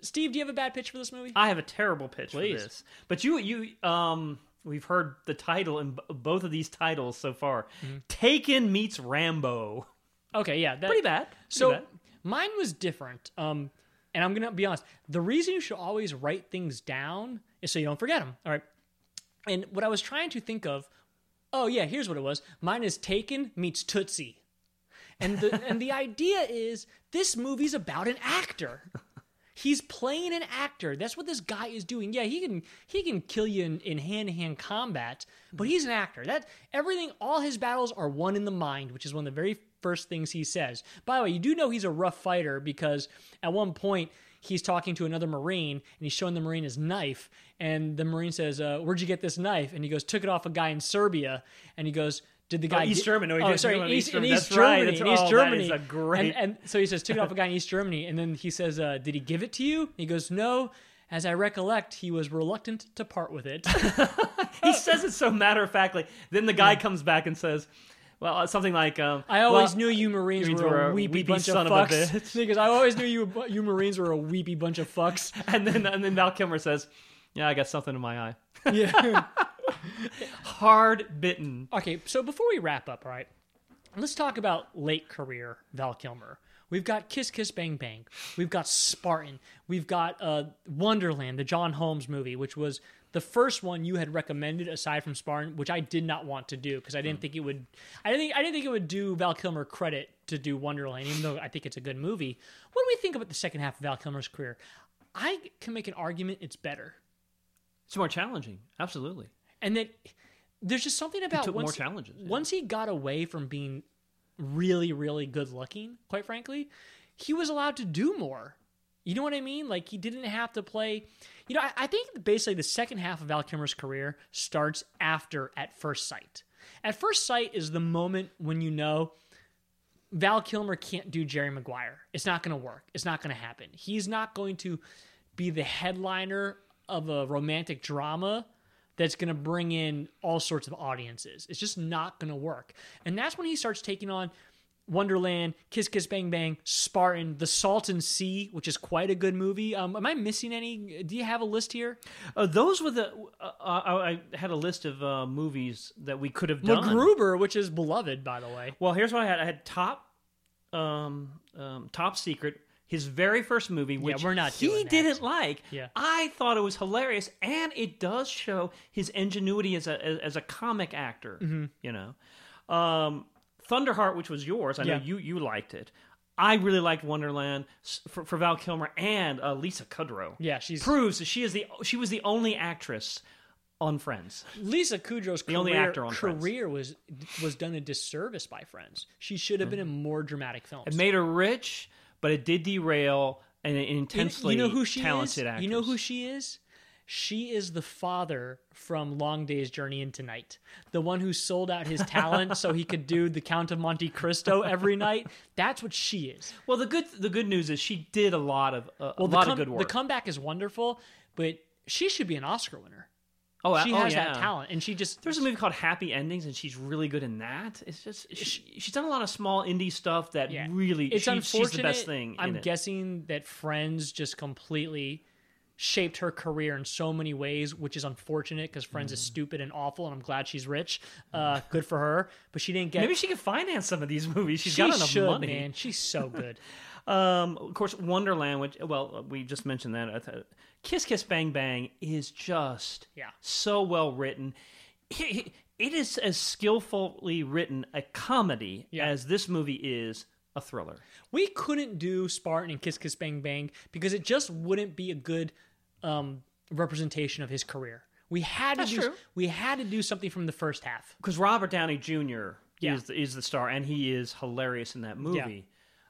Steve, do you have a bad pitch for this movie? I have a terrible pitch Please. for this, but you you um. We've heard the title in b- both of these titles so far. Mm-hmm. Taken meets Rambo. Okay, yeah, that, Pretty bad. Pretty So bad. mine was different. Um, and I'm gonna be honest. The reason you should always write things down is so you don't forget them. All right. And what I was trying to think of, oh yeah, here's what it was. Mine is Taken meets Tootsie, and the and the idea is this movie's about an actor. He's playing an actor. That's what this guy is doing. Yeah, he can he can kill you in, in hand-to-hand combat, but he's an actor. That everything, all his battles are won in the mind, which is one of the very first things he says. By the way, you do know he's a rough fighter because at one point he's talking to another Marine and he's showing the Marine his knife, and the Marine says, uh, "Where'd you get this knife?" And he goes, "Took it off a guy in Serbia." And he goes, "Did the guy East get- Germany. No, he oh, sorry, in East, East in Germany. East That's right. In East oh, Germany. is a great- And, and so he says, took it off a guy in East Germany. And then he says, uh, did he give it to you? He goes, no. As I recollect, he was reluctant to part with it. he says it so matter of factly. Then the guy comes back and says, "Well, uh, something like um, I always well, knew you Marines Marines were, were a weepy, weepy bunch of of fucks. bitch. because I always knew you you Marines were a weepy bunch of fucks. and then and then Val Kilmer says, "Yeah, I got something in my eye." Yeah. Hard bitten. Okay, so before we wrap up, all right, let's talk about late career Val Kilmer. We've got Kiss Kiss Bang Bang. We've got Spartan. We've got uh, Wonderland, the John Holmes movie, which was the first one you had recommended aside from Spartan, which I did not want to do because I didn't hmm. think it would. I didn't think I didn't think it would do Val Kilmer credit to do Wonderland, even though I think it's a good movie. What do we think about the second half of Val Kilmer's career? I can make an argument it's better, It's more challenging. Absolutely. and that there's just something about took more challenges, yeah. Once he got away from being really, really good looking, quite frankly, he was allowed to do more. You know what I mean? Like he didn't have to play. You know, I, I think basically the second half of Val Kilmer's career starts after At First Sight. At First Sight is the moment when you know Val Kilmer can't do Jerry Maguire. It's not going to work. It's not going to happen. He's not going to be the headliner of a romantic drama that's going to bring in all sorts of audiences. It's just not going to work. And that's when he starts taking on Wonderland, Kiss Kiss Bang Bang, Spartan, The Salton Sea, which is quite a good movie. Um, am I missing any? Do you have a list here? Uh, those were the. Uh, I I had a list of uh, movies that we could have done. MacGruber, which is beloved, by the way. Well, here's what I had. I had Top, um, um, Top Secret, his very first movie, which we're not he didn't like. Yeah. I thought it was hilarious, and it does show his ingenuity as a as, as a comic actor. Mhm. You know, um, Thunderheart, which was yours. I know you you liked it. I really liked Wonderland for, for Val Kilmer and uh, Lisa Kudrow. Yeah, she's proves that she is the she was the only actress on Friends. Lisa Kudrow's The career, only actor on Friends. career was was done a disservice by Friends. She should have been in more dramatic films. It made her rich, but it did derail an You- intensely you know who she talented is? actress. You know who she is? She is the father from Long Day's Journey into Night. The one who sold out his talent so he could do the Count of Monte Cristo every night. That's what she is. Well, the good the good news is she did a lot of uh, Well, a lot com- of good work. The comeback is wonderful, but she should be an Oscar winner. oh, she oh, has yeah. that talent, and she just There's a movie called Happy Endings, and she's really good in that. It's just she, she's done a lot of small indie stuff that Yeah. really it's she- unfortunate. she's the best thing. I'm in it. guessing that Friends just completely shaped her career in so many ways, which is unfortunate because Friends Mm. is stupid and awful, and I'm glad she's rich. Uh, good for her, but she didn't get. Maybe she could finance some of these movies. She's she got enough should, money. man. She's so good. Um, of course, Wonderland, which well, we just mentioned that. Kiss Kiss Bang Bang is just Yeah. so well written. It, it is as skillfully written a comedy Yeah. as this movie is a thriller. we couldn't do Spartan and Kiss Kiss Bang Bang because it just wouldn't be a good um, representation of his career. We had That's to do, true. we had to do something from the first half. because Robert Downey Jr. Yeah. is the, is the star, and he is hilarious in that movie.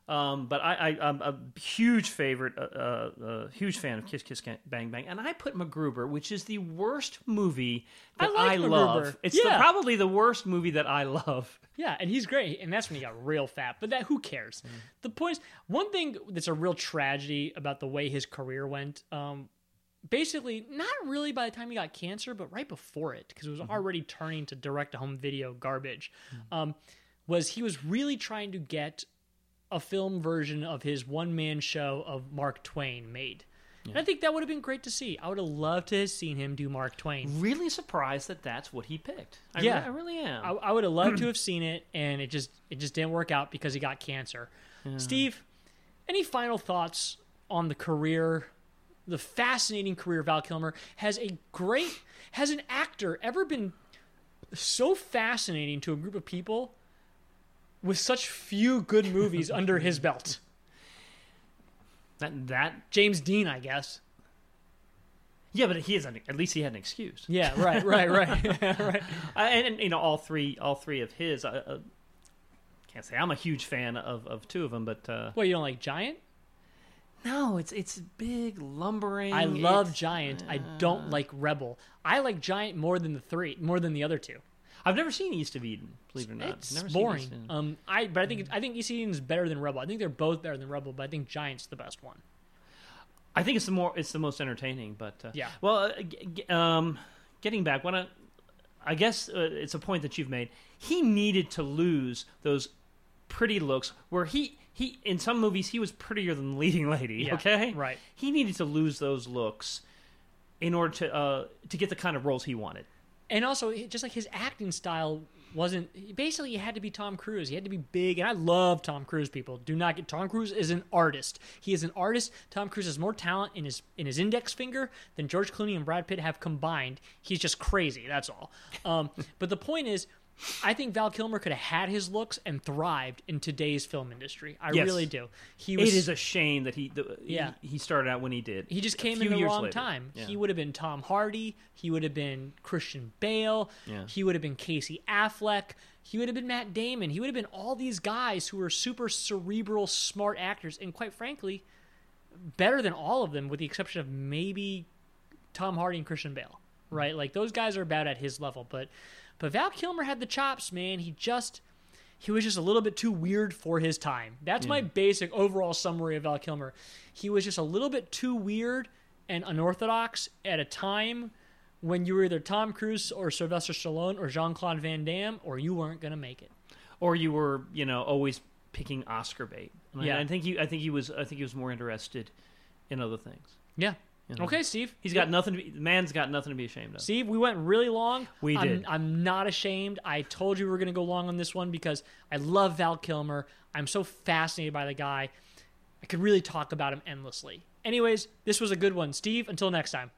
Um, but I, I, I'm a huge favorite, uh, uh, uh, huge fan of Kiss Kiss Bang Bang, and I put MacGruber, which is the worst movie I that like I, love. It's the, probably the worst movie that I love. Yeah, and he's great, and that's when he got real fat. But that who cares? The point is, one thing that's a real tragedy about the way his career went. Um, basically, not really by the time he got cancer, but right before it, because it was already turning to direct-to-home video garbage. Um, was he was really trying to get a film version of his one-man show of Mark Twain made. And I think that would have been great to see. I would have loved to have seen him do Mark Twain. Really surprised that that's what he picked. I Yeah. re- I really am. I, I would have loved to have seen it, and it just it just didn't work out because he got cancer. Steve, any final thoughts on the career, the fascinating career of Val Kilmer? Has a great has an actor ever been so fascinating to a group of people with such few good movies under his belt? that that James Dean, I guess. yeah, but he is an, at least he had an excuse. Yeah, right, right, right, right. Uh, and, and you know all three all three of his. Uh, uh, can't say I'm a huge fan of, of two of them, but uh, Well, you don't like Giant? No, it's it's big lumbering. I love it's- Giant. I don't like Rebel. I like Giant more than the three, more than the other two. I've never seen East of Eden. Believe it or not, It's never seen boring. East of Eden. Um, I but I think I think East of Eden is better than Rebel. I think they're both better than Rebel, but I think Giant's the best one. I think it's the more it's the most entertaining. But uh, Yeah. Well, uh, g- g- um, getting back, when I, I guess uh, it's a point that you've made. He needed to lose those pretty looks where he he in some movies he was prettier than the leading lady. Yeah, okay, right. He needed to lose those looks in order to uh, to get the kind of roles he wanted. And also, just like his acting style wasn't basically he had to be Tom Cruise. He had to be big, and I love Tom Cruise. People do not get Tom Cruise is an artist. He is an artist. Tom Cruise has more talent in his in his index finger than George Clooney and Brad Pitt have combined. He's just crazy. That's all. Um, but the point is. I think Val Kilmer could have had his looks and thrived in today's film industry. I Yes. really do. He was it is a shame that he the, Yeah. he, he started out when he did. He just came in the wrong later. time. Yeah. He would have been Tom Hardy. He would have been Christian Bale. Yeah. He would have been Casey Affleck. He would have been Matt Damon. He would have been all these guys who were super cerebral, smart actors, and quite frankly, better than all of them, with the exception of maybe Tom Hardy and Christian Bale. Right? Like those guys are about at his level, but but Val Kilmer had the chops, man. He just he was just a little bit too weird for his time. That's my basic overall summary of Val Kilmer. He was just a little bit too weird and unorthodox at a time when you were either Tom Cruise or Sylvester Stallone or Jean Claude Van Damme, or you weren't going to make it. Or you were, you know, always picking Oscar bait. I- Yeah. I think he, I think he was, I think he was more interested in other things. Yeah. You know? Okay, Steve. He's got nothing. To be, man's got nothing to be ashamed of. Steve, we went really long. We I'm, did. I'm not ashamed. I told you we were going to go long on this one because I love Val Kilmer. I'm so fascinated by the guy. I could really talk about him endlessly. Anyways, this was a good one. Steve, until next time.